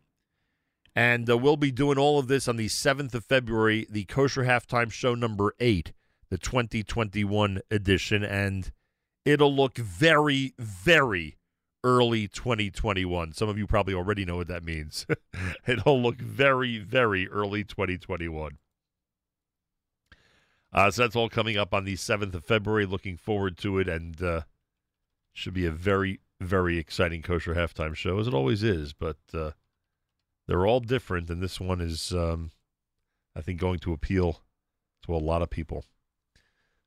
And uh, we'll be doing all of this on the 7th of February, the Kosher Halftime Show number 8, the 2021 edition. And it'll look very, very early 2021. Some of you probably already know what that means. it'll look very, very early 2021. Uh, so that's all coming up on the 7th of February. Looking forward to it. And uh, should be a very, very exciting kosher halftime show, as it always is. But uh, they're all different, and this one is, um, I think, going to appeal to a lot of people.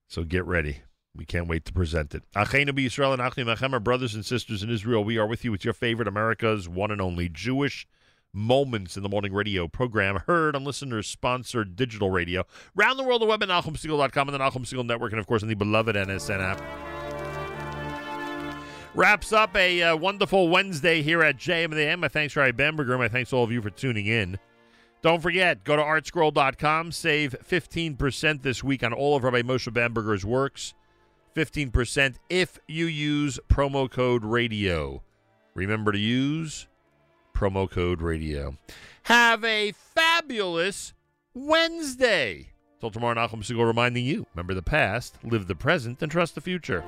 So get ready. We can't wait to present it. Achenu B'Yisrael and Achim Achem, our brothers and sisters in Israel. We are with you with your favorite America's one and only Jewish Moments in the Morning radio program, heard on listeners sponsored digital radio. Round the world, the web at NachumSegal.com and the Nachum Segal Network, and of course on the beloved NSN app. Wraps up a uh, wonderful Wednesday here at JM and the M. My thanks, Ray Bamberger. My thanks to all of you for tuning in. Don't forget, go to artscroll.com, save 15% this week on all of Rabbi Moshe Bamberger's works. 15% if you use promo code radio. Remember to use promo code radio. Have a fabulous Wednesday. Till tomorrow, Nachum Segal reminding you remember the past, live the present, and trust the future.